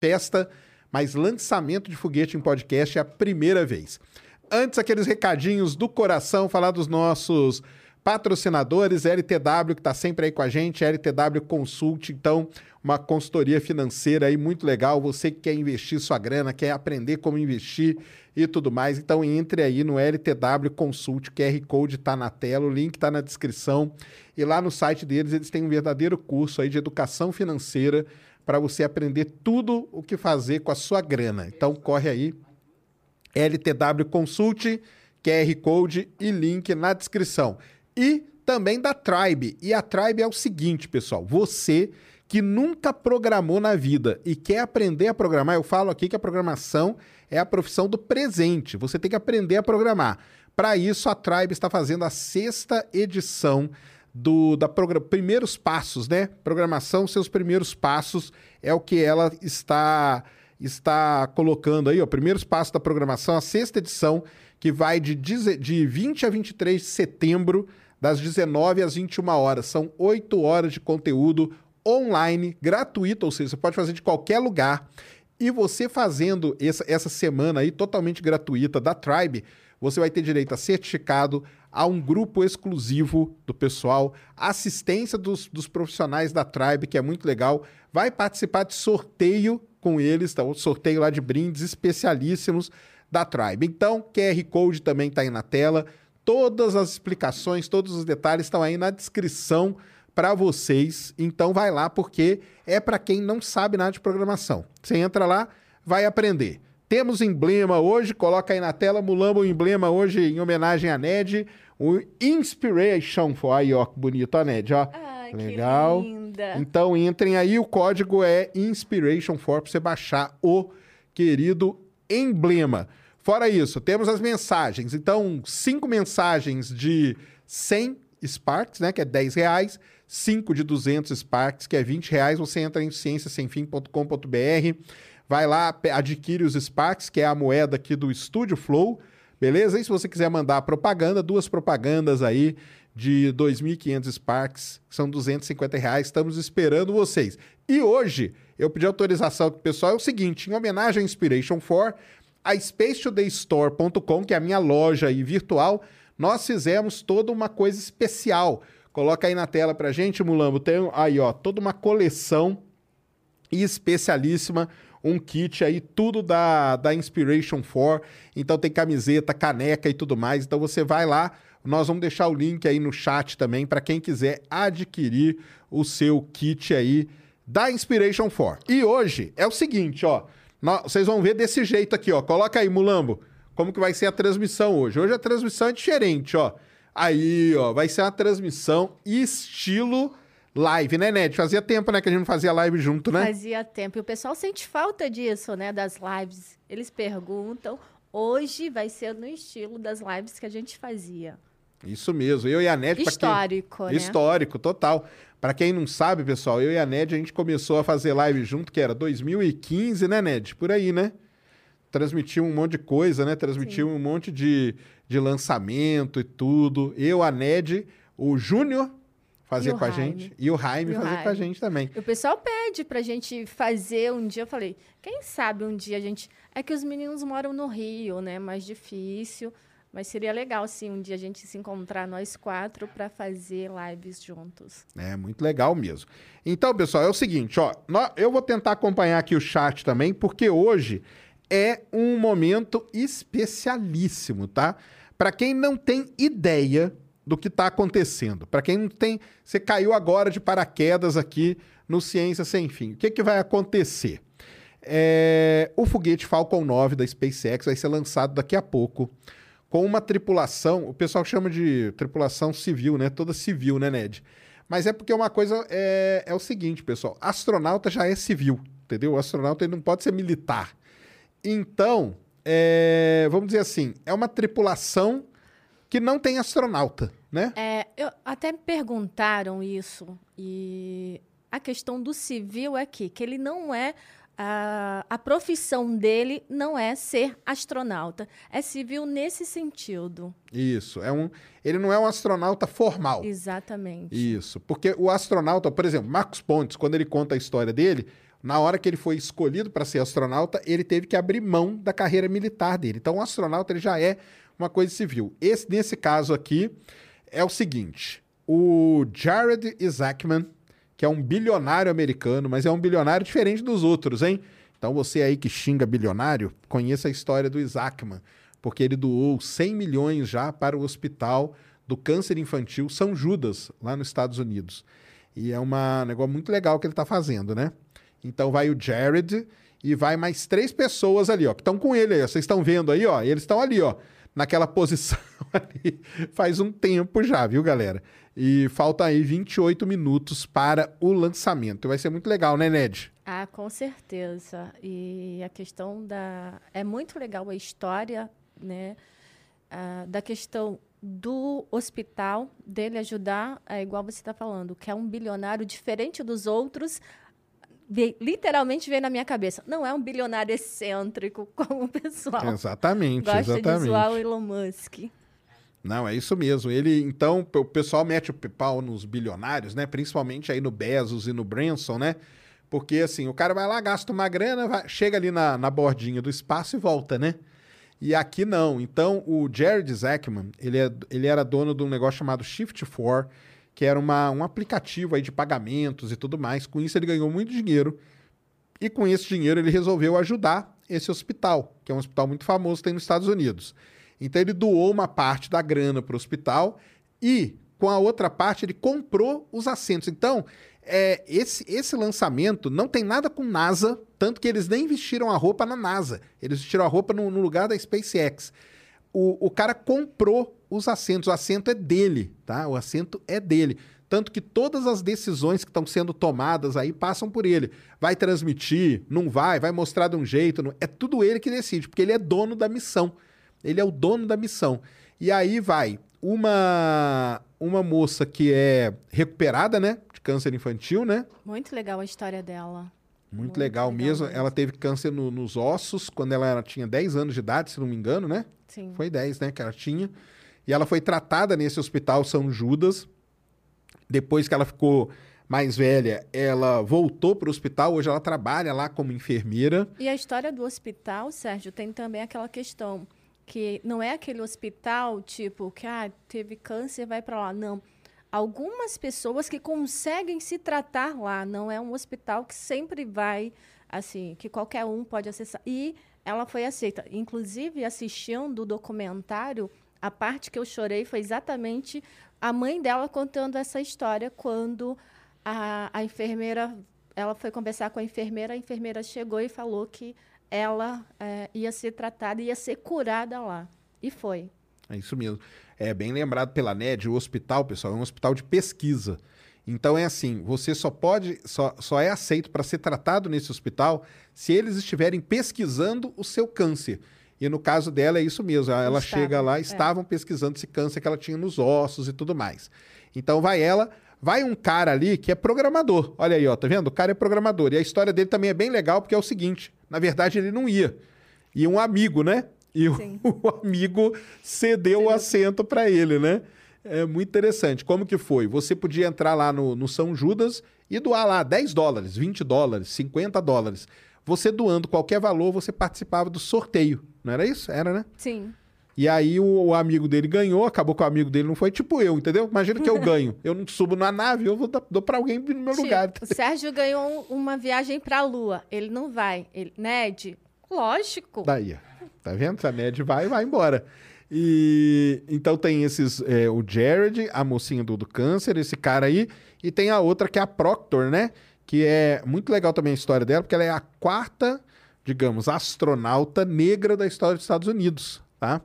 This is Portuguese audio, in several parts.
Festa, mas lançamento de foguete em podcast é a primeira vez. Antes, aqueles recadinhos do coração, falar dos nossos patrocinadores, LTW, que está sempre aí com a gente, LTW Consult, então, uma consultoria financeira aí muito legal. Você que quer investir sua grana, quer aprender como investir e tudo mais, então entre aí no LTW Consult, o QR Code está na tela, o link está na descrição. E lá no site deles, eles têm um verdadeiro curso aí de educação financeira para você aprender tudo o que fazer com a sua grana. Então corre aí, LTW Consult, QR Code e link na descrição. E também da Tribe. E a Tribe é o seguinte, pessoal, você que nunca programou na vida e quer aprender a programar, eu falo aqui que a programação é a profissão do presente. Você tem que aprender a programar. Para isso, a Tribe está fazendo a sexta edição do da progra- primeiros passos, né? Programação, seus primeiros passos é o que ela está está colocando aí, ó, primeiros passos da programação, a sexta edição que vai de, de 20 a 23 de setembro, das 19 às 21 horas. São oito horas de conteúdo online, gratuito, ou seja, você pode fazer de qualquer lugar. E você fazendo essa, essa semana aí totalmente gratuita da Tribe, você vai ter direito a certificado, a um grupo exclusivo do pessoal, assistência dos, dos profissionais da Tribe, que é muito legal. Vai participar de sorteio com eles, tá? O sorteio lá de brindes especialíssimos da Tribe. Então, QR Code também está aí na tela. Todas as explicações, todos os detalhes estão aí na descrição para vocês. Então vai lá porque é para quem não sabe nada de programação. Você entra lá, vai aprender. Temos emblema hoje, coloca aí na tela, Mulambo o emblema hoje em homenagem a Ned, o Inspiration for aí, ó, que bonito a Ned, ó. Ai, Legal. que linda. Então entrem aí, o código é Inspiration for para você baixar o querido emblema. Fora isso, temos as mensagens. Então, cinco mensagens de 100 Sparks, né, que é 10 reais. Cinco de 200 Sparks, que é 20 reais. Você entra em cienciasemfim.com.br. Vai lá, adquire os Sparks, que é a moeda aqui do Estúdio Flow. Beleza? E se você quiser mandar propaganda, duas propagandas aí de 2.500 Sparks, que são 250 reais. Estamos esperando vocês. E hoje, eu pedi autorização pro pessoal, é o seguinte, em homenagem ao Inspiration 4, a SpaceTodayStore.com, que é a minha loja aí virtual, nós fizemos toda uma coisa especial. Coloca aí na tela pra gente, Mulambo. Tem aí, ó, toda uma coleção especialíssima, um kit aí, tudo da, da Inspiration 4. Então tem camiseta, caneca e tudo mais. Então você vai lá, nós vamos deixar o link aí no chat também para quem quiser adquirir o seu kit aí da Inspiration 4. E hoje é o seguinte, ó, nó- vocês vão ver desse jeito aqui, ó. Coloca aí, Mulambo, como que vai ser a transmissão hoje. Hoje a transmissão é diferente, ó. Aí, ó, vai ser uma transmissão estilo live, né, Ned? Fazia tempo, né, que a gente não fazia live junto, né? Fazia tempo. E o pessoal sente falta disso, né? Das lives. Eles perguntam. Hoje vai ser no estilo das lives que a gente fazia. Isso mesmo. Eu e a Ned... pra quem- Histórico, né? Histórico, total. Pra quem não sabe, pessoal, eu e a Ned, a gente começou a fazer live junto, que era 2015, né, Ned? Por aí, né? transmitiu um monte de coisa, né? Transmitiu um monte de, de lançamento e tudo. Eu, a Ned, o Júnior fazia o com a gente. E o Jaime fazia com a gente também. O pessoal pede pra gente fazer um dia. Eu falei, quem sabe um dia a gente. É que os meninos moram no Rio, né? Mais difícil. Mas seria legal, sim, um dia a gente se encontrar nós quatro pra fazer lives juntos. É muito legal mesmo. Então, pessoal, é o seguinte, ó, eu vou tentar acompanhar aqui o chat também, porque hoje é um momento especialíssimo, tá? Para quem não tem ideia do que está acontecendo, para quem não tem, você caiu agora de paraquedas aqui no Ciência Sem Fim. O que, que vai acontecer? É, o foguete Falcon 9 da SpaceX vai ser lançado daqui a pouco com uma tripulação, o pessoal chama de tripulação civil, né? Toda civil, né, Ned? Mas é porque uma coisa é, é o seguinte, pessoal, astronauta já é civil, entendeu? O astronauta ele não pode ser militar. Então, é, vamos dizer assim, é uma tripulação que não tem astronauta, né? É, eu, até me perguntaram isso. E a questão do civil é que, que ele não é. A, a profissão dele não é ser astronauta. É civil nesse sentido. Isso, é um, ele não é um astronauta formal. Exatamente. Isso, porque o astronauta, por exemplo, Marcos Pontes, quando ele conta a história dele, na hora que ele foi escolhido para ser astronauta, ele teve que abrir mão da carreira militar dele. Então, o astronauta ele já é uma coisa civil. Esse, nesse caso aqui, é o seguinte: o Jared Isaacman, que é um bilionário americano, mas é um bilionário diferente dos outros, hein? Então, você aí que xinga bilionário, conheça a história do Isaacman, porque ele doou 100 milhões já para o hospital do câncer infantil São Judas, lá nos Estados Unidos. E é um negócio muito legal que ele está fazendo, né? Então vai o Jared e vai mais três pessoas ali, ó, que estão com ele aí. Vocês estão vendo aí, ó? Eles estão ali, ó, naquela posição ali faz um tempo já, viu, galera? E falta aí 28 minutos para o lançamento. Vai ser muito legal, né, Ned? Ah, com certeza. E a questão da. É muito legal a história, né? ah, da questão do hospital, dele ajudar, é igual você está falando, que é um bilionário diferente dos outros. Veio- literalmente veio na minha cabeça. Não é um bilionário excêntrico como o pessoal Exatamente, gosta de exatamente. zoar o Elon Musk. Não, é isso mesmo. Ele, então, o pessoal mete o pau nos bilionários, né? Principalmente aí no Bezos e no Branson, né? Porque, assim, o cara vai lá, gasta uma grana, vai- chega ali na, na bordinha do espaço e volta, né? E aqui não. Então, o Jared Zackman, ele, é- ele era dono de um negócio chamado Shift4, que era uma, um aplicativo aí de pagamentos e tudo mais. Com isso, ele ganhou muito dinheiro. E com esse dinheiro, ele resolveu ajudar esse hospital, que é um hospital muito famoso tem nos Estados Unidos. Então, ele doou uma parte da grana para o hospital e, com a outra parte, ele comprou os assentos. Então, é, esse, esse lançamento não tem nada com NASA, tanto que eles nem vestiram a roupa na NASA. Eles vestiram a roupa no, no lugar da SpaceX. O, o cara comprou os assentos, o assento é dele, tá? O assento é dele. Tanto que todas as decisões que estão sendo tomadas aí passam por ele. Vai transmitir, não vai, vai mostrar de um jeito. não- É tudo ele que decide, porque ele é dono da missão. Ele é o dono da missão. E aí vai uma, uma moça que é recuperada, né? De câncer infantil, né? Muito legal a história dela. Muito, Muito legal, legal mesmo. mesmo. Ela teve câncer no- nos ossos quando ela era- tinha 10 anos de idade, se não me engano, né? Sim. Foi 10, né, que ela tinha. E ela foi tratada nesse hospital São Judas. Depois que ela ficou mais velha, ela voltou para o hospital. Hoje ela trabalha lá como enfermeira. E a história do hospital, Sérgio, tem também aquela questão que não é aquele hospital tipo que ah, teve câncer, vai para lá. Não. Algumas pessoas que conseguem se tratar lá, não é um hospital que sempre vai assim, que qualquer um pode acessar. E ela foi aceita. Inclusive, assistindo o documentário, a parte que eu chorei foi exatamente a mãe dela contando essa história quando a, a enfermeira ela foi conversar com a enfermeira, a enfermeira chegou e falou que ela eh, ia ser tratada, ia ser curada lá. E foi. É isso mesmo. É bem lembrado pela NED, o hospital, pessoal, é um hospital de pesquisa. Então é assim, você só pode, só, só é aceito para ser tratado nesse hospital se eles estiverem pesquisando o seu câncer. E no caso dela é isso mesmo, ela chega lá, é. estavam pesquisando esse câncer que ela tinha nos ossos e tudo mais. Então vai ela, vai um cara ali que é programador. Olha aí, ó, tá vendo? O cara é programador. E a história dele também é bem legal porque é o seguinte, na verdade ele não ia. e um amigo, né? E o, Sim. o amigo cedeu o assento para ele, né? É muito interessante. Como que foi? Você podia entrar lá no, no São Judas e doar lá 10 dólares, 20 dólares, 50 dólares. Você doando qualquer valor, você participava do sorteio. Não era isso? Era, né? Sim. E aí o, o amigo dele ganhou, acabou que o amigo dele não foi, tipo eu, entendeu? Imagina que eu ganho. Eu não subo na nave, eu vou dar, dou pra alguém vir no meu Tipo, lugar. o Sérgio ganhou um- uma viagem pra Lua. Ele não vai. Ele, Ned, lógico. Daí, tá vendo? A Ned vai e vai embora. E então tem esses, é, o Jared, a mocinha do, do câncer, esse cara aí, e tem a outra que é a Proctor, né? Que é muito legal também a história dela, porque ela é a quarta, digamos, astronauta negra da história dos Estados Unidos, tá?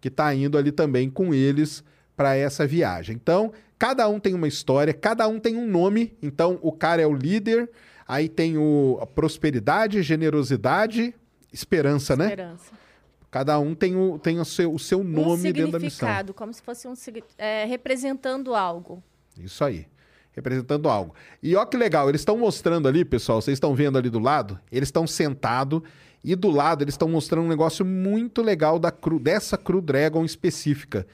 Que tá indo ali também com eles para essa viagem. Então, cada um tem uma história, cada um tem um nome. Então, o cara é o líder, aí tem o prosperidade, generosidade, esperança, né? Esperança. Cada um tem o, tem o, seu, o seu um nome dentro da missão. significado, como se fosse um é, representando algo. Isso aí. Representando algo. E ó que legal, eles estão mostrando ali, pessoal, vocês estão vendo ali do lado? Eles estão sentados e do lado eles estão mostrando um negócio muito legal da cru, dessa Crew Dragon específica.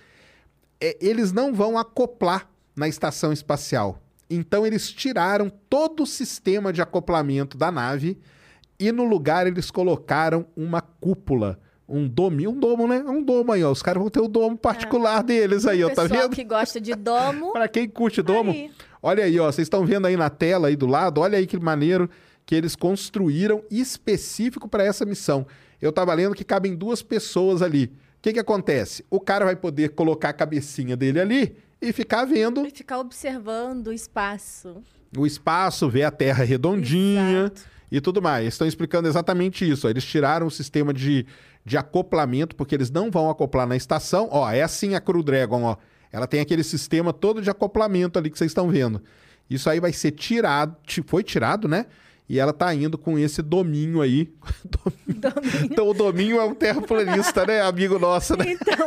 É, eles não vão acoplar na estação espacial. Então eles tiraram todo o sistema de acoplamento da nave e no lugar eles colocaram uma cúpula. Um domo, um domo, né? Um domo aí, ó. Os caras vão ter o domo particular deles aí, ó. Tá vendo? que gosta de domo. Pra quem curte domo, Aí. Olha aí, ó. Vocês estão vendo aí na tela aí do lado, olha aí que maneiro que eles construíram específico para essa missão. Eu tava lendo que cabem duas pessoas ali. O que que acontece? O cara vai poder colocar a cabecinha dele ali e ficar vendo E ficar observando o espaço. o espaço, ver a Terra redondinha Exato. e tudo mais. Estão explicando exatamente isso. ó. Eles tiraram o sistema de, de acoplamento, porque eles não vão acoplar na estação. Ó, é assim a Crew Dragon, ó. Ela tem aquele sistema todo de acoplamento ali que vocês estão vendo. Isso aí vai ser tirado, ti- foi tirado, né? E ela tá indo com esse dominho aí. Dominho. Então o dominho é um terraplanista, né? Amigo nosso, né? Então,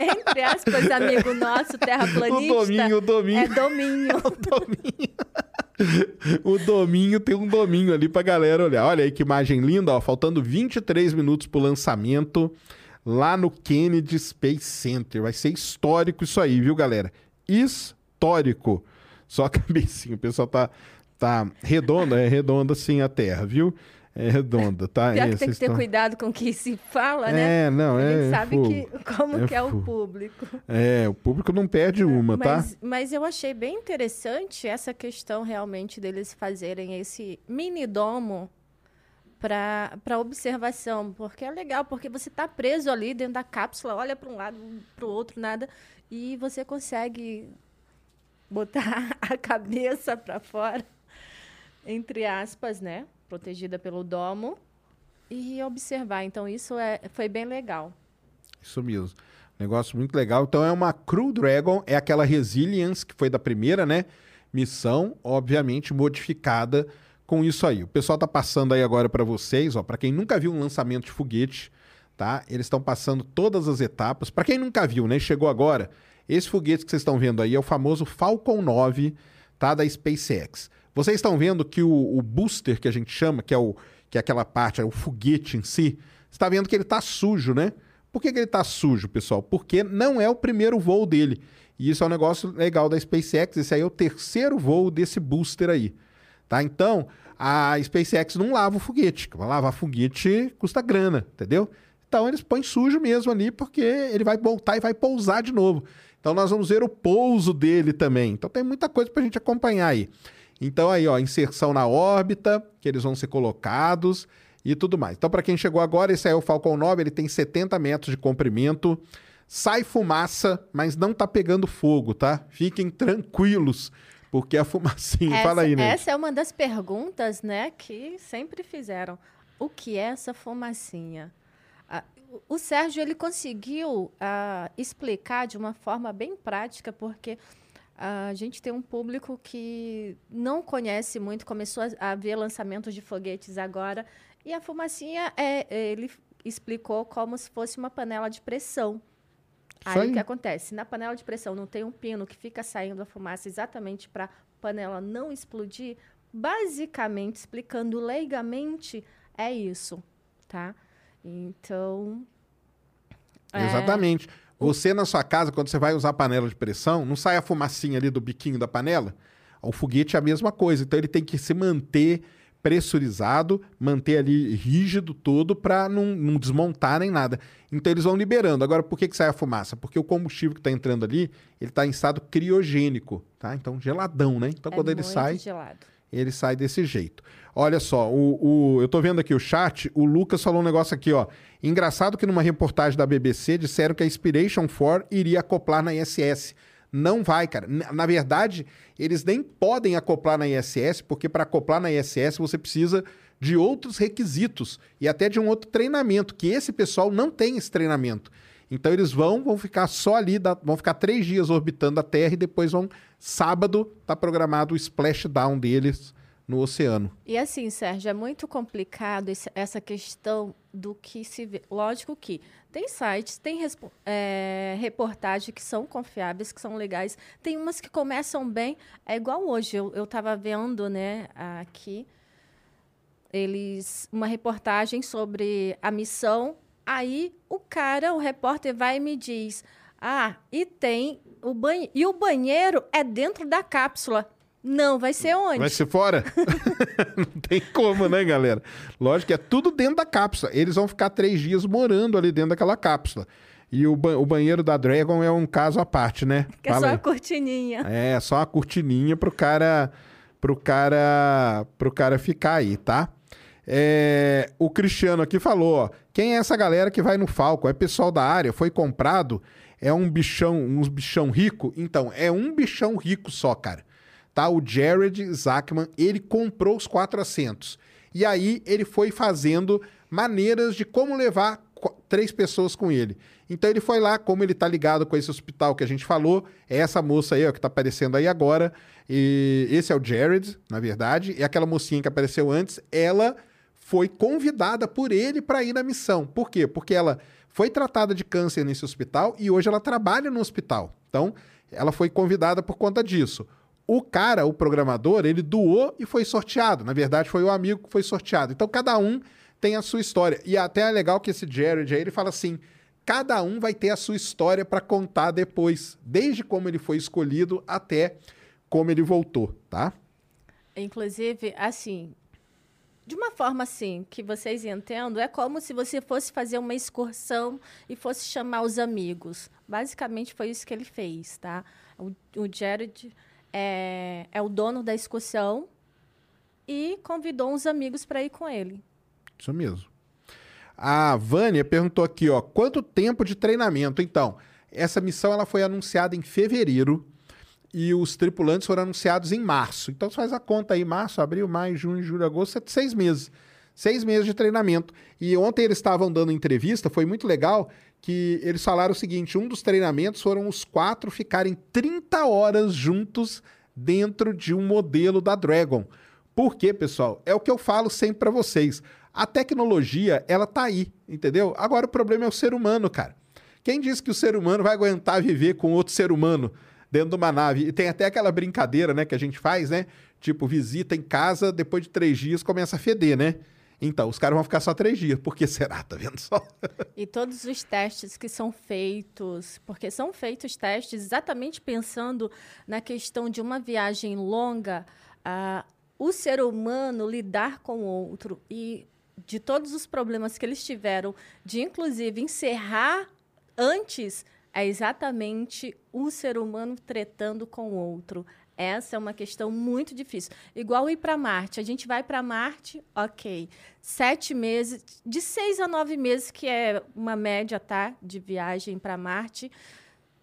entre aspas, amigo nosso, O terraplanista, dominho, o dominho. é domínio. O dominho tem um dominho ali pra galera olhar. Olha aí que imagem linda, ó. Faltando 23 minutos pro lançamento lá no Kennedy Space Center. Vai ser histórico isso aí, viu, galera? Histórico. Só a cabecinha, o pessoal tá, tá redonda, é redonda sim a Terra, viu? É redonda, tá? Pior É, que tem que ter cuidado com o que se fala, né? É, não, A é. sabe fogo. que, como É que é o público. É, o público não perde uma, tá? Mas, mas eu achei bem interessante essa questão realmente deles fazerem esse mini domo para observação, porque é legal, porque você está preso ali dentro da cápsula, olha para um lado, para o outro, nada, e você consegue botar a cabeça para fora, entre aspas, né? Protegida pelo domo, e observar. Então, isso é, foi bem legal. Isso mesmo. Negócio muito legal. Então é uma Crew Dragon, é aquela Resilience que foi da primeira, né? Missão, obviamente modificada com isso aí. O pessoal tá passando aí agora para vocês, ó, para quem nunca viu um lançamento de foguete, tá? Eles estão passando todas as etapas. Para quem nunca viu, né? Chegou agora. Esse foguete que vocês estão vendo aí é o famoso Falcon 9, tá? Da SpaceX. Vocês estão vendo que o, o booster que a gente chama, que é, o, que é aquela parte, é o foguete em si, você tá vendo que ele tá sujo, né? Por que, que ele tá sujo, pessoal? Porque não é o primeiro voo dele. E isso é um negócio legal da SpaceX. Esse aí é o terceiro voo desse booster aí. Tá? Então, a SpaceX não lava o foguete. Lavar foguete custa grana, entendeu? Então eles põem sujo mesmo ali, porque ele vai voltar e vai pousar de novo. Então nós vamos ver o pouso dele também. Então tem muita coisa pra gente acompanhar aí. Então aí, ó, inserção na órbita, que eles vão ser colocados e tudo mais. Então para quem chegou agora, esse aí é o Falcon 9, ele tem 70 metros de comprimento. Sai fumaça, mas não tá pegando fogo, tá? Fiquem tranquilos, porque a fumacinha... Fala aí, né? Essa é uma das perguntas, né, que sempre fizeram. O que é essa fumacinha? Ah, o- o Sérgio ele conseguiu ah, explicar de uma forma bem prática, porque a gente tem um público que não conhece muito, começou a, a ver lançamentos de foguetes agora, e a fumacinha é, ele explicou como se fosse uma panela de pressão. Aí, aí. o que acontece? Na panela de pressão não tem um pino que fica saindo a fumaça exatamente para a panela não explodir? Basicamente, explicando leigamente, é isso, tá? Então. é... Exatamente. Você na sua casa, quando você vai usar a panela de pressão, não sai a fumacinha ali do biquinho da panela? O foguete é a mesma coisa. Então ele tem que se manter pressurizado, manter ali rígido todo para não, não, desmontar nem nada. Então eles vão liberando. Agora, por que, que sai a fumaça? Porque o combustível que está entrando ali, ele está em estado criogênico, tá? Então geladão, né? Então é quando ele sai, gelado. ele sai desse jeito. Olha só, o, o, eu tô vendo aqui o chat, o Lucas falou um negócio aqui, ó. Engraçado que numa reportagem da BBC disseram que a Inspiration 4 iria acoplar na ISS. Não vai, cara. Na verdade, eles nem podem acoplar na ISS, porque para acoplar na ISS você precisa de outros requisitos e até de um outro treinamento, que esse pessoal não tem esse treinamento. Então eles vão, vão ficar só ali, vão ficar três dias orbitando a Terra e depois vão. Sábado tá programado o splashdown deles no oceano. E assim, Sérgio, é muito complicado essa questão do que se vê. Lógico que tem sites, tem é, reportagens que são confiáveis, que são legais. Tem umas que começam bem. É igual hoje, eu estava vendo né, aqui eles uma reportagem sobre a missão. Aí o cara, o repórter, vai e me diz: Ah, e tem o banheiro. E o banheiro é dentro da cápsula. Não, vai ser onde? Vai ser fora? não tem como, né, galera? Lógico que é tudo dentro da cápsula. Eles vão ficar três dias morando ali dentro daquela cápsula. E o, ba o banheiro da Dragon é um caso à parte, né? Que Fala é só aí. a cortininha. É, só a cortininha pro cara, pro cara, pro cara ficar aí, tá? É, o Cristiano aqui falou, ó, quem é essa galera que vai no Falco? É pessoal da área, foi comprado, é um bichão, uns bichão rico? Então, é um bichão rico só, cara tá? O Jared Zachman, ele comprou os quatro assentos. E aí ele foi fazendo maneiras de como levar três pessoas com ele. Então ele foi lá, como ele tá ligado com esse hospital que a gente falou, é essa moça aí, ó, que tá aparecendo aí agora. E esse é o Jared, na verdade, e aquela mocinha que apareceu antes, ela foi convidada por ele para ir na missão. Por quê? Porque ela foi tratada de câncer nesse hospital e hoje ela trabalha no hospital. Então, ela foi convidada por conta disso. O cara, o programador, ele doou e foi sorteado. Na verdade, foi o amigo que foi sorteado. Então, cada um tem a sua história. E até é legal que esse Jared aí, ele fala assim: cada um vai ter a sua história para contar depois, desde como ele foi escolhido até como ele voltou, tá? Inclusive, assim, de uma forma assim que vocês entendam, é como se você fosse fazer uma excursão e fosse chamar os amigos. Basicamente foi isso que ele fez, tá? O, o Jared é, é o dono da excursão e convidou uns amigos para ir com ele. Isso mesmo. A Vânia perguntou aqui, ó, quanto tempo de treinamento? Então, essa missão ela foi anunciada em fevereiro e os tripulantes foram anunciados em março. Então, você faz a conta aí, março, abril, maio, junho, julho, agosto, seis meses. Seis meses de treinamento. E ontem eles estavam dando entrevista, foi muito legal, que eles falaram o seguinte: um dos treinamentos foram os quatro ficarem 30 horas juntos dentro de um modelo da Dragon. Por quê, pessoal? É o que eu falo sempre para vocês. A tecnologia, ela tá aí, entendeu? Agora o problema é o ser humano, cara. Quem disse que o ser humano vai aguentar viver com outro ser humano dentro de uma nave? E tem até aquela brincadeira, né, que a gente faz, né? Tipo, visita em casa, depois de três dias começa a feder, né? Então, os caras vão ficar só três dias. Por que será? Tá vendo só? e todos os testes que são feitos, porque são feitos testes exatamente pensando na questão de uma viagem longa, uh, o ser humano lidar com o outro e de todos os problemas que eles tiveram, de inclusive encerrar antes, é exatamente o ser humano tretando com o outro. Essa é uma questão muito difícil. Igual ir para Marte. A gente vai para Marte, ok. Sete meses, de seis a nove meses, que é uma média, tá? De viagem para Marte.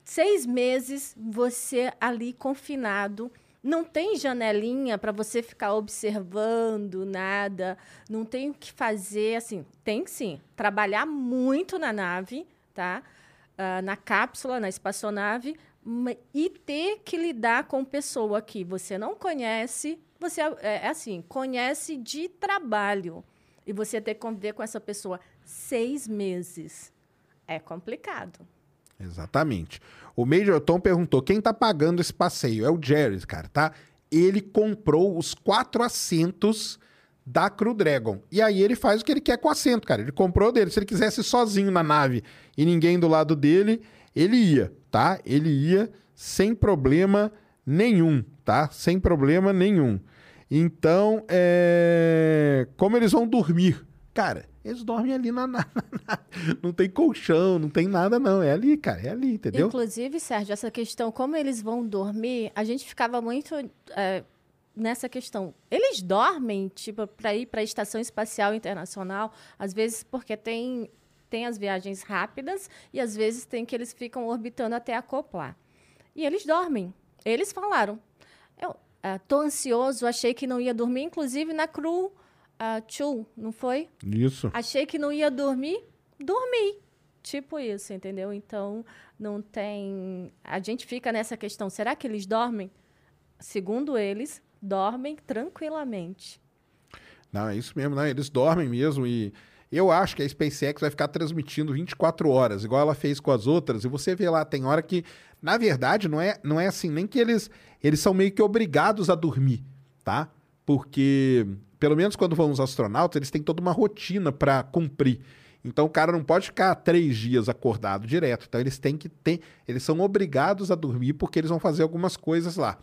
Seis meses você ali confinado. Não tem janelinha para você ficar observando nada. Não tem o que fazer. Assim, tem sim. Trabalhar muito na nave, tá? Uh, na cápsula, na espaçonave, e ter que lidar com pessoa que você não conhece, você é, é assim, conhece de trabalho e você ter que conviver com essa pessoa seis meses é complicado. Exatamente. O Major Tom perguntou quem está pagando esse passeio. É o Jerry, cara, tá? Ele comprou os quatro assentos da Crew Dragon. E aí ele faz o que ele quer com o assento, cara. Ele comprou dele. Se ele quisesse sozinho na nave e ninguém do lado dele, ele ia, tá? Ele ia sem problema nenhum, tá? Sem problema nenhum. Então, é... como eles vão dormir? Cara, eles dormem ali na, na, na, Não tem colchão, não tem nada, não. É ali, cara, é ali, entendeu? Inclusive, Sérgio, essa questão, como eles vão dormir, a gente ficava muito é, nessa questão. Eles dormem, tipo, para ir para a Estação Espacial Internacional, às vezes porque tem, tem as viagens rápidas e às vezes tem que eles ficam orbitando até acoplar. E eles dormem. Eles falaram. Eu estou ansioso, achei que não ia dormir, inclusive na Cru uh, Chu, não foi? Isso. Achei que não ia dormir, dormi. Tipo isso, entendeu? Então, não tem. A gente fica nessa questão: será que eles dormem? Segundo eles, dormem tranquilamente. Não, é isso mesmo, né? Eles dormem mesmo e. Eu acho que a SpaceX vai ficar transmitindo 24 horas, igual ela fez com as outras. E você vê lá, tem hora que, na verdade, não é, não é assim, nem que eles, eles são meio que obrigados a dormir, tá? Porque pelo menos quando vão os astronautas, eles têm toda uma rotina para cumprir. Então o cara não pode ficar três dias acordado direto. Então eles têm que ter, eles são obrigados a dormir porque eles vão fazer algumas coisas lá.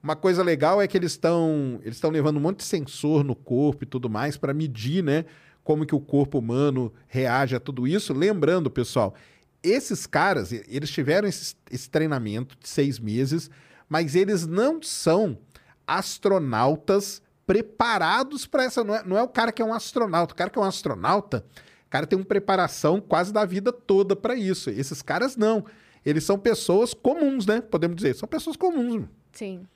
Uma coisa legal é que eles estão eles estão levando um monte de sensor no corpo e tudo mais para medir, né, como que o corpo humano reage a tudo isso. Lembrando, pessoal, esses caras eles tiveram esse, esse treinamento de seis meses, mas eles não são astronautas preparados para essa. Não é, não é o cara que é um astronauta. O cara que é um astronauta, o cara tem uma preparação quase da vida toda para isso. Esses caras não. Eles são pessoas comuns, né? Podemos dizer. São pessoas comuns. Sim.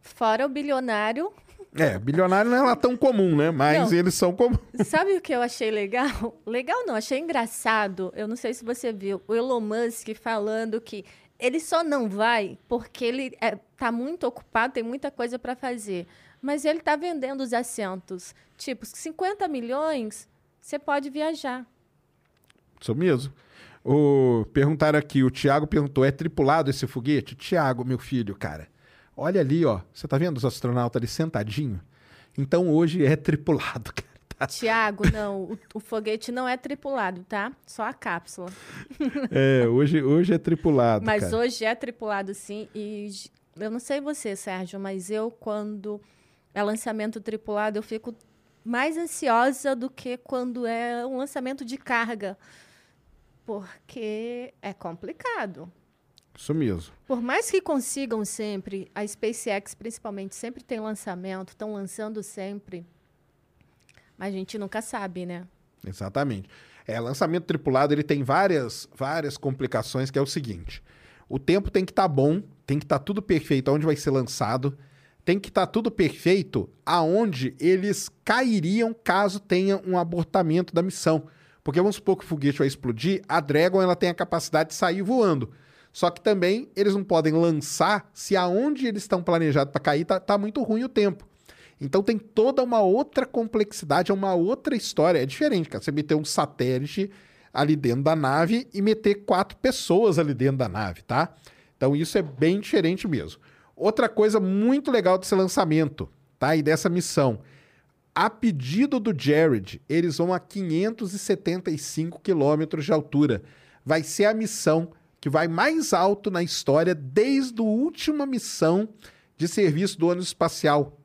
Fora o bilionário. É, bilionário não é lá tão comum, né? Mas não. eles são comuns. Sabe o que eu achei legal? Legal não, achei engraçado. Eu não sei se você viu o Elon Musk falando que ele só não vai porque ele é, tá muito ocupado, tem muita coisa para fazer. Mas ele está vendendo os assentos. Tipo, 50 milhões, você pode viajar. Isso mesmo. O, perguntaram aqui, o Tiago perguntou, é tripulado esse foguete? Tiago, meu filho, cara, olha ali, ó. Você tá vendo os astronautas ali sentadinho? Então hoje é tripulado, cara. Tá? Tiago, não, o, o, foguete não é tripulado, tá? Só a cápsula. É, hoje, hoje é tripulado. Mas cara. hoje é tripulado, sim. E eu não sei você, Sérgio, mas eu, quando é lançamento tripulado, eu fico mais ansiosa do que quando é um lançamento de carga. Porque é complicado. Isso mesmo. Por mais que consigam sempre, a SpaceX principalmente sempre tem lançamento, estão lançando sempre. Mas a gente nunca sabe, né? Exatamente. É, lançamento tripulado, ele tem várias, várias complicações, que é o seguinte. O tempo tem que estar tá bom, tem que estar tá tudo perfeito onde vai ser lançado tem que estar tá tudo perfeito aonde eles cairiam caso tenha um abortamento da missão. Porque vamos supor que o foguete vai explodir, a Dragon ela tem a capacidade de sair voando. Só que também eles não podem lançar se aonde eles estão planejados para cair tá, tá, muito ruim o tempo. Então tem toda uma outra complexidade, é uma outra história. É diferente, cara. Você meter um satélite ali dentro da nave e meter quatro pessoas ali dentro da nave, tá? Então isso é bem diferente mesmo. Outra coisa muito legal desse lançamento, tá? E dessa missão. A pedido do Jared, eles vão a 575 quilômetros de altura. Vai ser a missão que vai mais alto na história desde a última missão de serviço do ônibus espacial.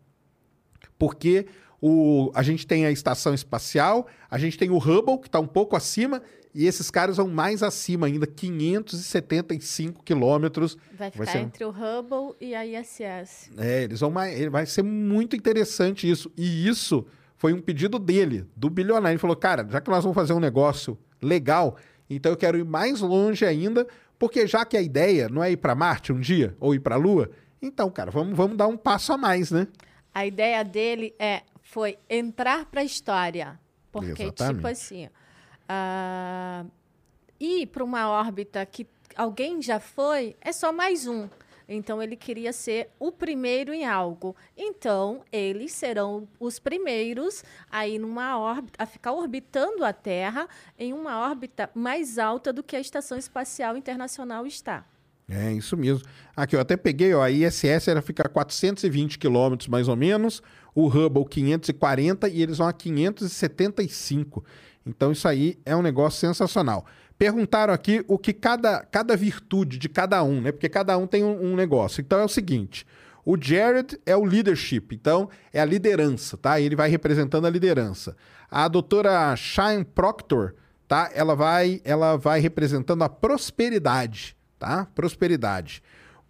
Porque o, a gente tem a estação espacial, a gente tem o Hubble, que está um pouco acima, e esses caras vão mais acima ainda, 575 quilômetros. Vai ficar vai ser... entre o Hubble e a ISS. É, eles vão mais. Vai ser muito interessante isso. E isso foi um pedido dele, do bilionário. Ele falou: cara, já que nós vamos fazer um negócio legal, então eu quero ir mais longe ainda, porque já que a ideia não é ir para Marte um dia ou ir para a Lua, então, cara, vamos, vamos dar um passo a mais, né? A ideia dele é foi entrar para a história. Porque, tipo Exatamente. tipo assim, Uh, ir para uma órbita que alguém já foi é só mais um. Então ele queria ser o primeiro em algo. Então eles serão os primeiros a ir numa órbita, a ficar orbitando a Terra em uma órbita mais alta do que a Estação Espacial Internacional está. É isso mesmo. Aqui eu até peguei, ó, a ISS era ficar 420 quilômetros mais ou menos, o Hubble 540 e eles vão a 575. Então isso aí é um negócio sensacional. Perguntaram aqui o que cada, cada virtude de cada um, né? Porque cada um tem um, um negócio. Então é o seguinte: o Jared é o leadership, então é a liderança, tá? Ele vai representando a liderança. A doutora Shine Proctor, tá? Ela vai, ela vai representando a prosperidade, tá? Prosperidade.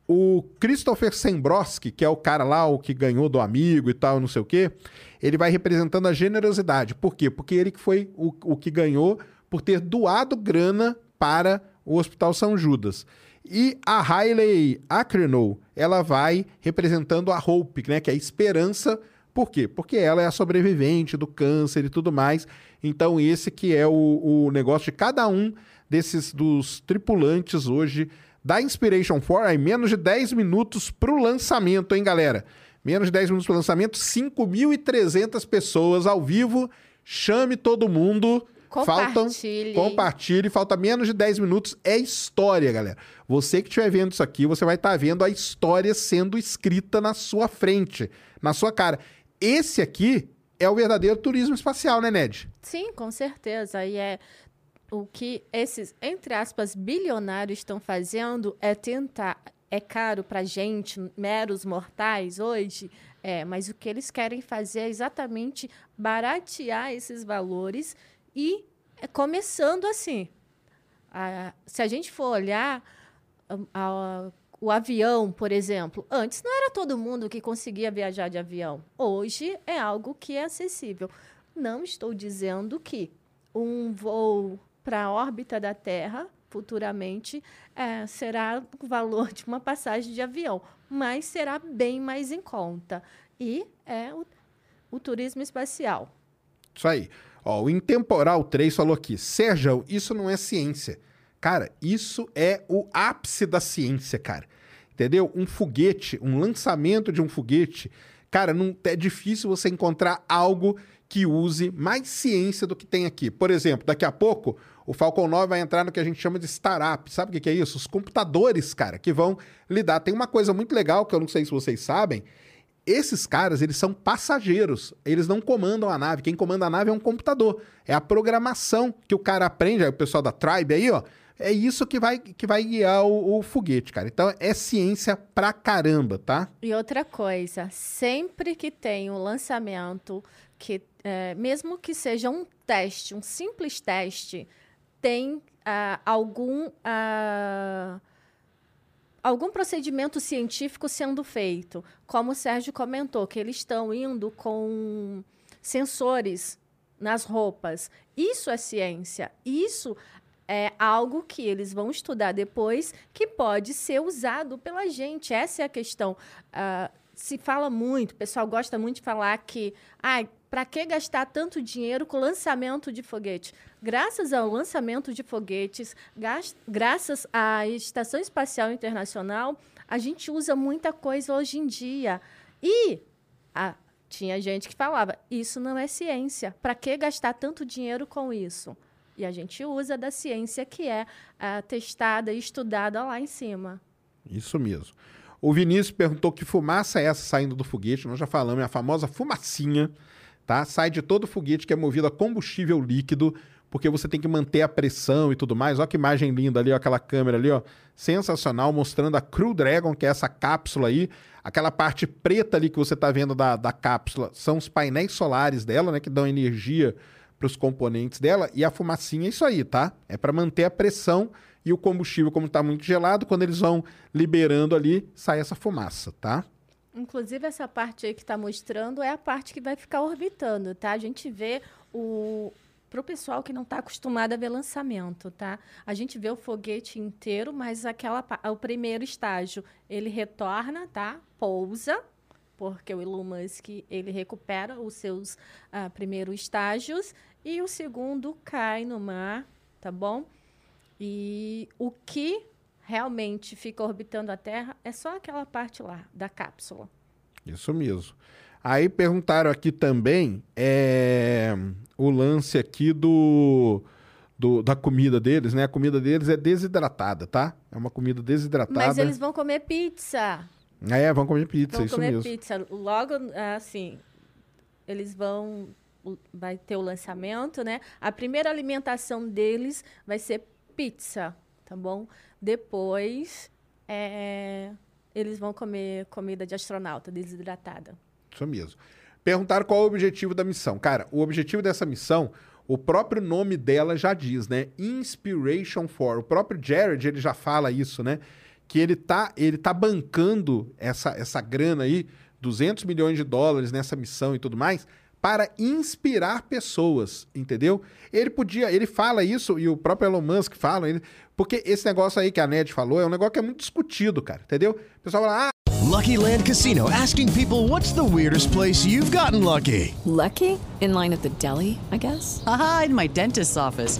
O Christopher Sembroski, que é o cara lá, o que ganhou do amigo e tal, não sei o quê, ele vai representando a generosidade. Por quê? Porque ele que foi o, o que ganhou por ter doado grana para o Hospital São Judas. E a Hailey Akrenow, ela vai representando a Hope, né, que é a esperança. Por quê? Porque ela é a sobrevivente do câncer e tudo mais. Então esse que é o, o negócio de cada um desses dos tripulantes hoje da Inspiration 4, aí menos de 10 minutos para o lançamento, hein, galera? Menos de 10 minutos para o lançamento, 5.300 pessoas ao vivo. Chame todo mundo. Compartilhe. Faltam, compartilhe. Falta menos de 10 minutos. É história, galera. Você que estiver vendo isso aqui, você vai estar tá vendo a história sendo escrita na sua frente, na sua cara. Esse aqui é o verdadeiro turismo espacial, né, Ned? Sim, com certeza. E é o que esses, entre aspas, bilionários estão fazendo é tentar. É caro para gente, meros mortais, hoje, é, mas o que eles querem fazer é exatamente baratear esses valores e é começando assim. A, se a gente for olhar a, a, o avião, por exemplo, antes não era todo mundo que conseguia viajar de avião. Hoje é algo que é acessível. Não estou dizendo que um voo para a órbita da Terra futuramente é, será o valor de uma passagem de avião, mas será bem mais em conta. E é o, o turismo espacial. Isso aí. Ó, o Intemporal 3 falou aqui: Sérgio, isso não é ciência. Cara, isso é o ápice da ciência, cara. Entendeu? Um foguete, um lançamento de um foguete. Cara, não é difícil você encontrar algo que use mais ciência do que tem aqui. Por exemplo, daqui a pouco o Falcon 9 vai entrar no que a gente chama de startup. Sabe o que é isso? Os computadores, cara, que vão lidar. Tem uma coisa muito legal que eu não sei se vocês sabem. Esses caras, eles são passageiros. Eles não comandam a nave. Quem comanda a nave é um computador. É a programação que o cara aprende. Aí o pessoal da Tribe aí, ó. É isso que vai, que vai guiar o, o, foguete, cara. Então é ciência pra caramba, tá? E outra coisa, sempre que tem um lançamento que é, mesmo que seja um teste, um simples teste, tem ah, algum, ah, algum procedimento científico sendo feito. Como o Sérgio comentou, que eles estão indo com sensores nas roupas. Isso é ciência. Isso é algo que eles vão estudar depois que pode ser usado pela gente. Essa é a questão. Uh, se fala muito, o pessoal gosta muito de falar que ah, para que gastar tanto dinheiro com lançamento de foguete? Graças ao lançamento de foguetes, graças à Estação Espacial Internacional, a gente usa muita coisa hoje em dia. E tinha gente que falava: isso não é ciência. Para que gastar tanto dinheiro com isso? E a gente usa da ciência que é testada e estudada lá em cima. Isso mesmo. O Vinícius perguntou que fumaça é essa saindo do foguete. Nós já falamos, é a famosa fumacinha tá? Sai de todo foguete que é movido a combustível líquido, porque você tem que manter a pressão e tudo mais. Olha que imagem linda ali, ó, aquela câmera ali, ó. Sensacional, mostrando a Crew Dragon, que é essa cápsula aí. Aquela parte preta ali que você está vendo da, da cápsula são os painéis solares dela, né? Que dão energia para os componentes dela. E a fumacinha é isso aí, tá? É para manter a pressão e o combustível, como está muito gelado, quando eles vão liberando ali, sai essa fumaça, tá? Inclusive, essa parte aí que está mostrando é a parte que vai ficar orbitando, tá? A gente vê o. Para o pessoal que não está acostumado a ver lançamento, tá? A gente vê o foguete inteiro, mas aquela, o primeiro estágio ele retorna, tá? Pousa, porque o Elon Musk ele recupera os seus uh, primeiros estágios e o segundo cai no mar, tá bom? E o que realmente fica orbitando a Terra é só aquela parte lá da cápsula. Isso mesmo. Aí perguntaram aqui também é, o lance aqui do, do, da comida deles, né? A comida deles é desidratada, tá? É uma comida desidratada. Mas eles vão comer pizza. É, vão comer pizza, vão isso comer mesmo. pizza. Logo, assim, eles vão vai ter o lançamento, né? A primeira alimentação deles vai ser pizza, tá bom? Depois é, eles vão comer comida de astronauta desidratada. Isso mesmo. Perguntaram qual é o objetivo da missão. Cara, o objetivo dessa missão, o próprio nome dela já diz, né? Inspiration for. O próprio Jared, ele já fala isso, né? Que ele tá, ele tá bancando essa, essa grana aí, 200 milhões de dólares nessa missão e tudo mais, para inspirar pessoas, entendeu? Ele podia, ele fala isso, e o próprio Elon Musk fala, ele, porque esse negócio aí que a Ned falou é um negócio que é muito discutido, cara, entendeu? O pessoal fala, ah, Lucky Land Casino asking people what's the weirdest place you've gotten lucky? Lucky? In line at the deli, I guess? Aha, in my dentist's office.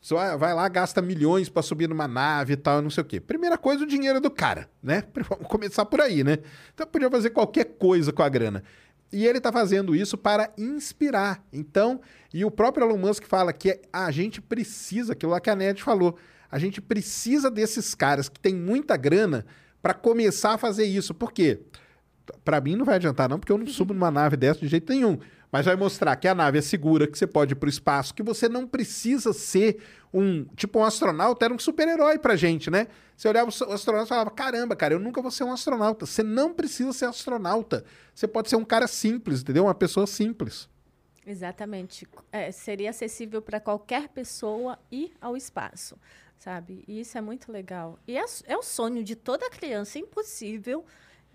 só vai lá, gasta milhões para subir numa nave e tal, não sei o quê. Primeira coisa, o dinheiro é do cara, né? Vamos começar por aí, né? Então podia fazer qualquer coisa com a grana. E ele está fazendo isso para inspirar. Então, e o próprio Elon Musk fala que a gente precisa, aquilo lá que a Ned falou, a gente precisa desses caras que têm muita grana para começar a fazer isso. Por quê? Para mim não vai adiantar não, porque eu não subo numa nave dessa de jeito nenhum. Mas vai mostrar que a nave é segura, que você pode ir para o espaço, que você não precisa ser um. Tipo, um astronauta era um super-herói pra gente, né? Você olhava o astronauta e falava: caramba, cara, eu nunca vou ser um astronauta. Você não precisa ser astronauta. Você pode ser um cara simples, entendeu? Uma pessoa simples. Exatamente. É, seria acessível para qualquer pessoa ir ao espaço, sabe? E isso é muito legal. E é, é o sonho de toda criança, é impossível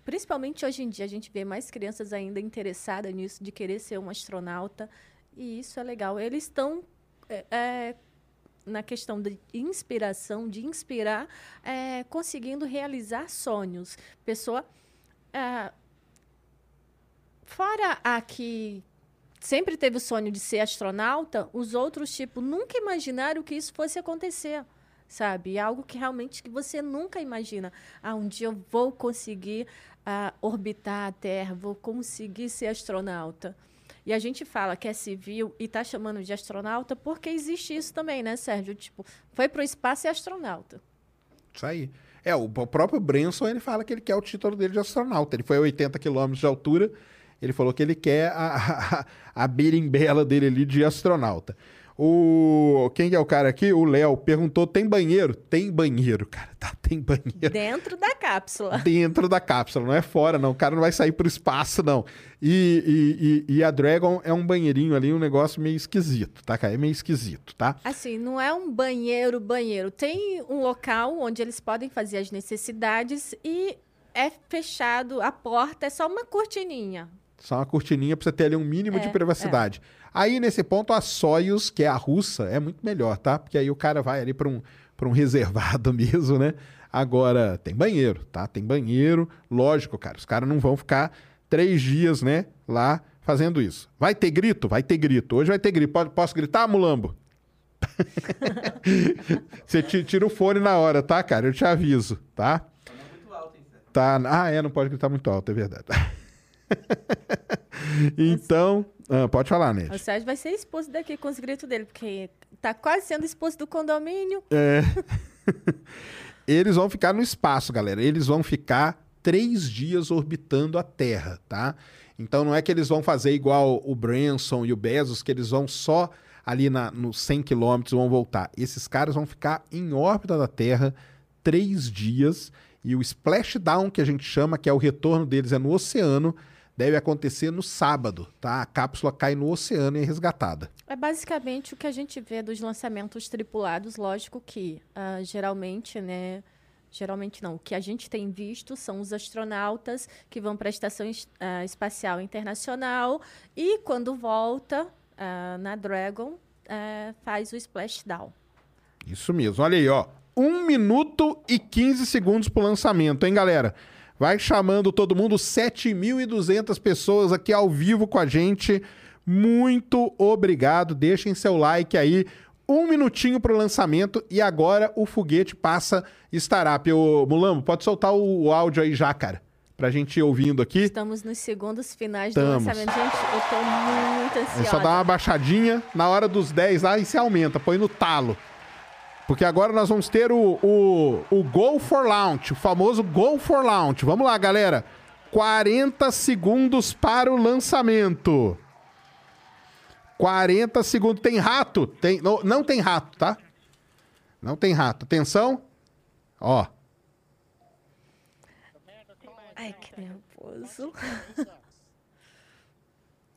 Principalmente hoje em dia, a gente vê mais crianças ainda interessadas nisso, de querer ser um astronauta. E isso é legal. Eles estão é, é, na questão de inspiração, de inspirar, é, conseguindo realizar sonhos. Pessoa. É, fora a que sempre teve o sonho de ser astronauta, os outros, tipo, nunca imaginaram que isso fosse acontecer sabe? É algo que realmente que você nunca imagina. Ah, um dia eu vou conseguir ah, orbitar a Terra, vou conseguir ser astronauta. E a gente fala que é civil e está chamando de astronauta porque existe isso também, né, Sérgio? Tipo, foi para o espaço e é astronauta. Isso aí. É, o próprio Branson, ele fala que ele quer o título dele de astronauta. Ele foi a 80 quilômetros de altura, ele falou que ele quer a, a, a berimbela dele ali de astronauta. O quem é o cara aqui? O Léo perguntou: tem banheiro? Tem banheiro, cara. Tá, tem banheiro. Dentro da cápsula. Dentro da cápsula, não é fora, não. O cara não vai sair pro espaço, não. E, e, e, e a Dragon é um banheirinho ali, um negócio meio esquisito, tá, cara? É meio esquisito, tá? Assim, não é um banheiro, banheiro. Tem um local onde eles podem fazer as necessidades e é fechado, a porta é só uma cortininha. Só uma cortininha pra você ter ali um mínimo É, de privacidade. Aí, nesse ponto, a Soyuz, que é a russa, é muito melhor, tá? Porque aí o cara vai ali pra um, pra um reservado mesmo, né? Agora, tem banheiro, tá? Tem banheiro. Lógico, cara, os caras não vão ficar três dias, né, lá fazendo isso. Vai ter grito? Vai ter grito. Hoje vai ter grito. Pode, posso gritar, Mulambo? Você ti- tira o fone na hora, tá, cara? Eu te aviso, tá? Tá. Ah, é, não pode gritar muito alto, é verdade. então, ah, pode falar, O Ned. Sérgio vai ser expulso daqui com os gritos dele, porque tá quase sendo expulso do condomínio. É. Eles vão ficar no espaço, galera. Eles vão ficar três dias orbitando a Terra, tá? Então não é que eles vão fazer igual o Branson e o Bezos, que eles vão só ali na, nos 100 quilômetros vão voltar. Esses caras vão ficar em órbita da Terra três dias e o splashdown que a gente chama, que é o retorno deles, é no oceano, deve acontecer no sábado, tá? A cápsula cai no oceano e é resgatada. É basicamente o que a gente vê dos lançamentos tripulados, lógico que ah, geralmente, né? Geralmente não. O que a gente tem visto são os astronautas que vão para a Estação Es- ah, Espacial Internacional e quando volta ah, na Dragon eh, faz o splashdown. Isso mesmo. Olha aí, ó. 1 minuto e 15 segundos pro lançamento, hein, galera? Vai chamando todo mundo, 7.200 pessoas aqui ao vivo com a gente. Muito obrigado. Deixem seu like aí. Um minutinho pro lançamento e agora o foguete passa startup. Ô, Mulambo, pode soltar o, o áudio aí já, cara, pra gente ir ouvindo aqui. Estamos nos segundos finais Estamos. do lançamento. Gente, eu tô muito É ansiosa. só dar uma baixadinha na hora dos 10 lá e se aumenta, põe no talo. Porque agora nós vamos ter o, o, o Go for Launch, o famoso Go for Launch. Vamos lá, galera. 40 segundos para o lançamento. 40 segundos. Tem rato? Tem, não, não tem rato, tá? Não tem rato. Atenção. Ó. Ai, que nervoso.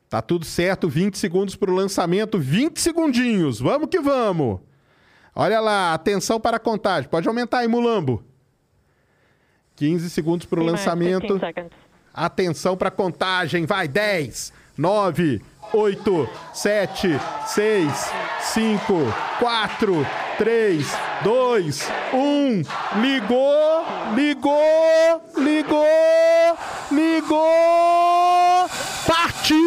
Tá tudo certo, 20 segundos para o lançamento, 20 segundinhos, vamos que vamos. Olha lá, atenção para a contagem, pode aumentar aí, Mulambo. 15 segundos para o lançamento. Atenção para a contagem, vai, 10, 9, 8, 7, 6, 5, 4, 3, 2, 1. Ligou, ligou, ligou, ligou. Partiu!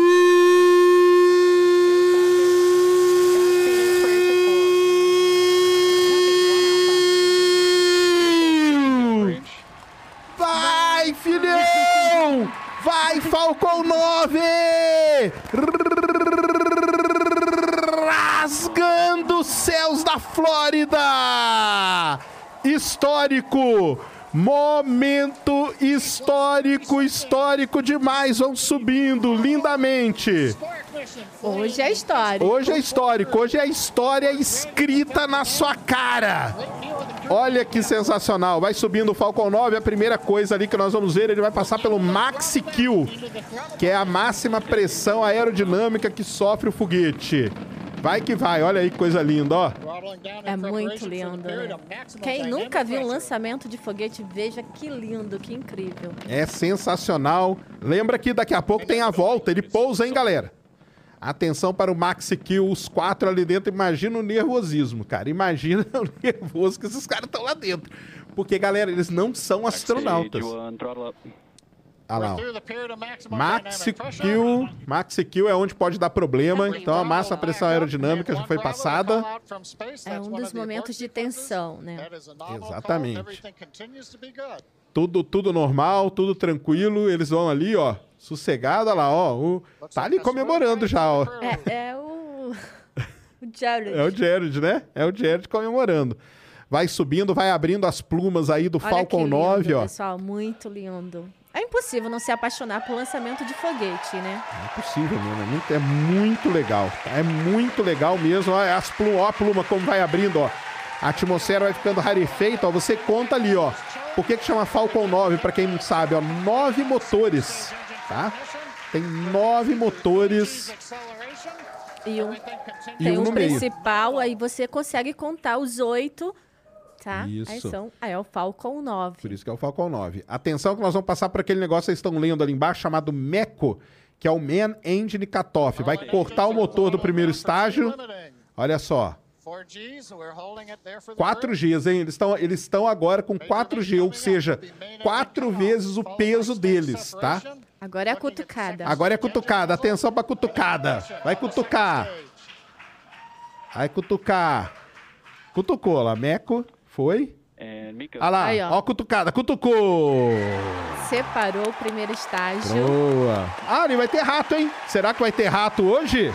Vai, filhão! Falcon 9! Rasgando os céus da Flórida! Histórico! Momento histórico, histórico demais. Vão subindo lindamente. Hoje é história. Hoje é histórico, hoje é história escrita na sua cara. Olha que sensacional. Vai subindo o Falcon 9, a primeira coisa ali que nós vamos ver, ele vai passar pelo Maxi Kill, que é a máxima pressão aerodinâmica que sofre o foguete. Vai que vai, olha aí que coisa linda, ó. É muito lindo. Né? Quem nunca viu um lançamento de foguete, veja que lindo, que incrível. É sensacional. Lembra que daqui a pouco tem a volta, ele pousa, hein, galera? Atenção para o Maxi Kill, os quatro ali dentro. Imagina o nervosismo, cara. Imagina o nervoso que esses caras estão lá dentro. Porque, galera, eles não são astronautas. Ah lá, ó. Maxi Kill, Maxi Kill é onde pode dar problema. Então a máxima pressão aerodinâmica já foi passada. É um dos momentos de tensão, né? Exatamente. Tudo, tudo normal, tudo tranquilo. Eles vão ali, ó, sossegado, olha lá, ó. O, tá ali comemorando já, ó. É, é o. O Jared. É o Jared, né? É o Jared comemorando. Vai subindo, vai abrindo as plumas aí do Olha Falcon que lindo, 9, ó. Pessoal, muito lindo. É impossível não se apaixonar por lançamento de foguete, né? É impossível mesmo, é muito, é muito legal. tá? É muito legal mesmo. Ó, as plumas, ó a pluma como vai abrindo, ó. A atmosfera vai ficando rarefeita, ó. Você conta ali, ó. Por que que chama Falcon 9, pra quem não sabe, ó? Nove motores, tá? Tem nove motores. E um, E tem um um no meio. principal, aí você consegue contar os oito, tá? Aí Isso. são. Aí é o Falcon 9. Por isso que é o Falcon 9. Atenção que nós vamos passar por aquele negócio que vocês estão lendo ali embaixo, chamado MECO, que é o Man Engine Cutoff. Vai cortar o motor do primeiro estágio. Olha só. 4Gs, hein? Eles estão eles estão agora com 4G, ou seja, quatro vezes o peso deles, tá? Agora é a cutucada. Agora é cutucada. Atenção pra cutucada. Vai cutucar. Vai cutucar. Cutucou lá. Meco. Foi. Olha lá. Aí, ó. ó. a cutucada. Cutucou. Separou o primeiro estágio. Boa. Ah, e vai ter rato, hein? Será que vai ter rato hoje?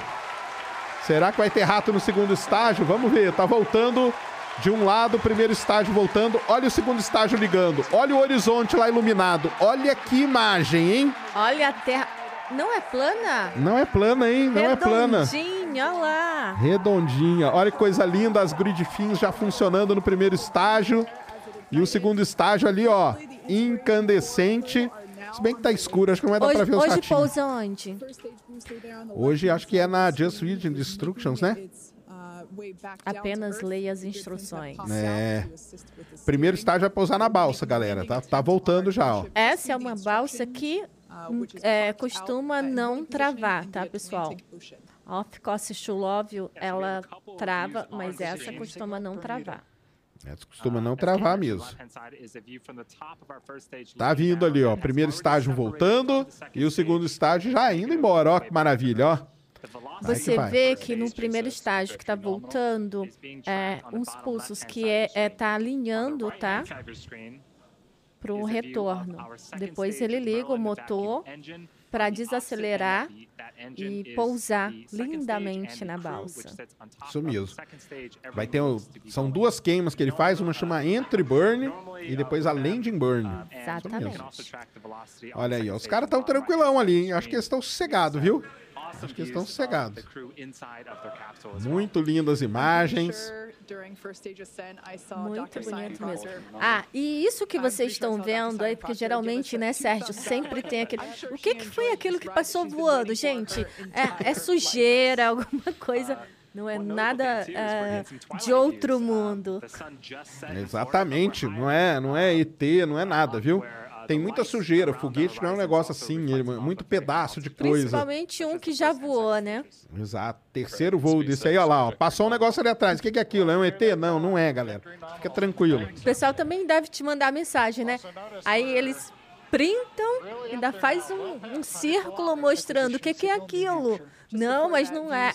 Será que vai ter rato no segundo estágio? Vamos ver. Tá voltando de um lado, o primeiro estágio voltando. Olha o segundo estágio ligando. Olha o horizonte lá iluminado. Olha que imagem, hein? Olha a Terra. Não é plana? Não é plana, hein? Não é plana. Redondinha, olha lá. Redondinha. Olha que coisa linda, as grid fins já funcionando no primeiro estágio. E o segundo estágio ali, ó, incandescente. Se bem que tá escuro, acho que não vai dar pra Hoje, ver os hoje ratinhos. pousa onde? Hoje acho que é na Just Read Instructions, né? Apenas leia as instruções. É. Primeiro estágio vai pousar na balsa, galera. Tá, tá voltando já, ó. Essa é uma balsa que hum, é, costuma não travar, tá, pessoal? A Off Coast to Love You, ela trava, mas essa costuma não travar. Essa costuma não travar mesmo. Tá vindo ali, ó. Primeiro estágio voltando e o segundo estágio já indo embora, ó. Que maravilha, ó. Você vê que no primeiro estágio que está voltando, é, uns pulsos que é, é tá alinhando, tá? Para o retorno. Depois ele liga o motor para desacelerar e pousar lindamente na balsa. Isso mesmo. Vai ter o- são duas queimas que ele faz, uma chama Entry Burn e depois a Landing Burn. Exatamente. Olha aí, ó, os caras estão tranquilão ali, hein? Acho que eles estão sossegados, viu? Acho que eles estão sossegados. Muito lindas imagens. Muito bonito mesmo. Ah, e isso que vocês estão vendo aí, porque geralmente, né, Sérgio, sempre tem aquele. O que, que foi aquilo que passou voando, gente? É, é sujeira, alguma coisa. Não é nada é, de outro mundo. Exatamente, não é, não é ET, não é nada, viu? Tem muita sujeira, foguete não é um negócio assim, é muito pedaço de coisa. Principalmente um que já voou, né? Exato. Terceiro voo desse aí, ó lá, ó. Passou um negócio ali atrás. O que é aquilo? É um ET? Não, não é, galera. Fica tranquilo. O pessoal também deve te mandar mensagem, né? Aí eles printam, ainda faz um, um círculo mostrando o que, que é aquilo. Não, mas não é.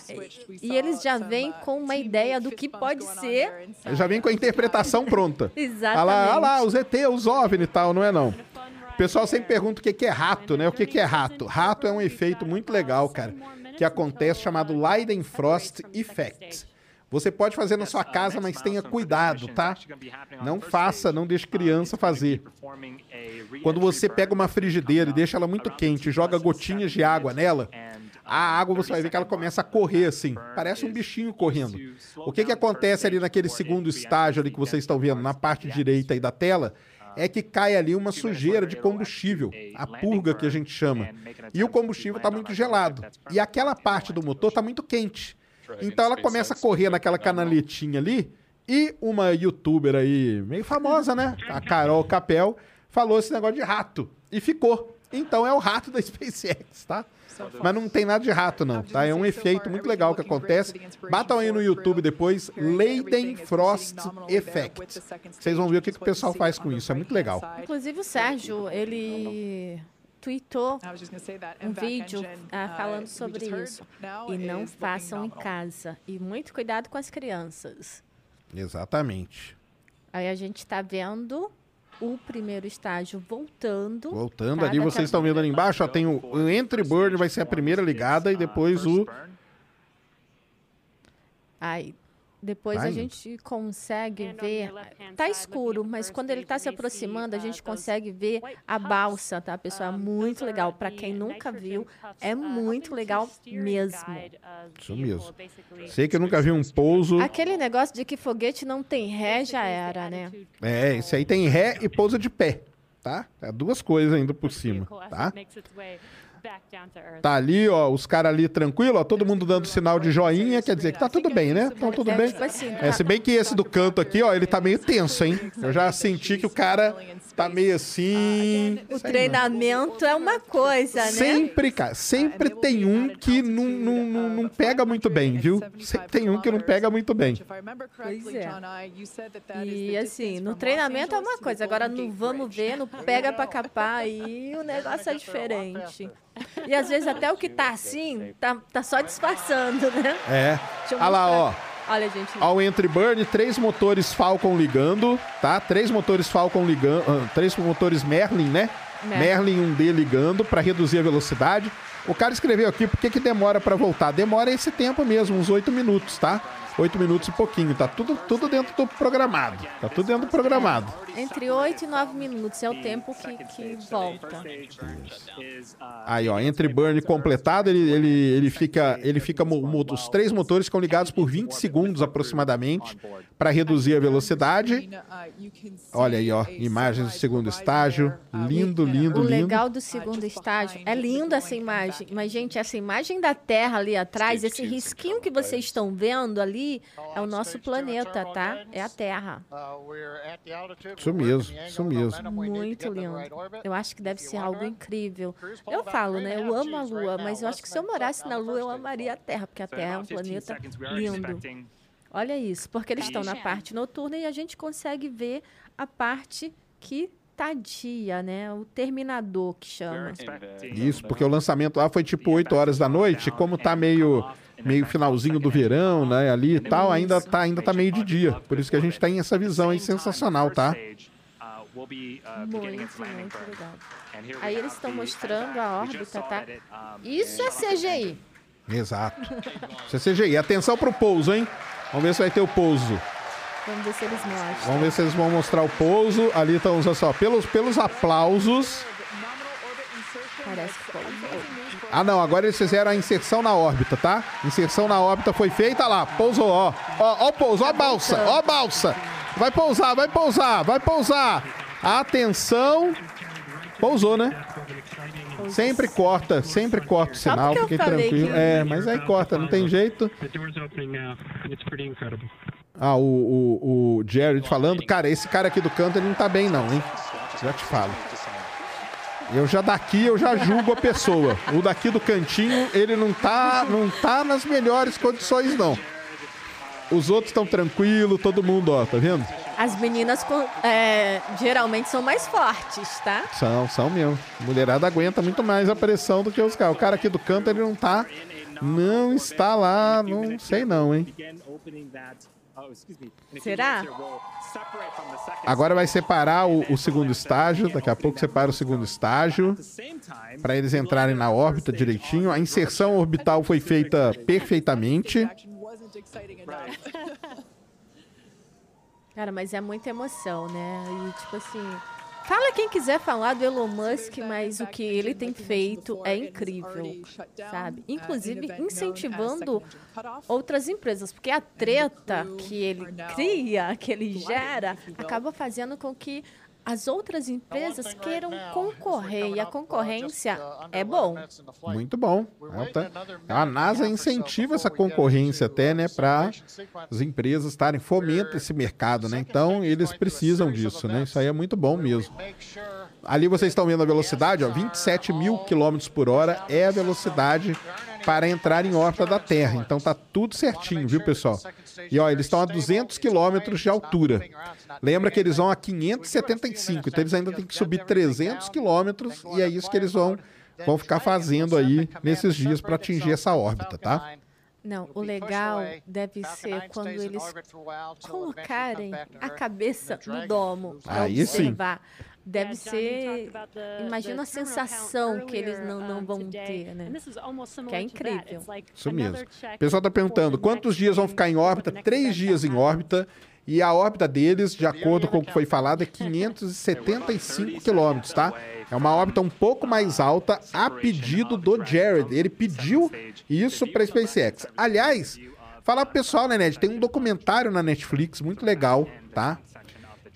E eles já vêm com uma ideia do que pode ser. Já vem com a interpretação pronta. Exatamente. Olha lá, olha lá, os ET, os OVNI e tal, não é não. O pessoal sempre pergunta o que é rato, né? O que é rato? Rato é um efeito muito legal, cara, que acontece chamado Leidenfrost Effect. Você pode fazer na sua casa, mas tenha cuidado, tá? Não faça, não deixe criança fazer. Quando você pega uma frigideira e deixa ela muito quente joga gotinhas de água nela, a água você vai ver que ela começa a correr assim, parece um bichinho correndo. O que que acontece ali naquele segundo estágio ali que vocês estão vendo na parte direita aí da tela? É que cai ali uma sujeira de combustível, a purga que a gente chama. E o combustível está muito gelado. E aquela parte do motor está muito quente. Então ela começa a correr naquela canaletinha ali. E uma youtuber aí, meio famosa, né? A Carol Capel, falou esse negócio de rato. E ficou. Então é o rato da SpaceX, tá? Mas não tem nada de rato, não, tá? É um efeito muito legal que acontece. Batam aí no YouTube depois, Leidenfrost Effect. Vocês vão ver o que, que o pessoal faz com isso. É muito legal. Inclusive o Sérgio, ele tweetou um vídeo ah, falando sobre isso. E não façam em casa. E muito cuidado com as crianças. Exatamente. Aí a gente está vendo o primeiro estágio voltando. Voltando tá? ali, Daqui vocês estão vendo ali embaixo, ó, tem o, o Entry Burn, vai ser a primeira ligada, e depois o... Aí, depois Vai a indo. gente consegue ver. Tá escuro, mas quando ele está se aproximando, a gente consegue ver a balsa, tá, pessoal? É muito legal. Para quem nunca viu, é muito legal mesmo. Isso mesmo. Sei que eu nunca vi um pouso... Aquele negócio de que foguete não tem ré já era, né? É, esse aí tem ré e pousa de pé, tá? É duas coisas ainda por cima, tá? Tá ali, ó, os caras ali tranquilo, ó, todo mundo dando sinal de joinha, quer dizer que tá tudo bem, né? Tá tudo É, bem. tipo assim, É, se bem que esse do canto aqui, ó, ele tá meio tenso, hein? Eu já senti que o cara tá meio assim. O treinamento é uma coisa, né? Sempre, cara, sempre tem um que não, não, não, não pega muito bem, viu? Sempre tem um que não pega muito bem. Pois é. E assim, no treinamento é uma coisa, agora no vamos ver, no pega pra capar, aí o negócio é diferente. E às vezes até o que tá assim, tá, tá só disfarçando, né? É. Olha lá, ó. Olha, gente. Ao Entry Burn, três motores Falcon ligando, tá? Três motores Falcon ligando, ah, três motores Merlin, né? Merlin. Merlin 1D ligando para reduzir a velocidade. O cara escreveu aqui por que que demora para voltar. Demora esse tempo mesmo, uns oito minutos, tá? Oito minutos e pouquinho, tá tudo, tudo dentro do programado. Tá tudo dentro do programado. Entre 8 e 9 minutos é o tempo que, que volta. Aí, ó, Entry Burn completado, ele, ele, ele fica, ele fica os três motores ficam ligados por 20 segundos aproximadamente para reduzir a velocidade. Olha aí, ó, imagens do segundo estágio. Lindo, lindo, O lindo. legal do segundo estágio é lindo essa imagem, mas gente, essa imagem da Terra ali atrás, esse risquinho que vocês estão vendo ali, é o nosso planeta, tá? É a Terra. Isso mesmo, isso mesmo. Muito lindo. Eu acho que deve ser algo incrível. Eu falo, né? Eu amo a Lua, mas eu acho que se eu morasse na Lua, eu amaria a Terra, porque a Terra é um planeta lindo. Olha isso, porque eles estão na parte noturna e a gente consegue ver a parte que estadia, né? O terminador que chama. Isso, porque o lançamento lá foi tipo 8 horas da noite, como tá meio meio finalzinho do verão, né, ali e tal, ainda tá ainda tá meio de dia. Por isso que a gente tem essa visão aí sensacional, tá? Muito, muito legal. Aí eles estão mostrando a órbita, tá? Isso é CGI. Exato. Isso é CGI. Atenção pro pouso, hein? Vamos ver se vai ter o pouso. Vamos ver se eles mostram. Vamos ver se eles vão mostrar o pouso. Ali estão, olha só, pelos, pelos aplausos. Parece que foi. Ah, não, agora eles fizeram a inserção na órbita, tá? Inserção na órbita foi feita lá, pousou, ó. Ó, ó o pouso, ó a balsa, ó a balsa. Vai pousar, vai pousar, vai pousar. Atenção. Pousou, né? Sempre corta, sempre corta o sinal, tranquilos. que- É, mas aí corta, não tem jeito. Ah, o, o, o Jared falando, cara, esse cara aqui do canto ele não tá bem não, hein? Já te falo. Eu já daqui eu já julgo a pessoa. O daqui do cantinho, ele não tá, não tá nas melhores condições não. Os outros estão tranquilos, todo mundo, ó, tá vendo? As meninas é, geralmente são mais fortes, tá? São, são mesmo. Mulherada aguenta muito mais a pressão do que os caras. O cara aqui do canto, ele não tá, não está lá, não sei não, hein? Será? Agora vai separar o, o segundo estágio, daqui a pouco separa o segundo estágio, para eles entrarem na órbita direitinho. A inserção orbital foi feita perfeitamente. Cara, mas é muita emoção, né? E tipo assim. Fala quem quiser falar do Elon Musk, mas o que ele tem feito é incrível, sabe? Inclusive incentivando outras empresas, porque a treta que ele cria, que ele gera, acaba fazendo com que as outras empresas queiram concorrer e a concorrência é bom. Muito bom. É, tá- A NASA incentiva essa concorrência até, né, para as empresas estarem fomenta esse mercado, né? Então eles precisam disso, né? Isso aí é muito bom mesmo. Ali vocês estão vendo a velocidade, ó, 27 mil quilômetros por hora é a velocidade para entrar em órbita da Terra. Então tá tudo certinho, viu, pessoal? E ó, eles estão a 200 quilômetros de altura. Lembra que eles vão a 575, então eles ainda têm que subir 300 quilômetros e é isso que eles vão vão ficar fazendo aí nesses dias para atingir essa órbita, tá? Não, o legal deve ser quando eles colocarem a cabeça no domo para Aí sim. Deve ser. Imagina a sensação que eles não, não vão ter, né? Que é incrível. Isso mesmo. O pessoal está perguntando quantos dias vão ficar em órbita? Três dias em órbita. E a órbita deles, de acordo com o que foi falado, é 575 quilômetros, tá? É uma órbita um pouco mais alta a pedido do Jared. Ele pediu isso para a SpaceX. Aliás, falar pro pessoal, né, Ned? Tem um documentário na Netflix muito legal, tá?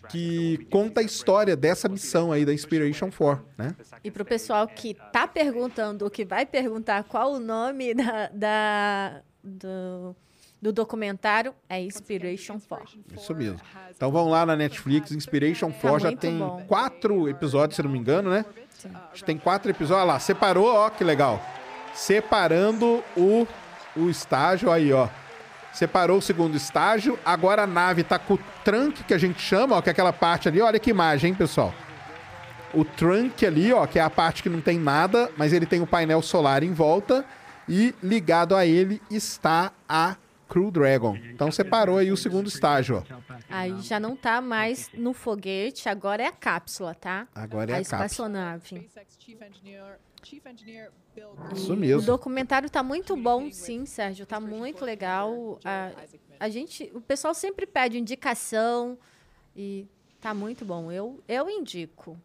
Que conta a história dessa missão aí da Inspiration 4, né? E para o pessoal que tá perguntando, que vai perguntar qual o nome da, da- do, do documentário, é Inspiration 4. Isso mesmo. Então vão lá na Netflix, Inspiration 4 já muito tem bom. quatro episódios, se não me engano, né? Acho que tem quatro episódios. Olha lá, separou, ó, que legal. Separando o, o estágio aí, ó. Separou o segundo estágio. Agora a nave tá com o trunk que a gente chama, ó, que é aquela parte ali. Olha que imagem, hein, pessoal. O trunk ali, ó, que é a parte que não tem nada, mas ele tem o painel solar em volta. E ligado a ele está a Crew Dragon. Então separou aí o segundo estágio, ó. Aí já não tá mais no foguete, agora é a cápsula, tá? Agora é a cápsula. espaçonave. Isso O mesmo. documentário tá muito bom, sim, Sérgio. Tá muito legal. A, a gente, o pessoal sempre pede indicação e tá muito bom. Eu, eu indico.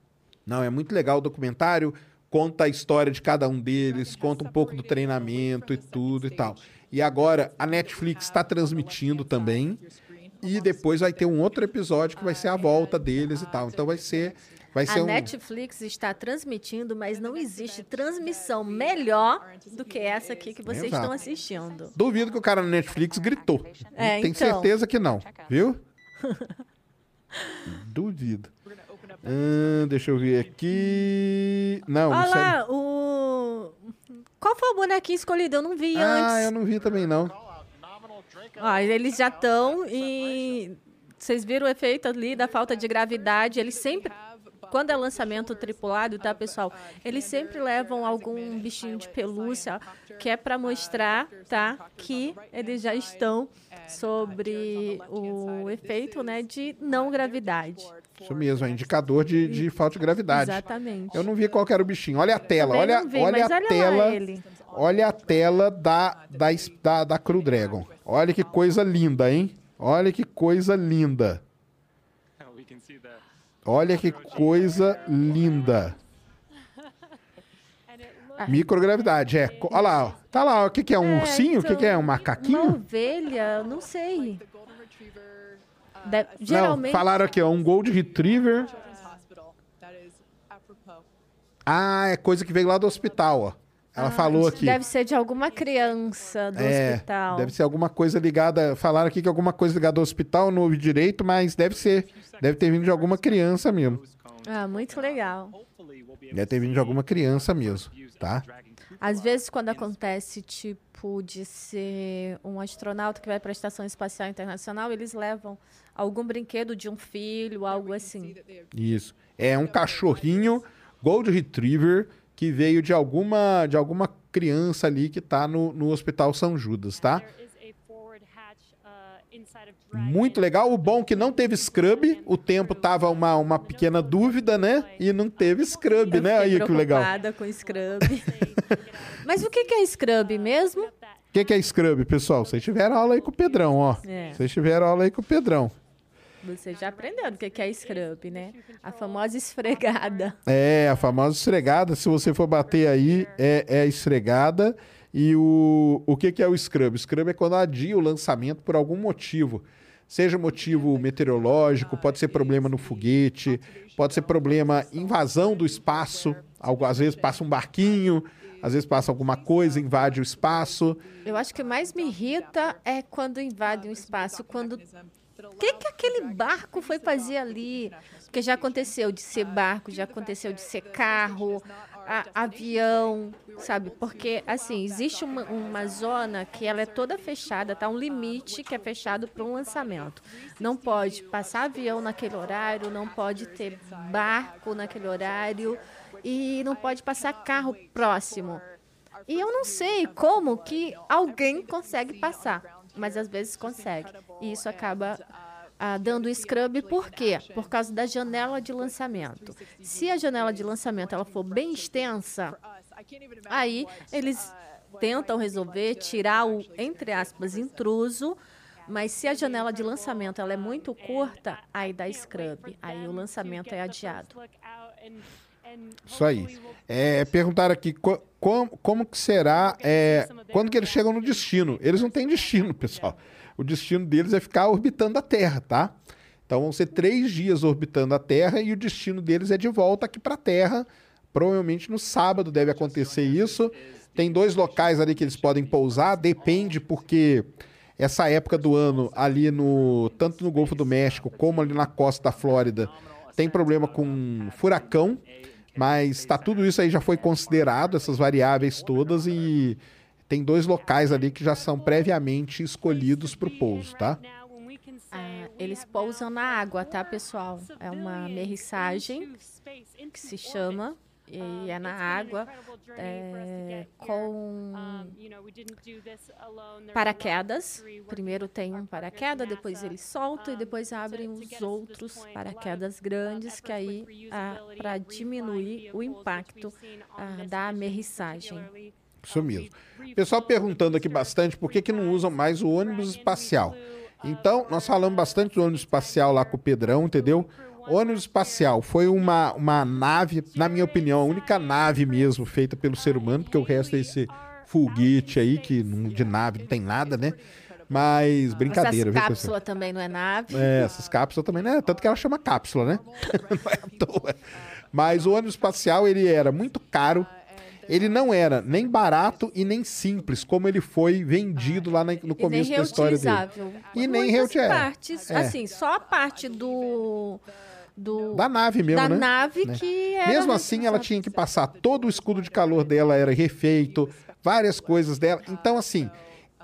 Não, é muito legal o documentário. Conta a história de cada um deles, conta um pouco do treinamento e tudo e tal. E agora a Netflix está transmitindo também. E depois vai ter um outro episódio que vai ser a volta deles e tal. Então vai ser. Vai ser A um. Netflix está transmitindo, mas não existe transmissão melhor do que essa aqui que vocês Exato. estão assistindo. Duvido que o cara na Netflix gritou. É, Tenho então. certeza que não, viu? Duvido. Ahn, deixa eu ver aqui. Não, Olha não sei. lá, o. Qual foi o bonequinho escolhido? Eu não vi Ah, antes. eu não vi também não. Ó, eles já estão e vocês viram o efeito ali da falta de gravidade. Eles sempre quando é lançamento tripulado, tá, pessoal? Eles sempre levam algum bichinho de pelúcia que é para mostrar, tá, que eles já estão sobre o efeito, né, de não gravidade. Isso mesmo, é indicador de, de falta de gravidade. Exatamente. Eu não vi qual era o bichinho. Olha a tela, olha, vi, olha a olha tela. Olha a tela da, da, da, da Crew Dragon. Olha que coisa linda, hein? Olha que coisa linda. Olha que coisa linda. Microgravidade, é. Olha lá, ó. Tá lá, o que, que é? Um É, ursinho? O que, então, que é? Um Uma macaquinho? ovelha, não sei. De- Não, geralmente. falaram aqui, ó. Um Gold Retriever. Ah, é coisa que veio lá do hospital, ó. Ela falou aqui. Deve ser de alguma criança do É, hospital. deve ser alguma coisa ligada. Falaram aqui que alguma coisa ligada ao hospital, não ouvi direito, mas deve ser. Deve ter vindo de alguma criança mesmo. Ah, muito legal. Deve ter vindo de alguma criança mesmo, tá? Às vezes, quando acontece, tipo, de ser um astronauta que vai para a Estação Espacial Internacional, eles levam algum brinquedo de um filho, algo assim. Isso. É um cachorrinho Gold Retriever que veio de alguma, de alguma criança ali que tá no, no Hospital São Judas, tá? Muito legal. O bom é que não teve scrub. O tempo tava uma, uma pequena dúvida, né? E não teve scrub, Eu né? Aí que legal. com scrub. Mas o que que é scrub mesmo? O que, que é scrub, pessoal? Vocês tiveram aula aí com o Pedrão, ó. É. Vocês tiveram aula aí com o Pedrão. Você já aprendeu o que que é scrub, né? A famosa esfregada. É, a famosa esfregada. Se você for bater aí, é, é esfregada. E o, o que, que é o scrub? O scrub é quando adia o lançamento por algum motivo. Seja motivo meteorológico, pode ser problema no foguete, pode ser problema invasão do espaço. Algo, às vezes passa um barquinho, às vezes passa alguma coisa, invade o espaço. Eu acho que mais me irrita é quando invade um espaço, quando o que, que aquele barco foi fazer ali? Porque já aconteceu de ser barco, já aconteceu de ser carro, a- avião, sabe? Porque, assim, existe uma, uma zona que ela é toda fechada, tá? Um limite que é fechado para um lançamento. Não pode passar avião naquele horário, não pode ter barco naquele horário e não pode passar carro próximo. E eu não sei como que alguém consegue passar, mas às vezes consegue. E isso acaba ah, dando scrub, por quê? Por causa da janela de lançamento. Se a janela de lançamento ela for bem extensa, aí eles tentam resolver tirar o, entre aspas, intruso, mas se a janela de lançamento ela é muito curta, aí dá scrub, aí o lançamento é adiado. Isso aí. É, perguntaram aqui co- como, como que será é, quando que eles chegam no destino. Eles não têm destino, pessoal. O destino deles é ficar orbitando a Terra, tá? Então vão ser três dias orbitando a Terra e o destino deles é de volta aqui para a Terra. Provavelmente no sábado deve acontecer isso. Tem dois locais ali que eles podem pousar, depende porque essa época do ano ali no tanto no Golfo do México como ali na costa da Flórida tem problema com furacão, mas tá tudo isso aí já foi considerado essas variáveis todas e tem dois locais ali que já são previamente escolhidos para o pouso, tá? Ah, eles pousam na água, tá, pessoal? É uma merrissagem que se chama e é na água é, com paraquedas. Primeiro tem um paraquedas, depois eles soltam e depois abrem os outros paraquedas grandes que aí para diminuir o impacto ah, da merrissagem. Isso mesmo. Pessoal perguntando aqui bastante por que, que não usam mais o ônibus espacial. Então, nós falamos bastante do ônibus espacial lá com o Pedrão, entendeu? Ônibus espacial foi uma, uma nave, na minha opinião, a única nave mesmo feita pelo ser humano, porque o resto é esse foguete aí, que não- de nave não tem nada, né? Mas brincadeira, Essas viu, cápsulas também não é nave. É, essas cápsulas também, né? Tanto que ela chama cápsula, né? não é à toa. Mas o ônibus espacial, ele era muito caro. Ele não era nem barato e nem simples, como ele foi vendido lá no E nem começo da história dele. reutilizável. E nem reutilizável. partes, É. assim, só a parte do... do Da nave mesmo, da né? nave Né? que era Mesmo assim, ela tinha que passar todo o escudo de calor dela, era refeito, várias coisas dela. Então, assim,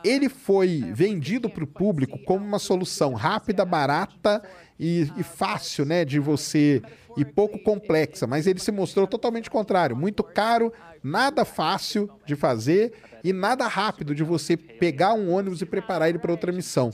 ele foi vendido para o público como uma solução rápida, barata e, e, fácil, né, de você e pouco complexa, mas ele se mostrou totalmente contrário, muito caro, nada fácil de fazer e nada rápido de você pegar um ônibus e preparar ele para outra missão.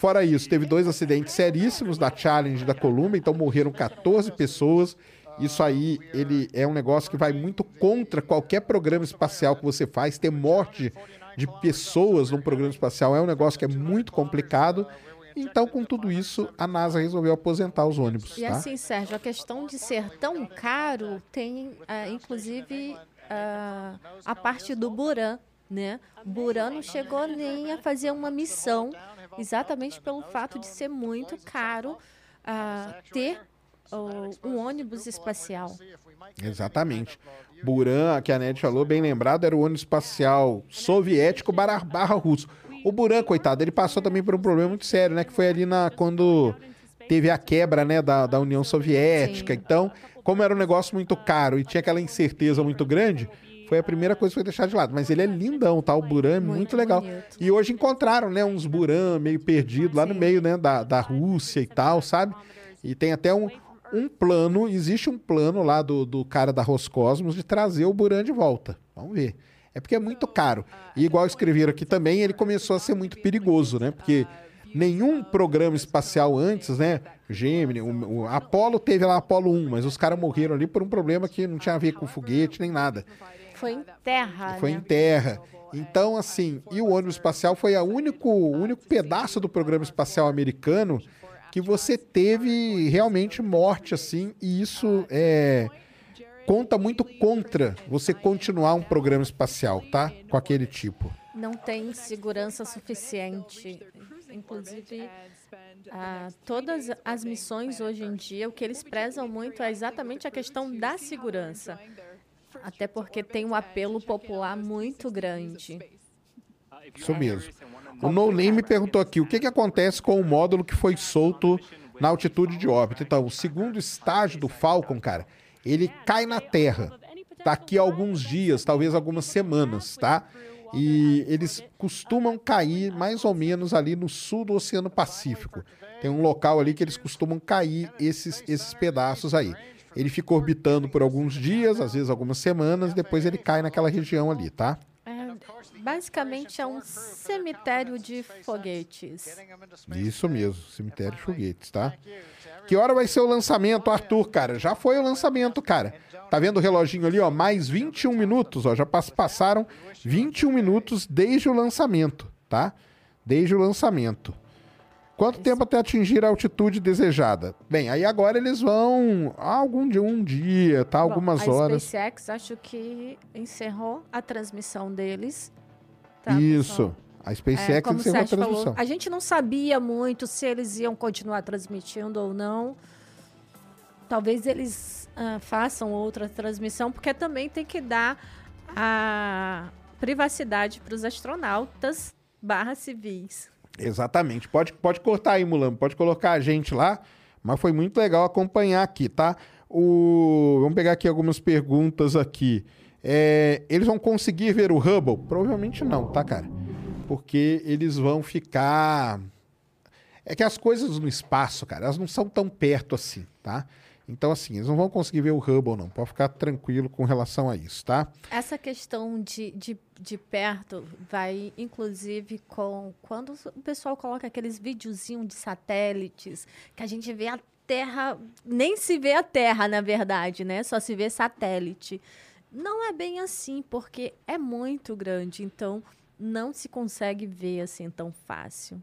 Fora isso, teve dois acidentes seríssimos da Challenge da Columbia, então morreram 14 pessoas. Isso aí, ele é um negócio que vai muito contra qualquer programa espacial que você faz. Ter morte de pessoas num programa espacial é um negócio que é muito complicado. Então, com tudo isso, a NASA resolveu aposentar os ônibus. E tá? assim, Sérgio, a questão de ser tão caro tem, uh, inclusive, uh, a parte do Buran, né? Buran não chegou nem a fazer uma missão, exatamente pelo fato de ser muito caro uh, ter um ônibus espacial. Exatamente. Buran, que a Ned falou, bem lembrado, era o ônibus espacial soviético barra, barra russo. O Buran, coitado, ele passou também por um problema muito sério, né? Que foi ali na quando teve a quebra, né, da, da União Soviética. Sim. Então, como era um negócio muito caro e tinha aquela incerteza muito grande, foi a primeira coisa que foi deixar de lado. Mas ele é lindão, tá? O Buran é muito, muito legal. Bonito. E hoje encontraram, né, uns Buran meio perdidos lá no meio, né, da, da Rússia e tal, sabe? E tem até um, um plano, existe um plano lá do, do cara da Roscosmos de trazer o Buran de volta. Vamos ver. É porque é muito caro. E igual escreveram aqui também, ele começou a ser muito perigoso, né? Porque nenhum programa espacial antes, né? Gemini, o, o Apollo teve lá Apollo 1, mas os caras morreram ali por um problema que não tinha a ver com foguete nem nada. Foi em terra. Foi né? em terra. Então, assim, e o ônibus espacial foi o único, único pedaço do programa espacial americano que você teve realmente morte, assim, e isso é conta muito contra você continuar um programa espacial, tá? Com aquele tipo. Não tem segurança suficiente. Inclusive, ah, todas as missões hoje em dia, o que eles prezam muito é exatamente a questão da segurança. Até porque tem um apelo popular muito grande. Isso mesmo. O No Name perguntou aqui: o que, que acontece com o módulo que foi solto na altitude de órbita? Então, o segundo estágio do Falcon, cara, ele cai na Terra daqui a alguns dias, talvez algumas semanas, tá? E eles costumam cair mais ou menos ali no sul do Oceano Pacífico. Tem um local ali que eles costumam cair esses, esses pedaços aí. Ele fica orbitando por alguns dias, às vezes algumas semanas, depois ele cai naquela região ali, tá? É, basicamente é um cemitério de foguetes. Isso mesmo, cemitério de foguetes, tá? Que hora vai ser o lançamento, Arthur, cara? Já foi o lançamento, cara. Tá vendo o reloginho ali, ó? Mais 21 minutos, ó. Já passaram 21 minutos desde o lançamento, tá? Desde o lançamento. Quanto tempo até atingir a altitude desejada? Bem, aí agora eles vão algum de um dia, tá? Algumas Bom, a horas. A SpaceX acho que encerrou a transmissão deles. Tá, Isso. Pessoal? A SpaceX é, encerrou a transmissão. Falou, a gente não sabia muito se eles iam continuar transmitindo ou não. Talvez eles uh, façam outra transmissão, porque também tem que dar a privacidade para os astronautas barra civis. Exatamente. Pode, pode cortar aí, Mulambo. Pode colocar a gente lá. Mas foi muito legal acompanhar aqui, tá? O... Vamos pegar aqui algumas perguntas aqui. É... Eles vão conseguir ver o Hubble? Provavelmente não, tá, cara? porque eles vão ficar. É que as coisas no espaço, cara, elas não são tão perto assim, tá? Então, assim, eles não vão conseguir ver o Hubble, não. Pode ficar tranquilo com relação a isso, tá? Essa questão de, de, de perto vai, inclusive, com quando o pessoal coloca aqueles videozinhos de satélites, que a gente vê a Terra, nem se vê a Terra, na verdade, né? Só se vê satélite. Não é bem assim, porque é muito grande. Então, não se consegue ver assim tão fácil.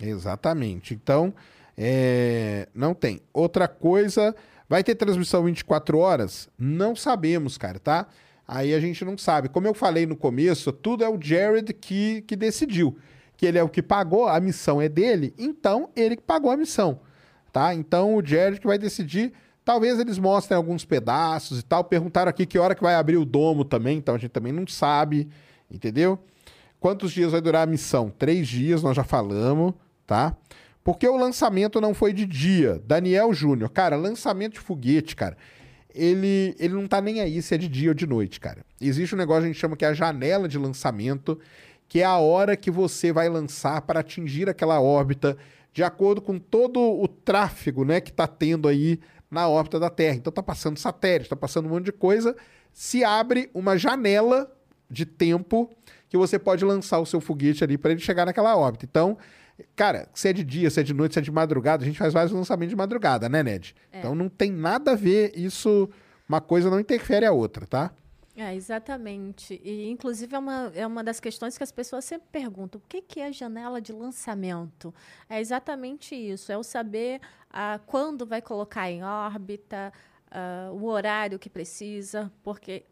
Exatamente. Então, é... não tem. Outra coisa, vai ter transmissão 24 horas? Não sabemos, cara, tá? Aí a gente não sabe. Como eu falei no começo, tudo é o Jared que, que decidiu. Que ele é o que pagou, a missão é dele, então ele que pagou a missão, tá? Então o Jared que vai decidir. Talvez eles mostrem alguns pedaços e tal. Perguntaram aqui que hora que vai abrir o domo também, então a gente também não sabe, entendeu? Quantos dias vai durar a missão? Três dias, nós já falamos, tá? Porque o lançamento não foi de dia. Daniel Júnior, cara, lançamento de foguete, cara, ele, ele não tá nem aí se é de dia ou de noite, cara. Existe um negócio que a gente chama que é a janela de lançamento, que é a hora que você vai lançar para atingir aquela órbita, de acordo com todo o tráfego né, que está tendo aí na órbita da Terra. Então está passando satélite, está passando um monte de coisa, se abre uma janela de tempo que você pode lançar o seu foguete ali para ele chegar naquela órbita. Então, cara, se é de dia, se é de noite, se é de madrugada, a gente faz vários lançamentos de madrugada, né, Ned? É. Então não tem nada a ver isso, uma coisa não interfere a outra, tá? É, exatamente. E, inclusive, é uma, é uma das questões que as pessoas sempre perguntam: o que, que é janela de lançamento? É exatamente isso: é o saber ah, quando vai colocar em órbita, ah, o horário que precisa, porque.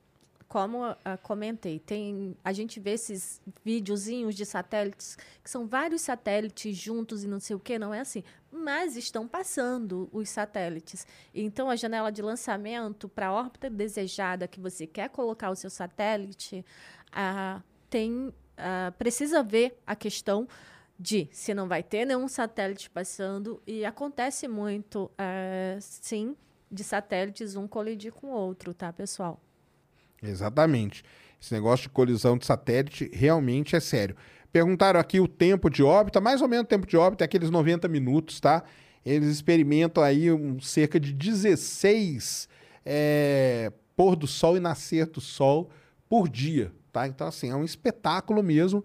Como ah, comentei, tem, a gente vê esses videozinhos de satélites, que são vários satélites juntos e não sei o que, não é assim. Mas estão passando os satélites. Então, a janela de lançamento para a órbita desejada que você quer colocar o seu satélite, ah, tem, ah, precisa ver a questão de se não vai ter nenhum satélite passando. E acontece muito, ah, sim, de satélites um colidir com o outro, tá, pessoal? Exatamente. Esse negócio de colisão de satélite realmente é sério. Perguntaram aqui o tempo de órbita, mais ou menos o tempo de órbita é aqueles 90 minutos, tá? Eles experimentam aí um, cerca de 16 é, pôr do sol e nascer do sol por dia, tá? Então, assim, é um espetáculo mesmo.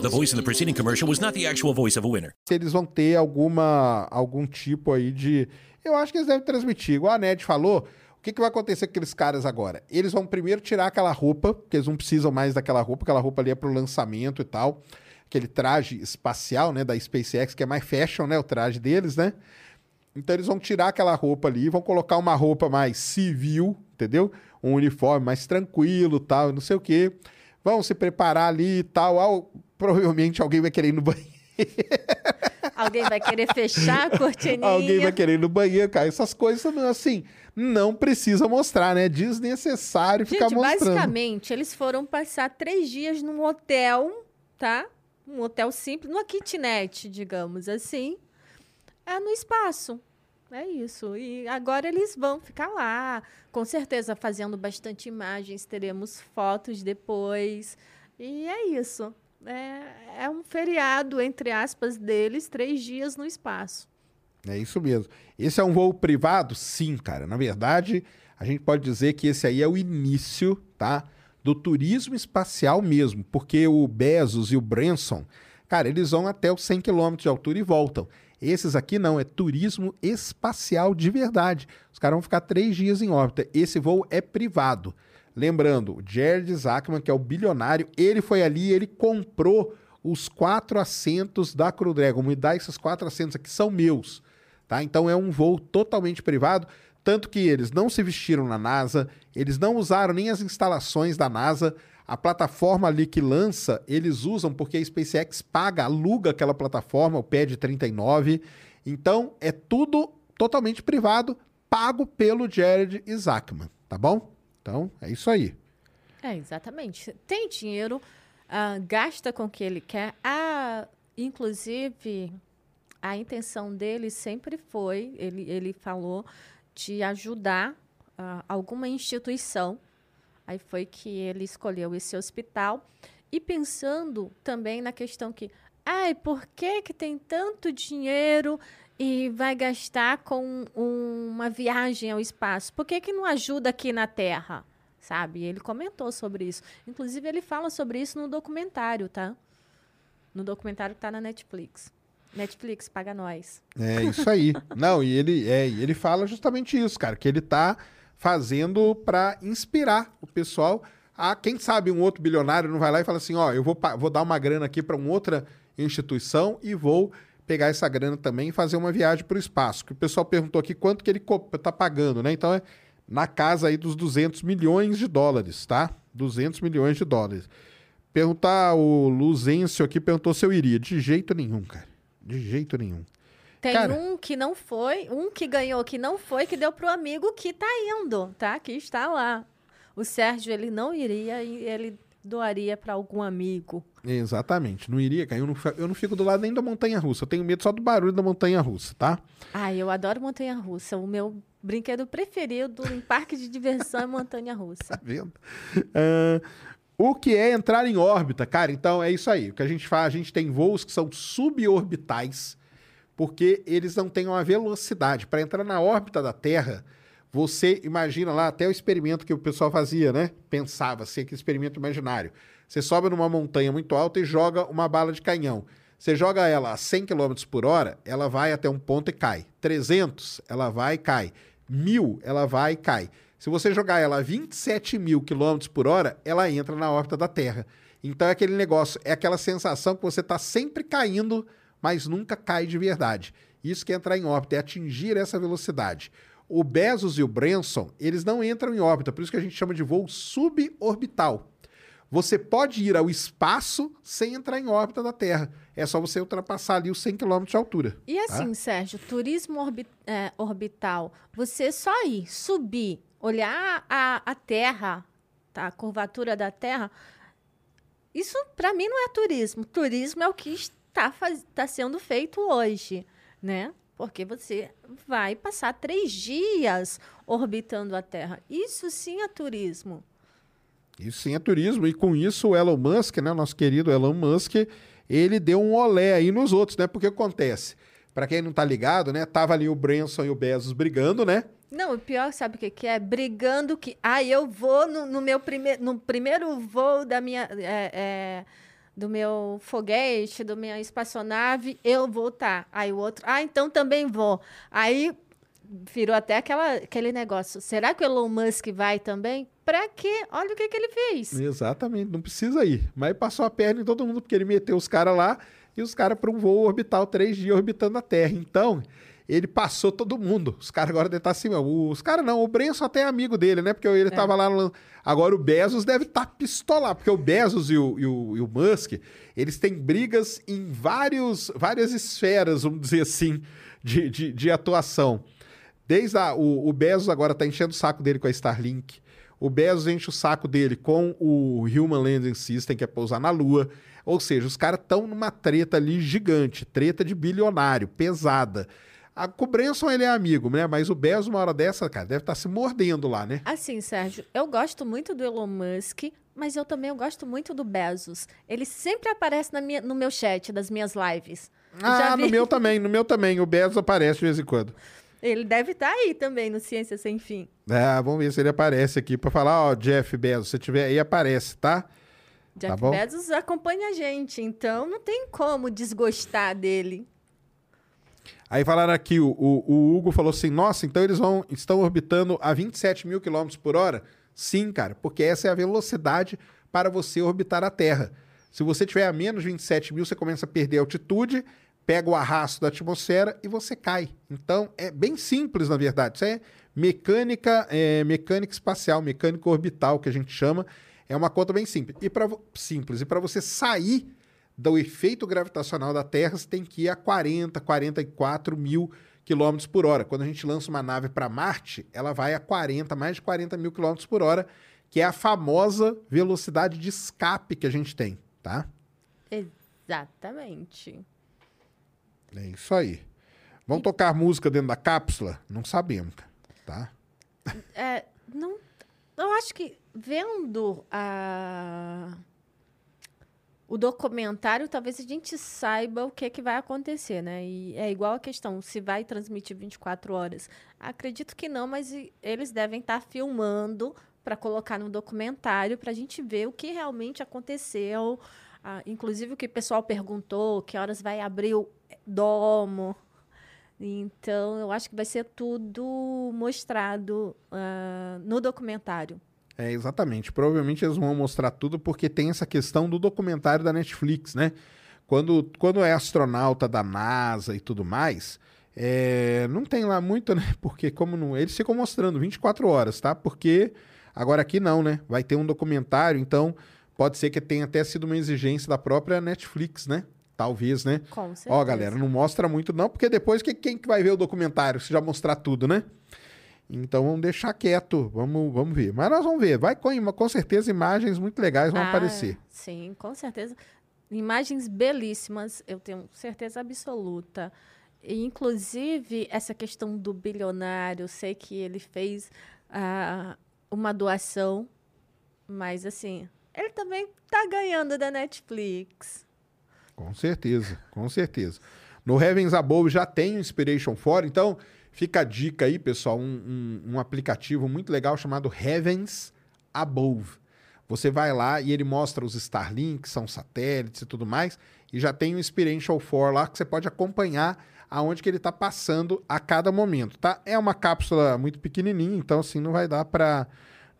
The voice in the preceding commercial was not the actual voice of a winner. eles vão ter alguma algum tipo aí de. Eu acho que eles devem transmitir. Igual a Ned falou, o que, que vai acontecer com aqueles caras agora? Eles vão primeiro tirar aquela roupa, porque eles não precisam mais daquela roupa, aquela roupa ali é pro lançamento e tal. Aquele traje espacial, né, da SpaceX, que é mais fashion, né, o traje deles, né? Então eles vão tirar aquela roupa ali, vão colocar uma roupa mais civil, entendeu? Um uniforme mais tranquilo, tal, não sei o quê. Vão se preparar ali e tal. Al- provavelmente alguém vai querer ir no banheiro. Alguém vai querer fechar a cortininha. Alguém vai querer ir no banheiro, cara. Essas coisas, assim, não precisa mostrar, né? Desnecessário ficar Gente, mostrando. basicamente, eles foram passar três dias num hotel, tá? Um hotel simples, numa kitnet, digamos assim. É no espaço. É isso. E agora eles vão ficar lá. Com certeza, fazendo bastante imagens. Teremos fotos depois. E é isso. É, é um feriado, entre aspas, deles, três dias no espaço. É isso mesmo. Esse é um voo privado? Sim, cara. Na verdade, a gente pode dizer que esse aí é o início, tá? Do turismo espacial mesmo, porque o Bezos e o Branson, cara, eles vão até os 100 km de altura e voltam. Esses aqui não, é turismo espacial de verdade. Os caras vão ficar três dias em órbita. Esse voo é privado. Lembrando, Jared Zachman, que é o bilionário, ele foi ali ele comprou os quatro assentos da Crew Dragon. Me dá esses quatro assentos aqui, são meus. Tá? Então é um voo totalmente privado, tanto que eles não se vestiram na NASA, eles não usaram nem as instalações da NASA. A plataforma ali que lança, eles usam porque a SpaceX paga, aluga aquela plataforma, o PAD 39. Então é tudo totalmente privado, pago pelo Jared Isaacman, tá bom? Então é isso aí. É, exatamente. Tem dinheiro, ah, gasta com o que ele quer. Ah, inclusive, a intenção dele sempre foi, ele, ele falou, de ajudar ah, alguma instituição. Aí foi que ele escolheu esse hospital. E pensando também na questão que, ai, por que, que tem tanto dinheiro e vai gastar com um- uma viagem ao espaço? Por que, que não ajuda aqui na Terra? Sabe? Ele comentou sobre isso. Inclusive, ele fala sobre isso no documentário, tá? No documentário que tá na Netflix. Netflix, paga nós. É isso aí. Não, e ele, é, ele fala justamente isso, cara, que ele tá fazendo para inspirar o pessoal a, quem sabe, um outro bilionário não vai lá e fala assim, ó, eu vou, vou dar uma grana aqui para uma outra instituição e vou pegar essa grana também e fazer uma viagem para o espaço. Que o pessoal perguntou aqui quanto que ele co- tá pagando, né? Então é na casa aí dos 200 milhões de dólares, tá? 200 milhões de dólares. Perguntar, o Luzêncio aqui perguntou se eu iria. De jeito nenhum, cara. De jeito nenhum. Tem Cara- um que não foi, um que ganhou que não foi, que deu pro amigo que tá indo, tá? Que está lá. O Sérgio, ele não iria e ele doaria para algum amigo. Exatamente. Não iria, cara. Eu não, eu não fico do lado nem da montanha russa. Eu tenho medo só do barulho da montanha russa, tá? Ah, eu adoro montanha-russa. O meu brinquedo preferido em parque de diversão é montanha-russa. Tá vendo? Ah, o que é entrar em órbita, cara? Então é isso aí. O que a gente faz, a gente tem voos que são suborbitais, porque eles não têm uma velocidade. Para entrar na órbita da Terra, você imagina lá até o experimento que o pessoal fazia, né? Pensava, assim, aquele experimento imaginário. Você sobe numa montanha muito alta e joga uma bala de canhão. Você joga ela a 100 km por hora, ela vai até um ponto e cai. 300, ela vai e cai. 1000, ela vai e cai. Se você jogar ela a 27 mil km por hora, ela entra na órbita da Terra. Então é aquele negócio, é aquela sensação que você está sempre caindo, mas nunca cai de verdade. Isso que é entrar em órbita, é atingir essa velocidade. O Bezos e o Branson, eles não entram em órbita, por isso que a gente chama de voo suborbital. Você pode ir ao espaço sem entrar em órbita da Terra. É só você ultrapassar ali os 100 km de altura. E assim, Sérgio, turismo orbi- é, orbital, você só ir, subir, olhar a, a Terra, tá? a curvatura da Terra, isso para mim não é turismo. Turismo é o que está, faz- está sendo feito hoje, né? Porque você vai passar três dias orbitando a Terra. Isso sim é turismo. Isso sim é turismo. E com isso o Elon Musk, né, nosso querido Elon Musk, ele deu um olé aí nos outros, né? Porque acontece, Pra quem não tá ligado, né, tava ali o Branson e o Bezos brigando, né? Não, o pior, sabe o que, que é? Brigando que. Ah, eu vou no, no meu primeiro. No primeiro voo da minha. é, é, do meu foguete, da minha espaçonave, eu vou estar. Aí o outro. Ah, então também vou. Aí virou até aquela, aquele negócio. Será que o Elon Musk vai também? Pra quê? Olha o que, que ele fez. Exatamente, não precisa ir. Mas passou a perna em todo mundo, porque ele meteu os caras lá e os caras para um voo orbital, três dias orbitando a Terra. Então, ele passou todo mundo. Os caras agora devem estar assim, ó, os caras não, o Brenson até é amigo dele, né? Porque ele tava lá no... Agora o Bezos deve estar pistolado, porque o Bezos e o, e, o, e o Musk, eles têm brigas em vários, várias esferas, vamos dizer assim, de, de, de atuação. Desde a, o, o Bezos agora tá enchendo o saco dele com a Starlink. O Bezos enche o saco dele com o Human Landing System, que é pousar na Lua. Ou seja, os caras estão numa treta ali gigante, treta de bilionário, pesada. A, com o Branson ele é amigo, né? Mas o Bezos, uma hora dessa, cara, deve estar se mordendo lá, né? Assim, Sérgio, eu gosto muito do Elon Musk, mas eu também gosto muito do Bezos. Ele sempre aparece na minha, no meu chat das minhas lives. Ah, no meu também, no meu também. O Bezos aparece de vez em quando. Ele deve estar aí também no Ciência Sem Fim. É, vamos ver se ele aparece aqui pra falar, ó, Jeff Bezos, se tiver aí, aparece, tá? Jeff bom. Bezos acompanha a gente, então não tem como desgostar dele. Aí falaram aqui, o, o- o Hugo falou assim: nossa, então eles vão, estão orbitando a 27 mil quilômetros por hora? Sim, cara, porque essa é a velocidade para você orbitar a Terra. Se você tiver a menos 27 mil, você começa a perder altitude, pega o arrasto da atmosfera e você cai. Então é bem simples, na verdade. Isso é mecânica, é, mecânica espacial, mecânica orbital, que a gente chama. É uma conta bem simples. E para simples. E para você sair do efeito gravitacional da Terra, você tem que ir a 40, 44 mil quilômetros por hora. Quando a gente lança uma nave para Marte, ela vai a 40, mais de 40 mil quilômetros por hora, que é a famosa velocidade de escape que a gente tem, tá? Exatamente. É isso aí. Vamos tocar música dentro da cápsula? Não sabemos, tá? É, não, eu acho que vendo a, o documentário, talvez a gente saiba o que, que vai acontecer, né? E é igual a questão, se vai transmitir 24 horas. Acredito que não, mas eles devem estar filmando para colocar no documentário para a gente ver o que realmente aconteceu. Ah, inclusive o que o pessoal perguntou, que horas vai abrir o domo. Então, eu acho que vai ser tudo mostrado ah, no documentário. É, exatamente. Provavelmente eles vão mostrar tudo porque tem essa questão do documentário da Netflix, né? Quando, quando é astronauta da NASA e tudo mais, é, não tem lá muito, né? Porque como não, eles ficam mostrando 24 horas, tá? Porque agora aqui não, né? Vai ter um documentário, então Pode ser que tenha até sido uma exigência da própria Netflix, né? Talvez, né? Com Ó, certeza. galera, não mostra muito não, porque depois que, quem que vai ver o documentário se já mostrar tudo, né? Então vamos deixar quieto, vamos, vamos ver. Mas nós vamos ver, vai com, com certeza imagens muito legais vão Ah, aparecer. Sim, com certeza. Imagens belíssimas, eu tenho certeza absoluta. E, inclusive, essa questão do bilionário, eu sei que ele fez ah, uma doação, mas assim, ele também está ganhando da Netflix. Com certeza, com certeza. No Heavens Above já tem o Inspiration 4, então fica a dica aí, pessoal, um, um- um aplicativo muito legal chamado Heavens Above. Você vai lá e ele mostra os Starlink, que são satélites e tudo mais, e já tem o Inspiration 4 lá que você pode acompanhar aonde que ele está passando a cada momento, tá? É uma cápsula muito pequenininha, então assim não vai dar para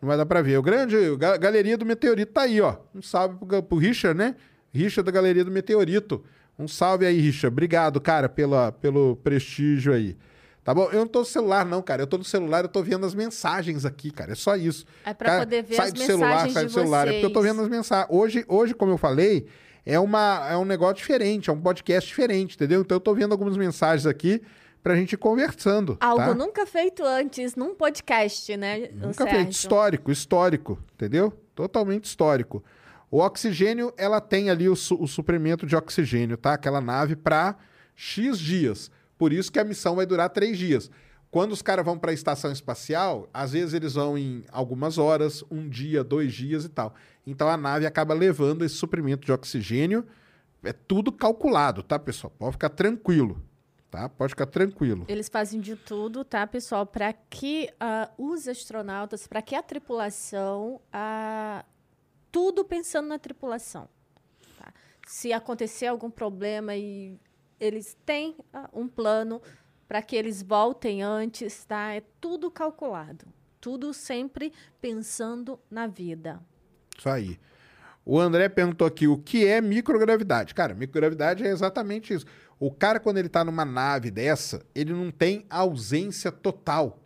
não vai dar para ver. O grande ga- galeria do meteorito tá aí, ó. Um salve pro, pro Richard, né? Richard da Galeria do Meteorito. Um salve aí, Richard. Obrigado, cara, pela, pelo prestígio aí. Tá bom? Eu não tô no celular, não, cara. Eu tô no celular, eu tô vendo as mensagens aqui, cara. É só isso. É pra Cara, poder ver sai as do celular, mensagens sai de do celular. É porque eu tô vocês. vendo as mensagens. Hoje, hoje, como eu falei, é, uma, é um negócio diferente, é um podcast diferente, entendeu? Então eu tô vendo algumas mensagens aqui pra gente ir conversando. Algo tá? nunca feito antes num podcast, né? Nunca feito. Histórico, histórico, entendeu? Totalmente histórico. O oxigênio, ela tem ali o, su- o suprimento de oxigênio, tá? Aquela nave para X dias. Por isso que a missão vai durar três dias. Quando os caras vão para a estação espacial, às vezes eles vão em algumas horas, um dia, dois dias e tal. Então a nave acaba levando esse suprimento de oxigênio. É tudo calculado, tá, pessoal? Pode ficar tranquilo, tá? Pode ficar tranquilo. Eles fazem de tudo, tá, pessoal, para que ah, os astronautas, para que a tripulação, ah, tudo pensando na tripulação. tá? Se acontecer algum problema e eles têm ah, um plano para que eles voltem antes, tá? É tudo calculado, tudo sempre pensando na vida. Isso aí. O André perguntou aqui o que é microgravidade. Cara, microgravidade é exatamente isso. O cara, quando ele tá numa nave dessa, ele não tem ausência total,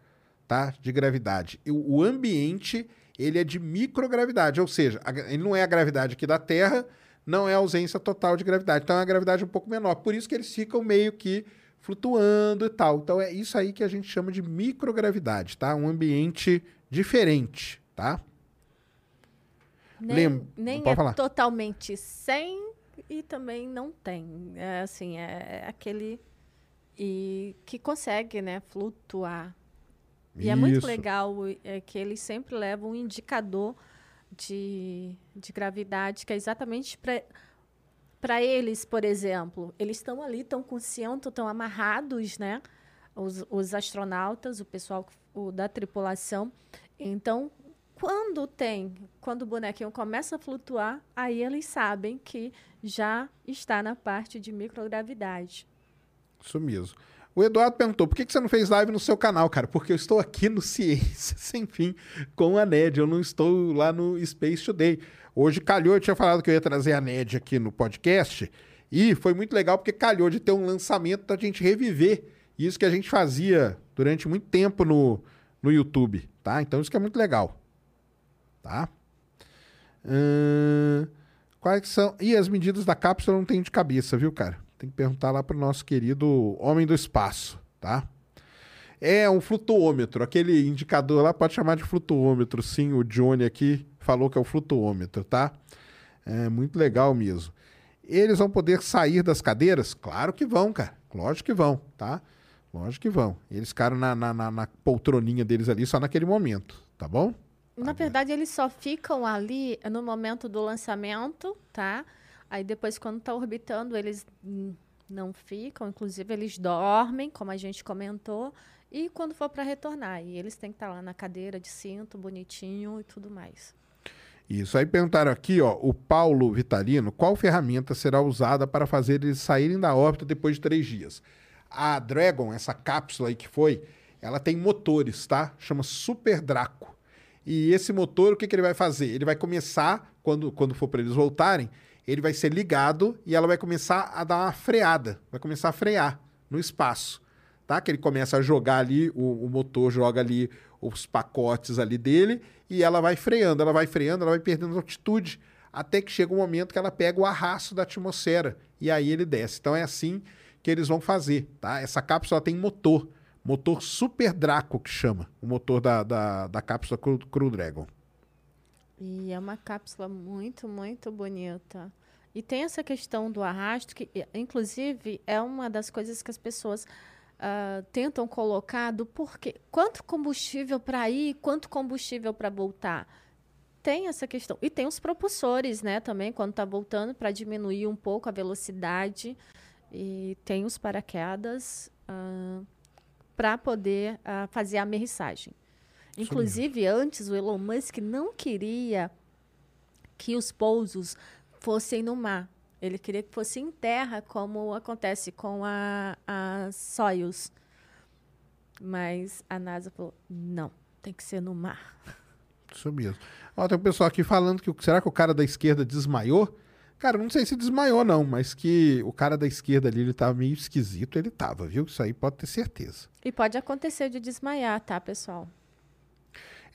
tá? De gravidade. O ambiente, ele é de microgravidade, ou seja, ele não é a gravidade aqui da Terra, não é ausência total de gravidade. Então é uma gravidade um pouco menor. Por isso que eles ficam meio que flutuando e tal. Então é isso aí que a gente chama de microgravidade, tá? Um ambiente diferente, tá? Nem, Lem- nem é falar. totalmente sem e também não tem. É assim, é aquele e que consegue, né, flutuar. E é muito Isso. legal é que eles sempre levam um indicador de, de gravidade que é exatamente para para eles, por exemplo, eles estão ali, estão cinto, estão amarrados, né? Os, os astronautas, o pessoal o, da tripulação. Então, quando tem, quando o bonequinho começa a flutuar, aí eles sabem que já está na parte de microgravidade. Isso mesmo. O Eduardo perguntou, por que você não fez live no seu canal, cara? Porque eu estou aqui no Ciência Sem Fim com a NED, eu não estou lá no Space Today. Hoje calhou, eu tinha falado que eu ia trazer a NED aqui no podcast, e foi muito legal porque calhou de ter um lançamento da gente reviver isso que a gente fazia durante muito tempo no, no YouTube, tá? Então isso que é muito legal, tá? Ahn, quais são... E as medidas da cápsula não tenho de cabeça, viu, cara? Tem que perguntar lá pro nosso querido Homem do Espaço, tá? É um flutuômetro, aquele indicador lá pode chamar de flutuômetro, sim. O Johnny aqui falou que é o flutuômetro, tá? É muito legal mesmo. Eles vão poder sair das cadeiras? Claro que vão, cara. Lógico que vão, tá? Lógico que vão. Eles ficaram na, na, na- na poltroninha deles ali só naquele momento, tá bom? Na verdade, eles só ficam ali no momento do lançamento, tá? Aí depois, quando está orbitando, eles não ficam. Inclusive, eles dormem, como a gente comentou. E quando for para retornar, e eles têm que estar lá na cadeira de cinto, bonitinho e tudo mais. Isso. Aí perguntaram aqui, ó, o Paulo Vitalino, qual ferramenta será usada para fazer eles saírem da órbita depois de três dias? A Dragon, essa cápsula aí que foi, ela tem motores, tá? Chama Super Draco. E esse motor, o que, que ele vai fazer? Ele vai começar, quando, quando for para eles voltarem, ele vai ser ligado e ela vai começar a dar uma freada, vai começar a frear no espaço tá? Que ele começa a jogar ali, o, o motor joga ali os pacotes ali dele e ela vai freando, ela vai freando, ela vai perdendo altitude até que chega um momento que ela pega o arrasto da atmosfera e aí ele desce. Então é assim que eles vão fazer, tá? Essa cápsula tem motor, motor Super Draco que chama, o motor da, da, da cápsula Crew, Dragon. E é uma cápsula muito, muito bonita. E tem essa questão do arrasto, que inclusive é uma das coisas que as pessoas uh, tentam colocar do porquê. Quanto combustível para ir, quanto combustível para voltar. Tem essa questão. E tem os propulsores, né, também, quando está voltando, para diminuir um pouco a velocidade. E tem os paraquedas uh, para poder uh, fazer a amerrissagem. Inclusive, antes, o Elon Musk não queria que os pousos fossem no mar. Ele queria que fosse em terra, como acontece com a, a Soyuz. Mas a NASA falou: não, tem que ser no mar. Isso mesmo. Ó, tem um pessoal aqui falando que será que o cara da esquerda desmaiou? Cara, não sei se desmaiou, não, mas que o cara da esquerda ali, ele tava meio esquisito, ele tava, viu? Isso aí pode ter certeza. E pode acontecer de desmaiar, tá, pessoal?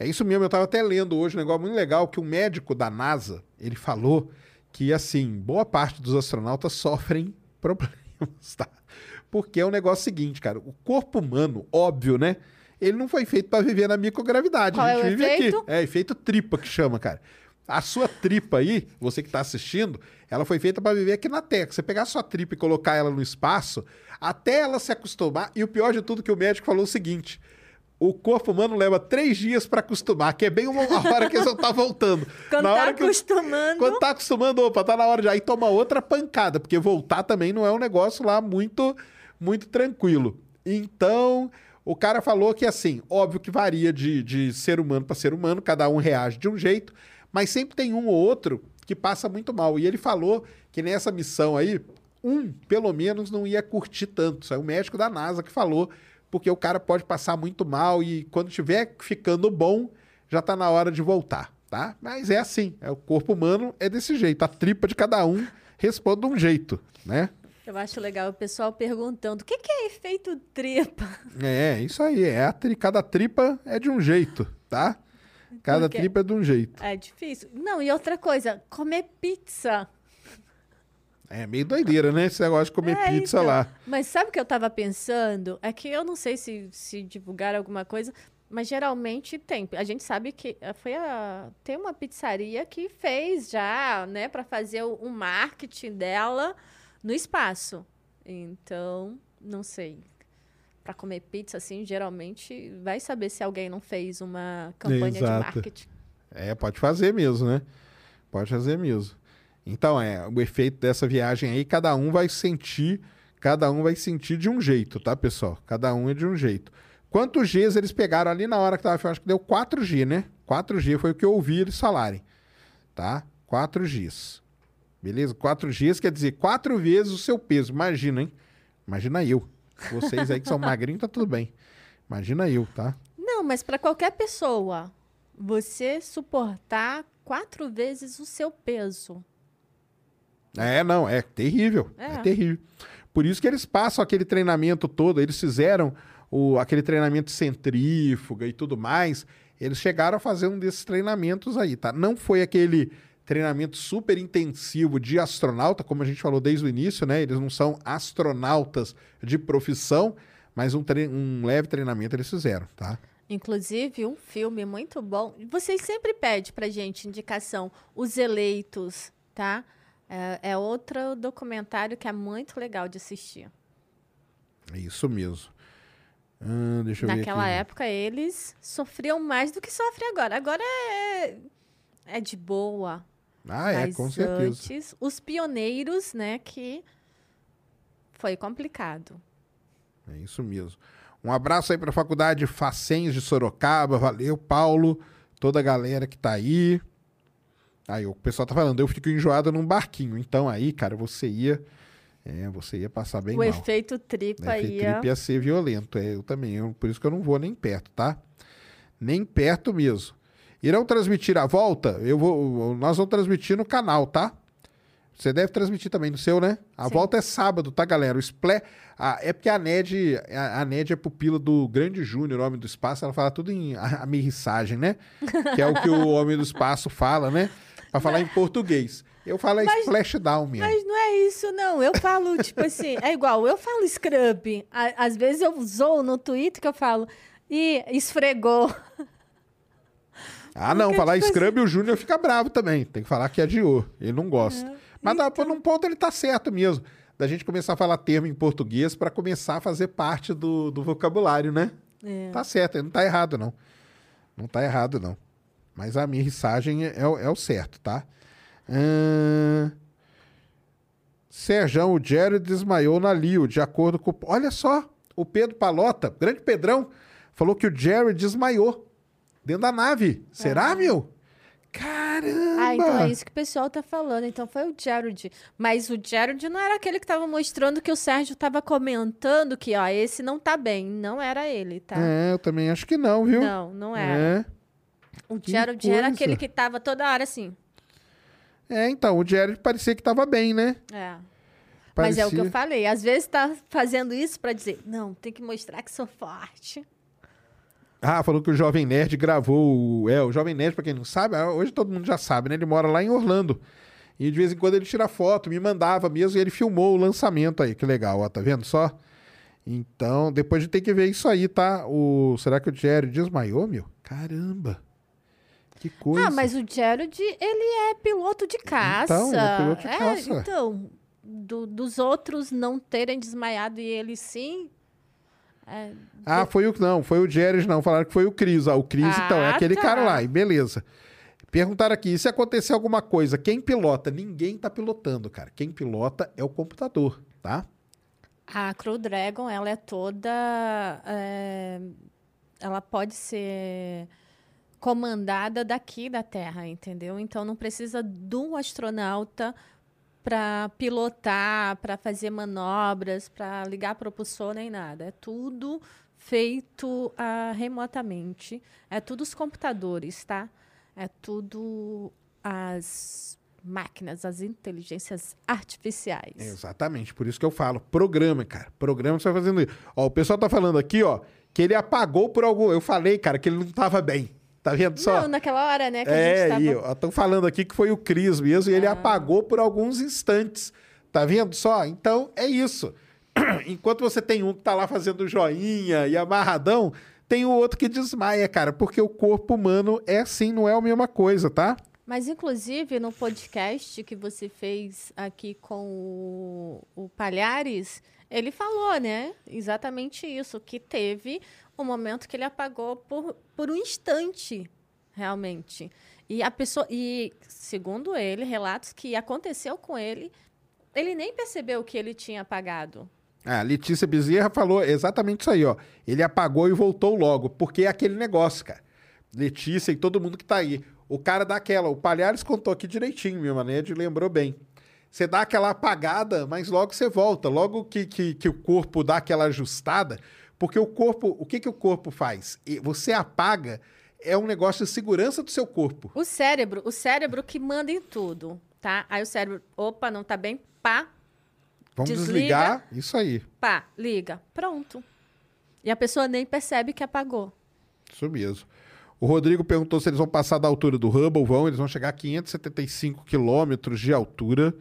É isso mesmo, eu tava até lendo hoje um negócio muito legal que o médico da NASA, ele falou que, assim, boa parte dos astronautas sofrem problemas, tá? Porque é o um negócio seguinte, cara, o corpo humano, óbvio, né? Ele não foi feito para viver na microgravidade. Qual a gente é vive efeito? aqui. É, efeito tripa que chama, cara. A sua tripa aí, você que está assistindo, ela foi feita para viver aqui na Terra. Você pegar a sua tripa e colocar ela no espaço, até ela se acostumar. E o pior de tudo que o médico falou é o seguinte: o corpo humano leva três dias para acostumar, que é bem uma hora que você tá voltando. Quando na tá hora que- acostumando. Quando tá acostumando, opa, tá na hora de aí toma outra pancada, porque voltar também não é um negócio lá muito, muito tranquilo. Então, o cara falou que assim, óbvio que varia de, de ser humano para ser humano, cada um reage de um jeito, mas sempre tem um ou outro que passa muito mal. E ele falou que nessa missão aí, um, pelo menos, não ia curtir tanto. Isso é o médico da NASA que falou, porque o cara pode passar muito mal e quando estiver ficando bom, já tá na hora de voltar, tá? Mas é assim, é o corpo humano é desse jeito, a tripa de cada um responde de um jeito, né? Eu acho legal o pessoal perguntando: o que, que é efeito tripa? É, isso aí, é a tri, cada tripa é de um jeito, tá? Cada Por quê? tripa é de um jeito. É difícil. Não, e outra coisa: comer pizza. É meio doideira, né? Esse negócio de comer É, pizza então. lá. Mas sabe o que eu tava pensando? É que eu não sei se, se divulgar alguma coisa, mas geralmente tem. A gente sabe que eh, foi a, tem uma pizzaria que fez já, né, para fazer o, o marketing dela no espaço. Então, não sei. Para comer pizza, assim, geralmente vai saber se alguém não fez uma campanha de Exato. marketing. É, pode fazer mesmo, né? Pode fazer mesmo. Então, é, o efeito dessa viagem aí, cada um vai sentir, cada um vai sentir de um jeito, tá, pessoal? Cada um é de um jeito. Quantos Gs eles pegaram ali na hora que tava, eu acho que deu 4G, né? 4G foi o que eu ouvi eles falarem, tá? 4Gs. Beleza? 4Gs quer dizer quatro vezes o seu peso. Imagina, hein? Imagina eu. Vocês aí que são magrinhos, tá tudo bem. Imagina eu, tá? Não, mas para qualquer pessoa, você suportar quatro vezes o seu peso. É, não, é terrível. É. É. terrível. Por isso que eles passam aquele treinamento todo, eles fizeram o, aquele treinamento centrífuga e tudo mais. Eles chegaram a fazer um desses treinamentos aí, tá? Não foi aquele treinamento super intensivo de astronauta, como a gente falou desde o início, né? Eles não são astronautas de profissão, mas um, um leve treinamento eles fizeram, tá? Inclusive, um filme muito bom. Vocês sempre pedem pra gente indicação, Os Eleitos, tá? É, é outro documentário que é muito legal de assistir. É isso mesmo. Ah, deixa eu ver Naquela aqui. época, eles sofriam mais do que sofrem agora. Agora é, é de boa. Ah, é, Mas com certeza. antes, os pioneiros, né, que foi complicado. É isso mesmo. Um abraço aí para a Faculdade Facens de Sorocaba. Valeu, Paulo. Toda a galera que tá aí. Aí o pessoal tá falando, eu fico enjoado num barquinho. Então aí, cara, você ia. É, você ia passar bem o mal. efeito tripa Efeito ia... trip ia ser violento. É, eu também. eu- por isso que eu não vou nem perto, tá? Nem perto mesmo. Irão transmitir a volta? Eu vou, nós vamos transmitir no canal, tá? Você deve transmitir também no seu, né? A Sim. volta é sábado, tá, galera? O Splé. é porque a Ned, a, a Ned é pupila do Grande Júnior, Homem do Espaço. Ela fala tudo em a- amirrissagem, né? Que é o que o Homem do Espaço fala, né? Pra falar em português. Eu falo é Mas- splashdown mesmo. Mas não é isso, não. Eu falo, tipo assim, é igual, eu falo scrub. À- Às vezes eu zoo no Twitter que eu falo, e esfregou. Ah, não, Porque, falar tipo scrub o Júnior fica bravo também. Tem que falar que adiou. Ele não gosta. Mas dá, por um ponto ele tá certo mesmo. Da gente começar a falar termo em português pra começar a fazer parte do, do vocabulário, né? É. Tá certo, ele não tá errado, não. Não tá errado, não. Mas a minha rissagem é, é o- é o certo, tá? Serjão, o Jerry desmaiou na Lio, de acordo com. Olha só, o Pedro Palota, grande Pedrão, falou que o Jerry desmaiou dentro da nave. Será, meu? Caramba! Ah, então é isso que o pessoal tá falando. Então foi o Jared. Mas o Jared não era aquele que tava mostrando que o Sérgio tava comentando que, ó, esse não tá bem. Não era ele, tá? É, eu também acho que não, viu? Não, não era. É. O Jared era aquele que tava toda hora assim. É, então, o Jerry parecia que tava bem, né? É. Mas é o que eu falei. Às vezes tá fazendo isso pra dizer, não, tem que mostrar que sou forte. Ah, falou que o Jovem Nerd gravou. o- É, o Jovem Nerd, pra quem não sabe, ah, hoje todo mundo já sabe, né? Ele mora lá em Orlando. E de vez em quando ele tira foto, me mandava mesmo, e ele filmou o lançamento aí. Que legal, ó, tá vendo só? Então, depois a gente tem que ver isso aí, tá? O... Será que o Jerry desmaiou, meu? Caramba! Que coisa. Ah, mas o Jared, ele é piloto de caça. Então, é piloto de caça. Então, do- dos outros não terem desmaiado e ele sim. é, Ah, foi o. Não, foi o Jerry, não. Falaram que foi o Cris. Ah, o Cris, então, é Ah, aquele tá. cara lá, e beleza. Perguntaram aqui, e se acontecer alguma coisa, quem pilota? Ninguém tá pilotando, cara. Quem pilota é o computador, tá? A Crew Dragon, ela é toda. é, ela pode ser comandada daqui da Terra, entendeu? Então não precisa do astronauta para pilotar, para fazer manobras, para ligar propulsor nem nada. É tudo feito ah, remotamente. É tudo os computadores, tá? É tudo as máquinas, as inteligências artificiais. Exatamente, por isso que eu falo. Programa, cara. Programa você vai fazendo isso. Ó, o pessoal tá falando aqui, ó, que ele apagou por algum. Eu falei, cara, que ele não tava bem. Tá vendo só? Não, naquela hora, né, É, gente e tava... estão falando aqui que foi o Cris mesmo e ele apagou por alguns instantes. Tá vendo só? Então é isso. Enquanto você tem um que tá lá fazendo joinha e amarradão, tem o outro que desmaia, cara, porque o corpo humano é assim, não é a mesma coisa, tá? Mas, inclusive, no podcast que você fez aqui com o, o Palhares, ele falou, né? Exatamente isso, que teve um momento que ele apagou por, por um instante, realmente. E a pessoa. E, segundo ele, relatos que aconteceu com ele, ele nem percebeu que ele tinha apagado. A Letícia Bezerra falou exatamente isso aí, ó. Ele apagou e voltou logo, porque é aquele negócio, cara. Letícia e todo mundo que tá aí. O cara dá aquela, o Palhares contou aqui direitinho, meu manejo, lembrou bem. Você dá aquela apagada, mas logo você volta. Logo que, que, que o corpo dá aquela ajustada, porque o corpo, o que, que o corpo faz? E Você apaga, é um negócio de segurança do seu corpo. O cérebro, o cérebro que manda em tudo, tá? Aí o cérebro, opa, não tá bem, pá, Vamos Desliga. desligar, isso aí. pá, liga, pronto. E a pessoa nem percebe que apagou. Isso mesmo. O Rodrigo perguntou se eles vão passar da altura do Hubble. Vão, eles vão chegar a 575 quilômetros de altura,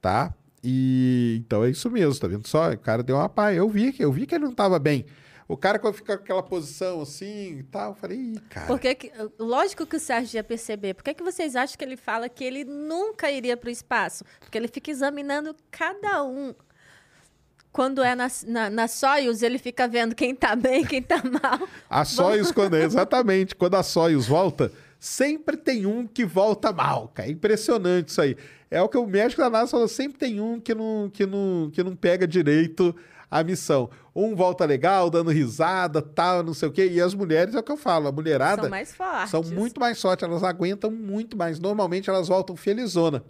tá? E então é isso mesmo, tá vendo só? O cara deu uma pá. Eu vi que eu vi que ele não tava bem. O cara quando fica com aquela posição assim e tal, eu falei, cara. Por que que- lógico que o Sérgio ia perceber. Por que, que vocês acham que ele fala que ele nunca iria para o espaço? Porque ele fica examinando cada um. Quando é na, na, na Soyuz, ele fica vendo quem tá bem, quem tá mal. A Soyuz, quando, exatamente, quando a Soyuz volta, sempre tem um que volta mal, cara. É impressionante isso aí. É o que o médico da NASA falou, sempre tem um que não, que não, que não pega direito a missão. Um volta legal, dando risada, tal, não sei o quê. E as mulheres, é o que eu falo, a mulherada... São mais fortes. São muito mais fortes, elas aguentam muito mais. Normalmente elas voltam felizona.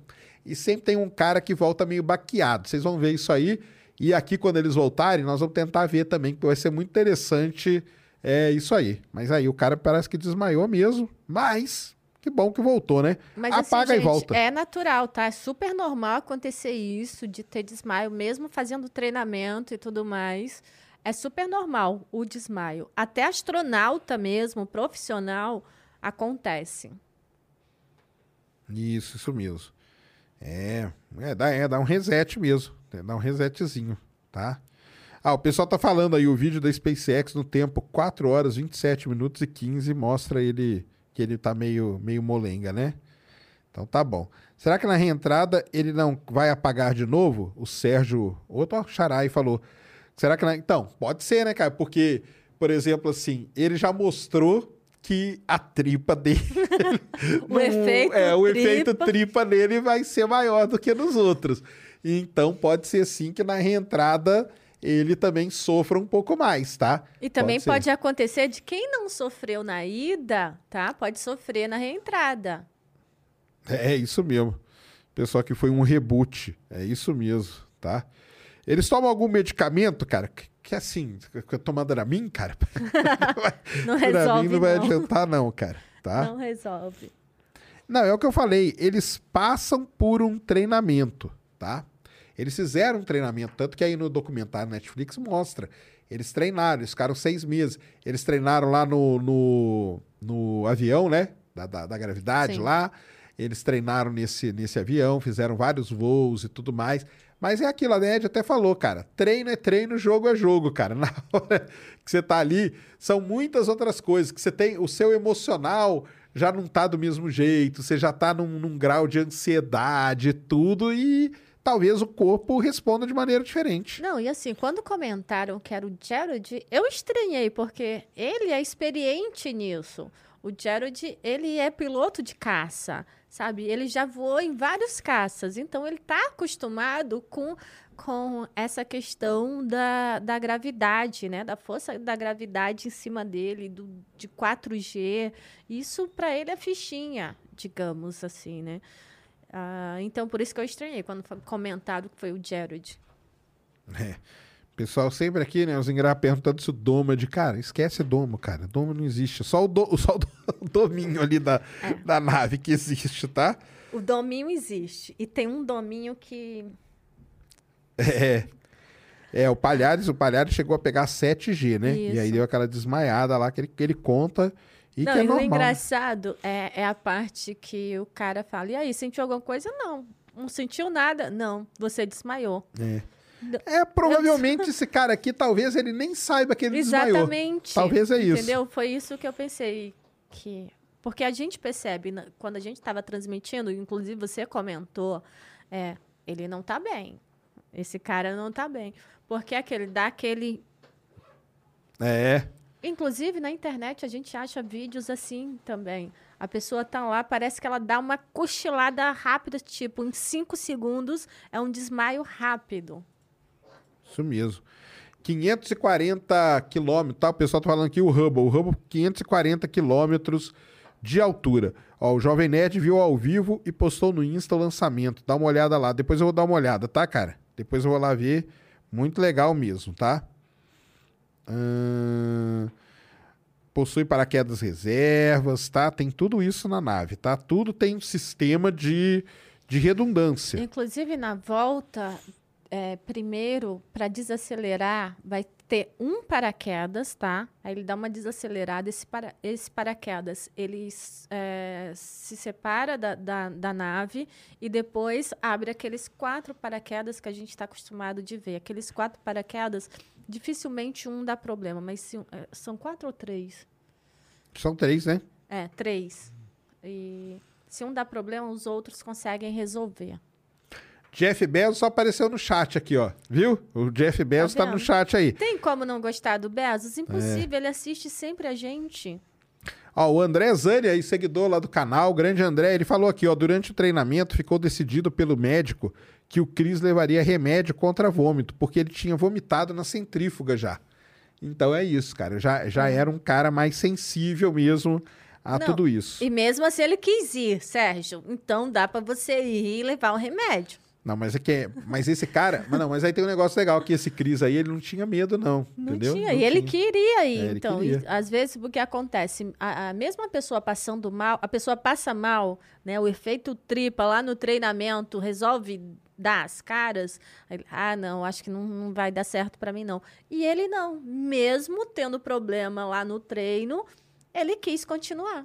E sempre tem um cara que volta meio baqueado. Vocês vão ver isso aí. E aqui, quando eles voltarem, nós vamos tentar ver também, porque vai ser muito interessante é, isso aí. Mas aí o cara parece que desmaiou mesmo. Mas que bom que voltou, né? Mas Apaga assim, e volta. gente, é natural, tá? É super normal acontecer isso, de ter desmaio, mesmo fazendo treinamento e tudo mais. É super normal o desmaio. Até astronauta mesmo, profissional, acontece. Isso, isso mesmo. É, é, dá, é, dá um reset mesmo. É, dá um resetzinho, tá? Ah, o pessoal tá falando aí, o vídeo da SpaceX no tempo 4 horas, 27 minutos e 15 mostra ele que ele tá meio, meio molenga, né? Então tá bom. Será que na reentrada ele não vai apagar de novo? O Sérgio, outro xarai, falou. Será que na... Então, pode ser, né, cara? Porque, por exemplo, assim, ele já mostrou que a tripa dele. O efeito É, o tripa. efeito tripa nele vai ser maior do que nos outros. Então pode ser sim que na reentrada ele também sofra um pouco mais, tá? E também ser. pode, acontecer de quem não sofreu na ida, tá? Pode sofrer na reentrada. É isso mesmo. Pessoal que foi um reboot. É isso mesmo, tá? Eles tomam algum medicamento, cara? Que, que assim, na mim, cara? Não pra resolve, mim não vai não. adiantar, não, cara. Tá? Não resolve. Não, é o que eu falei. Eles passam por um treinamento, tá? Eles fizeram um treinamento, tanto que aí no documentário Netflix mostra. Eles treinaram, eles ficaram seis meses. Eles treinaram lá no, no, no avião, né? Da, da, da gravidade Sim. lá. Eles treinaram nesse, nesse avião, fizeram vários voos e tudo mais. Mas é aquilo, a Ned até falou, cara. Treino é treino, jogo é jogo, cara. Na hora que você tá ali, são muitas outras coisas. Que você tem, o seu emocional já não tá do mesmo jeito, você já tá num, num grau de ansiedade e tudo, e talvez o corpo responda de maneira diferente. Não, e assim, quando comentaram que era o Gerald, eu estranhei, porque ele é experiente nisso. O Gerald, ele é piloto de caça, sabe? Ele já voou em vários caças, então ele está acostumado com, com essa questão da, da gravidade, né? Da força da gravidade em cima dele, do, de 4G. Isso para ele é fichinha, digamos assim, né? Ah, então, por isso que eu estranhei quando foi comentado que foi o Gerald. É. Pessoal sempre aqui, né? Os engraçados perguntando se o domo é de. Cara, esquece domo, cara. Domo não existe. Só o, do, só o, do- o dominho ali da, da nave que existe, tá? O dominho existe. E tem um dominho que. É. É, o Palhares, o Palhares chegou a pegar 7G, né? E aí Isso. deu aquela desmaiada lá que ele, que ele conta. E não, que é e o normal. engraçado é, é a parte que o cara fala: e aí, sentiu alguma coisa? Não. Não sentiu nada? Não. Você desmaiou. É. É, provavelmente esse cara aqui, talvez ele nem saiba que ele desmaiou. Exatamente. Talvez é isso. Entendeu? Foi isso que eu pensei. que Porque a gente percebe, quando a gente estava transmitindo, inclusive você comentou, é, ele não tá bem. Esse cara não tá bem. Porque aquele dá aquele É. Inclusive, na internet, a gente acha vídeos assim também. A pessoa tá lá, parece que ela dá uma cochilada rápida, tipo, em cinco segundos, é um desmaio rápido. Isso mesmo. 540 quilômetros, tá? O pessoal tá falando aqui o Hubble. O Hubble, 540 quilômetros de altura. Ó, o Jovem Nerd viu ao vivo e postou no Insta o lançamento. Dá uma olhada lá. Depois eu vou dar uma olhada, tá, cara? Depois eu vou lá ver. Muito legal mesmo, tá? Possui paraquedas reservas, tá? Tem tudo isso na nave, tá? Tudo tem um sistema de, de redundância. Inclusive, na volta, é, primeiro, para desacelerar, vai ter um paraquedas, tá? Aí ele dá uma desacelerada. Esse, para, esse paraquedas, ele é, se separa da, da, da nave e depois abre aqueles quatro paraquedas que a gente está acostumado de ver. Aqueles quatro paraquedas, dificilmente um dá problema, mas se, é, são quatro ou três? São três, né? É, três. E se um dá problema, os outros conseguem resolver. Jeff Bezos só apareceu no chat aqui, ó. Viu? O Jeff Bezos tá, no vendo? chat aí. Tem como não gostar do Bezos? É. Impossível, ele assiste sempre a gente. Ó, o André Zani, aí, seguidor lá do canal, grande André, ele falou aqui, ó, durante o treinamento ficou decidido pelo médico que o Cris levaria remédio contra vômito, porque ele tinha vomitado na centrífuga já. Então é isso, cara. Já, já era um cara mais sensível mesmo a Não, tudo isso. E mesmo assim ele quis ir, Sérgio. Então dá pra você ir e levar o remédio. Não, mas é que é- mas esse cara, mas não, mas aí tem um negócio legal que esse Cris aí, ele não tinha medo não, Não entendeu? tinha. Não e ele tinha. queria ir. É, ele então, e queria. às vezes o que acontece? A, a mesma pessoa passando mal, a pessoa passa mal, né? O efeito tripa lá no treinamento resolve dar as caras. Aí ah, não, acho que não, não vai dar certo pra mim, não. E ele não. Mesmo tendo problema lá no treino, ele quis continuar.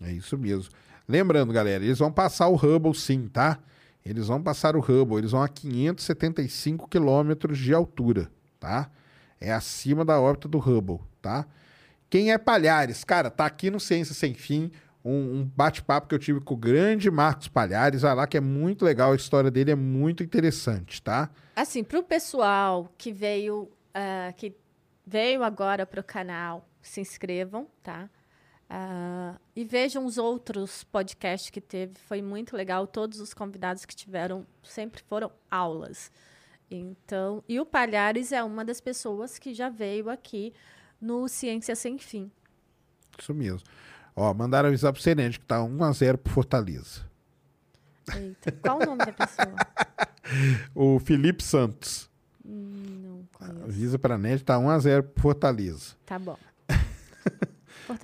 É isso mesmo. Lembrando, galera, eles vão passar o Hubble sim, tá? Eles vão passar o Hubble, eles vão a 575 quilômetros de altura, tá? É acima da órbita do Hubble, tá? Quem é Palhares? Cara, tá aqui no Ciência Sem Fim, um, um bate-papo que eu tive com o grande Marcos Palhares. Vai lá que é muito legal, a história dele é muito interessante, tá? Assim, para o pessoal que veio, uh, que veio agora para o canal, se inscrevam, tá? Uh, e vejam os outros podcasts que teve, foi muito legal. Todos os convidados que tiveram sempre foram aulas. Então, e o Palhares é uma das pessoas que já veio aqui no Ciência Sem Fim. Isso mesmo. Ó, mandaram avisar pro Senente que tá 1x0 pro Fortaleza. Eita, qual o nome da pessoa? o Felipe Santos. Hum, não conheço. Avisa pra NET, tá 1x0 pro Fortaleza. Tá bom.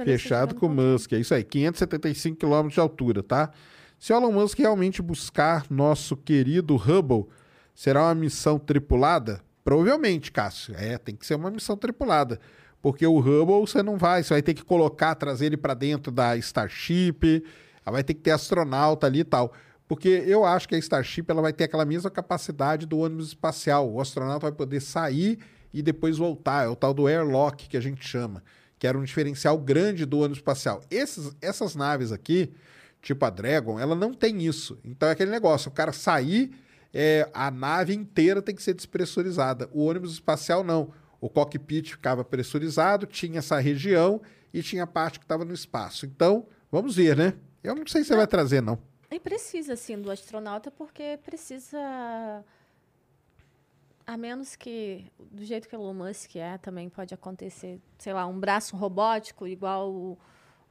Fechado com o Musk. É isso aí, 575 km de altura, tá? Se Elon Musk realmente buscar nosso querido Hubble, será uma missão tripulada? Provavelmente, Cássio. É, tem que ser uma missão tripulada. Porque o Hubble você não vai, você vai ter que colocar, trazer ele para dentro da Starship, vai ter que ter astronauta ali e tal. Porque eu acho que a Starship ela vai ter aquela mesma capacidade do ônibus espacial. O astronauta vai poder sair e depois voltar. É o tal do airlock que a gente chama que era um diferencial grande do ônibus espacial. Esses, essas naves aqui, tipo a Dragon, ela não tem isso. Então é aquele negócio, o cara sair, é, a nave inteira tem que ser despressurizada. O ônibus espacial não. O cockpit ficava pressurizado, tinha essa região e tinha a parte que estava no espaço. Então, vamos ver, né? Eu não sei se você vai trazer, não. E precisa, sim, do astronauta, porque precisa a menos que, do jeito que o Elon Musk é, também pode acontecer, sei lá, um braço robótico igual o,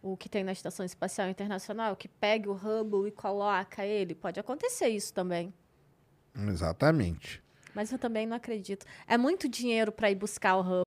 o que tem na Estação Espacial Internacional, que pegue o Hubble e coloca ele. Pode acontecer isso também. Exatamente. Mas eu também não acredito. É muito dinheiro para ir buscar o Hubble.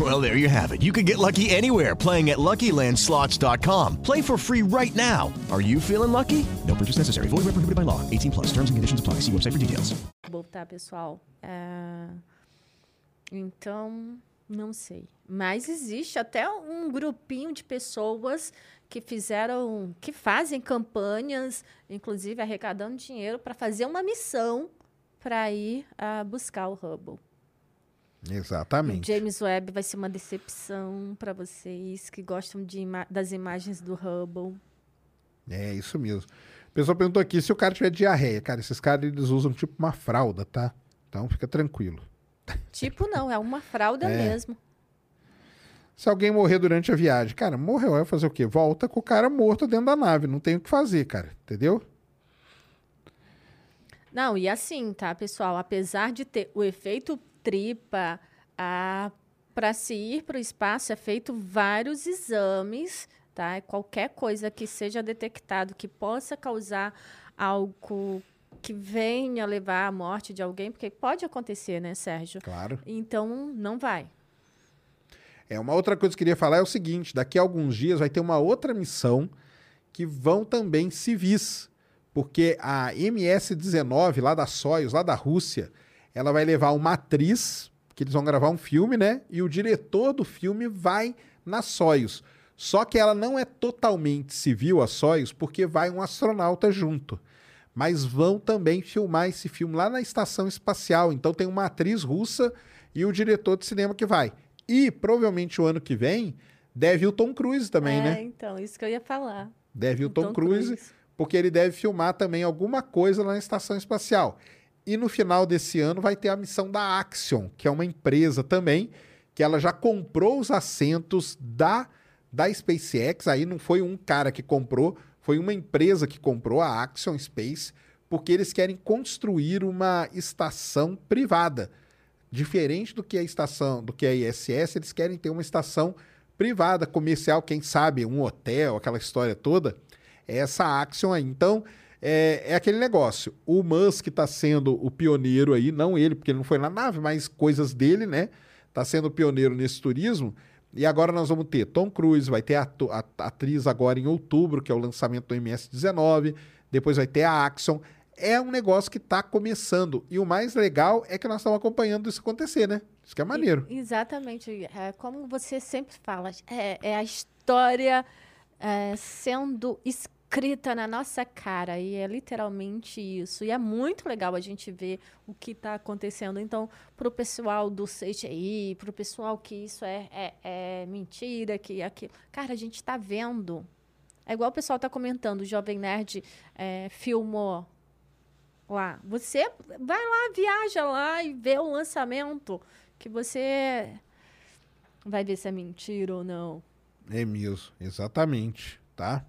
Well, there you have it. You can get lucky anywhere playing at LuckyLandSlots.com. Play for free right now. Are you feeling lucky? No purchase necessary. Void where prohibited by law. 18 plus. Terms and conditions apply. See website for details. Tá, pessoal. É... Então, não sei. Mas existe até um grupinho de pessoas que fizeram, que fazem campanhas, inclusive arrecadando dinheiro para fazer uma missão para ir uh, buscar o Hubble. Exatamente. O James Webb vai ser uma decepção para vocês que gostam de ima das imagens do Hubble. É isso mesmo. O pessoal perguntou aqui se o cara tiver diarreia. Cara, esses caras eles usam tipo uma fralda, tá? Então fica tranquilo. Tipo não, é uma fralda é. mesmo. Se alguém morrer durante a viagem, cara, morreu, vai fazer o quê? Volta com o cara morto dentro da nave, não tem o que fazer, cara, entendeu? Não, e assim, tá, pessoal? Apesar de ter o efeito tripa, para se ir para o espaço é feito vários exames, tá? Qualquer coisa que seja detectado que possa causar algo que venha levar à morte de alguém, porque pode acontecer, né, Sérgio? Claro. Então, não vai. É, uma outra coisa que eu queria falar é o seguinte: daqui a alguns dias vai ter uma outra missão que vão também civis, porque a MS-19 lá da Soyuz, lá da Rússia, ela vai levar uma atriz, que eles vão gravar um filme, né? E o diretor do filme vai na Soyuz. Só que ela não é totalmente civil, a Soyuz, porque vai um astronauta junto. Mas vão também filmar esse filme lá na estação espacial. Então tem uma atriz russa e o diretor de cinema que vai. E provavelmente o ano que vem deve o Tom Cruise também, é, né? então, isso que eu ia falar. Deve o, o Tom, Tom Cruise, Cruise, porque ele deve filmar também alguma coisa lá na estação espacial. E no final desse ano vai ter a missão da Axion, que é uma empresa também, que ela já comprou os assentos da, da SpaceX. Aí não foi um cara que comprou, foi uma empresa que comprou a Axion Space, porque eles querem construir uma estação privada diferente do que a estação, do que a ISS, eles querem ter uma estação privada, comercial, quem sabe, um hotel, aquela história toda. É essa Axion aí. Então, é, é aquele negócio. O Musk está sendo o pioneiro aí, não ele, porque ele não foi na nave, mas coisas dele, né? Está sendo o pioneiro nesse turismo. E agora nós vamos ter Tom Cruise, vai ter a, a- a atriz agora em outubro, que é o lançamento do MS-19, depois vai ter a Action. É um negócio que está começando. E o mais legal é que nós estamos acompanhando isso acontecer, né? Isso que é maneiro. E- exatamente. É, como você sempre fala, é, é a história é, sendo escrita na nossa cara. E é literalmente isso. E é muito legal a gente ver o que está acontecendo. Então, para o pessoal do CGI, para o pessoal que isso é, é, é mentira, que aquilo. Cara, a gente está vendo. É igual o pessoal está comentando, o Jovem Nerd é, filmou lá. Você vai lá, viaja lá e vê o lançamento que você vai ver se é mentira ou não. É mesmo, exatamente, tá?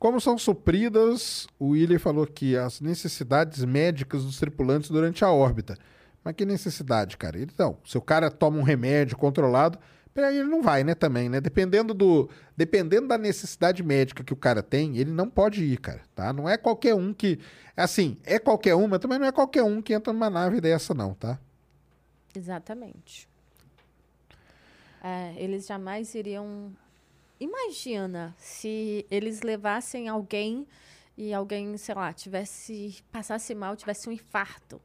Como são supridas, o William falou aqui, as necessidades médicas dos tripulantes durante a órbita. Mas que necessidade, cara? Então, se o cara toma um remédio controlado, ele não vai, né, também, né? Dependendo do, dependendo da necessidade médica que o cara tem, ele não pode ir, cara, tá? Não é qualquer um que, assim, é qualquer um, mas também não é qualquer um que entra numa nave dessa não, tá? Exatamente. É, eles jamais iriam. Imagina se eles levassem alguém e alguém, sei lá, tivesse passasse mal, tivesse um infarto.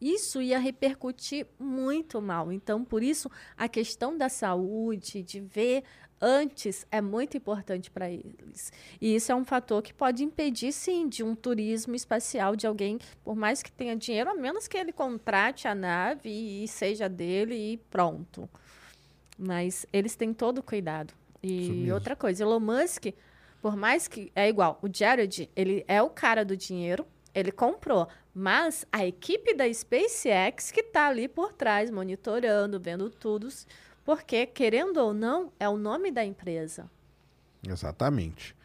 Isso ia repercutir muito mal. Então, por isso, a questão da saúde, de ver antes, é muito importante para eles. E isso é um fator que pode impedir, sim, de um turismo espacial de alguém, por mais que tenha dinheiro, a menos que ele contrate a nave e seja dele e pronto. Mas eles têm todo o cuidado. E outra coisa, Elon Musk, por mais que é igual, o Jared, ele é o cara do dinheiro, ele comprou, mas a equipe da SpaceX que está ali por trás, monitorando, vendo tudo, porque querendo ou não, é o nome da empresa. Exatamente.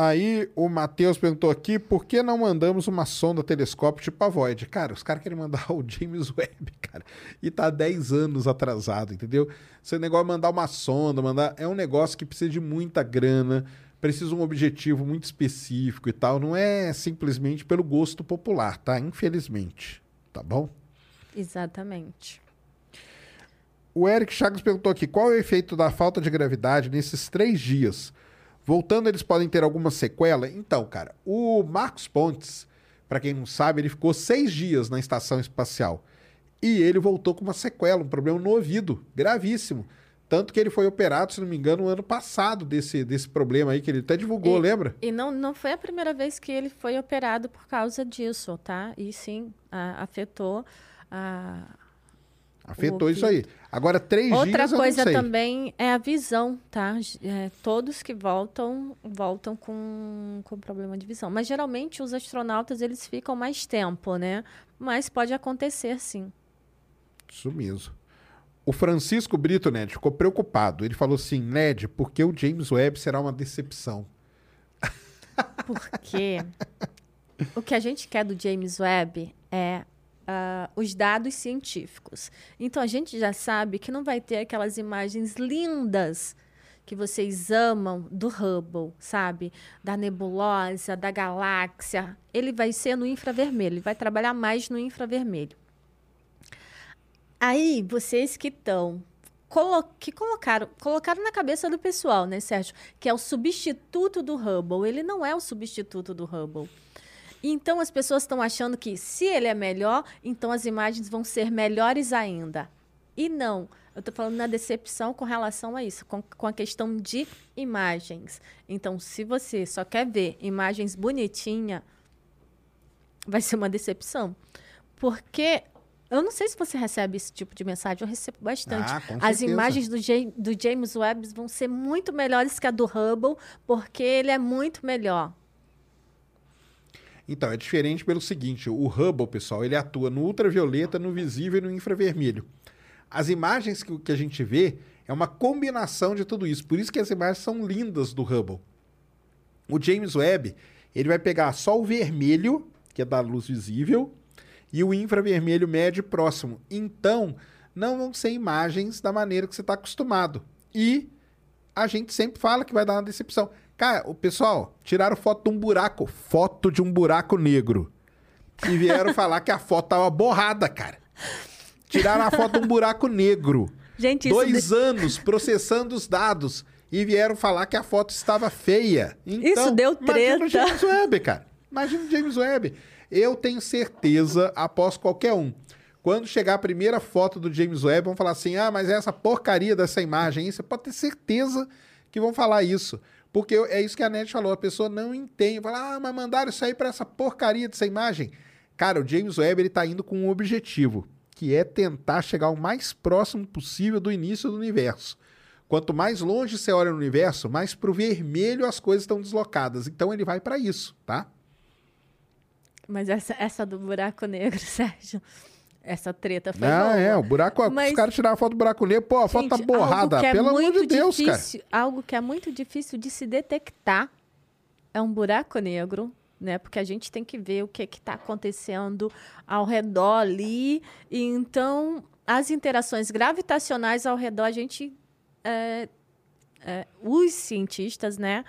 Aí o Matheus perguntou aqui, por que não mandamos uma sonda telescópio tipo a Void? Cara, os caras querem mandar o James Webb, cara. E tá 10 anos atrasado, entendeu? Esse negócio de mandar uma sonda, mandar. É um negócio que precisa de muita grana, precisa de um objetivo muito específico e tal. Não é simplesmente pelo gosto popular, tá? Infelizmente. Tá bom? Exatamente. O Eric Chagas perguntou aqui: qual é o efeito da falta de gravidade nesses três dias? Voltando, eles podem ter alguma sequela? Então, cara, o Marcos Pontes, para quem não sabe, ele ficou seis dias na estação espacial. E ele voltou com uma sequela, um problema no ouvido, gravíssimo. Tanto que ele foi operado, se não me engano, no ano passado desse, desse problema aí, que ele até divulgou, E- lembra? E não, não foi a primeira vez que ele foi operado por causa disso, tá? E sim, a- afetou a, Afetou isso aí. Agora, três Outra dias eu coisa também é a visão, tá? É, todos que voltam, voltam com, com problema de visão. Mas geralmente os astronautas eles ficam mais tempo, né? Mas pode acontecer sim. Isso mesmo. O Francisco Brito, Ned, ficou preocupado. Ele falou assim, Ned, porque o James Webb será uma decepção? Porque o que a gente quer do James Webb é ah, os dados científicos. Então a gente já sabe que não vai ter aquelas imagens lindas que vocês amam do Hubble, sabe? Da nebulosa, da galáxia. Ele vai ser no infravermelho, ele vai trabalhar mais no infravermelho. Aí, vocês que estão que colocaram, colocaram na cabeça do pessoal, né, Sérgio? Que é o substituto do Hubble. Ele não é o substituto do Hubble. Então as pessoas estão achando que se ele é melhor, então as imagens vão ser melhores ainda. E não. Eu estou falando na decepção com relação a isso, com, com a questão de imagens. Então, se você só quer ver imagens bonitinhas, vai ser uma decepção. Porque eu não sei se você recebe esse tipo de mensagem, eu recebo bastante. Ah, As imagens do, do James Webb vão ser muito melhores que a do Hubble, porque ele é muito melhor. Então, é diferente pelo seguinte: o Hubble, pessoal, ele atua no ultravioleta, no visível e no infravermelho. As imagens que, que a gente vê é uma combinação de tudo isso. Por isso que as imagens são lindas do Hubble. O James Webb, ele vai pegar só o vermelho, que é da luz visível, e o infravermelho médio e próximo. Então, não vão ser imagens da maneira que você está acostumado. E a gente sempre fala que vai dar uma decepção. Cara, o pessoal tiraram foto de um buraco, foto de um buraco negro. E vieram falar que a foto tava borrada, cara. Tiraram a foto de um buraco negro. Gente, isso Dois anos processando os dados e vieram falar que a foto estava feia. Então, Isso deu Imagina o treta. James Webb, cara. Imagina o James Webb. Eu tenho certeza, após qualquer um, quando chegar a primeira foto do James Webb, vão falar assim: ah, mas é essa porcaria dessa imagem aí. Você pode ter certeza que vão falar isso. Porque é isso que a Net falou, a pessoa não entende. Fala, ah, mas mandaram isso aí para essa porcaria dessa imagem. Cara, o James Webb ele tá indo com um objetivo, que é tentar chegar o mais próximo possível do início do universo. Quanto mais longe você olha no universo, mais pro vermelho as coisas estão deslocadas. Então ele vai para isso, tá? Mas essa, essa do buraco negro, Sérgio, essa treta foi Ah, boa. é, o buraco, Mas- os caras tiraram a foto do buraco negro, pô, a foto Gente, tá borrada, é pelo amor de Deus, cara. difícil, Algo que é muito difícil de se detectar é um buraco negro, né? Porque a gente tem que ver o que está acontecendo ao redor ali. E então, as interações gravitacionais ao redor, a gente. é, é, os cientistas, né?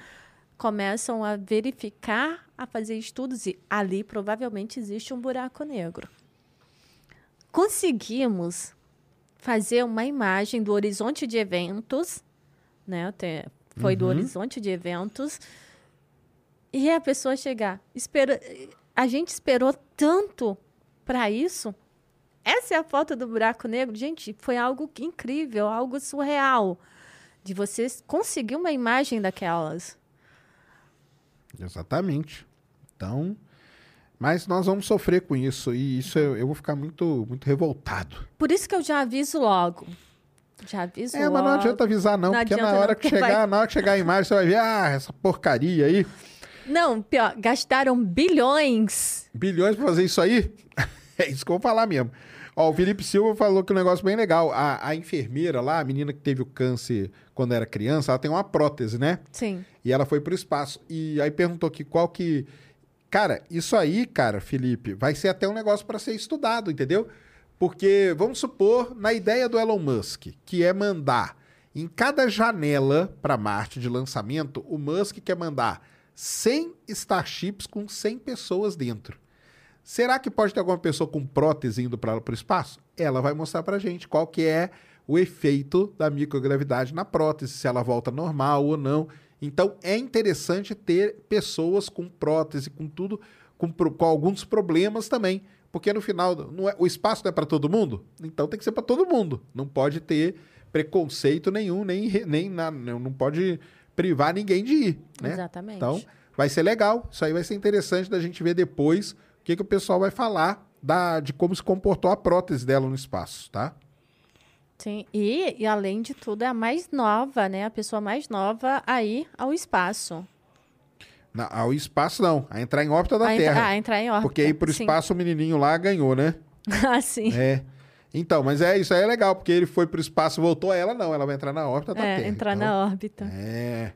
Começam a verificar, a fazer estudos e ali provavelmente existe um buraco negro. Conseguimos fazer uma imagem do horizonte de eventos, né? Até foi do horizonte de eventos. E a pessoa chegar, espera, a gente esperou tanto para isso. Essa é a foto do buraco negro, gente, foi algo incrível, algo surreal de você conseguir uma imagem daquelas. Exatamente. Então, mas nós vamos sofrer com isso e isso eu, eu vou ficar muito muito revoltado. Por isso que eu já aviso logo. Já aviso É, logo. mas não adianta avisar não, Não porque na adianta não, hora que chegar, vai- na hora que chegar a imagem você vai ver, ah, essa porcaria aí, Não, pior, gastaram bilhões. bilhões pra fazer isso aí. é isso que eu vou falar mesmo. Ó, o Felipe Silva falou que um negócio bem legal. A, a enfermeira lá, a menina que teve o câncer quando era criança, ela tem uma prótese, né? Sim. E ela foi pro espaço. E aí perguntou que qual que. Cara, isso aí, cara, Felipe, vai ser até um negócio para ser estudado, entendeu? Porque, vamos supor, na ideia do Elon Musk, que é mandar em cada janela para Marte de lançamento, o Musk quer mandar 100 Starships com 100 pessoas dentro. Será que pode ter alguma pessoa com prótese indo para o espaço? Ela vai mostrar para gente qual que é o efeito da microgravidade na prótese, se ela volta normal ou não. Então é interessante ter pessoas com prótese, com tudo, com, com alguns problemas também, porque no final é- o espaço não é para todo mundo, então tem que ser para todo mundo. Não pode ter preconceito nenhum, nem, nem na- não não pode privar ninguém de ir, né? Exatamente. Então vai ser legal. Isso aí vai ser interessante da gente ver depois o que, que o pessoal vai falar da, de como se comportou a prótese dela no espaço, tá? Sim. E, e, além de tudo, é a mais nova, né? A pessoa mais nova a ir ao espaço. Na, ao espaço não, a entrar em órbita da a entra- Terra. Ah, entrar em órbita. porque aí pro Sim. espaço o menininho lá ganhou, né? ah, sim. É. Então, mas é isso aí é legal, porque ele foi pro espaço, voltou ela não, ela vai entrar na órbita da É, Terra. entrar Então, na órbita. É,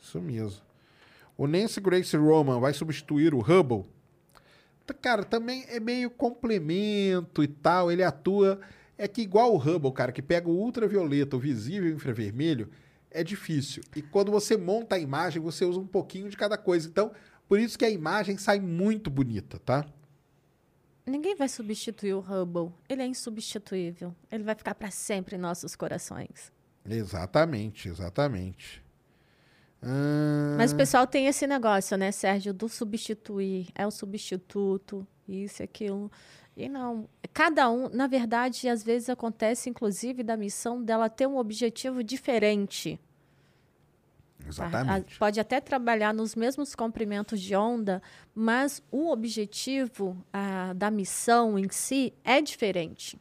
isso mesmo. O Nancy Grace Roman vai substituir o Hubble? Cara, também é meio complemento e tal. Ele atua. É que igual o Hubble, cara, que pega o ultravioleta, o visível e o infravermelho, é difícil. E quando você monta a imagem, você usa um pouquinho de cada coisa. Então, por isso que a imagem sai muito bonita, tá? Ninguém vai substituir o Hubble. Ele é insubstituível. Ele vai ficar para sempre em nossos corações. Exatamente, exatamente. Ah, Mas o pessoal tem esse negócio, né, Sérgio, do substituir. É o substituto, isso e aquilo. E não. Cada um, na verdade, às vezes acontece, inclusive, da missão dela ter um objetivo diferente. A- a- Exatamente. pode até trabalhar nos mesmos comprimentos de onda, mas o objetivo ah, da missão em si é diferente.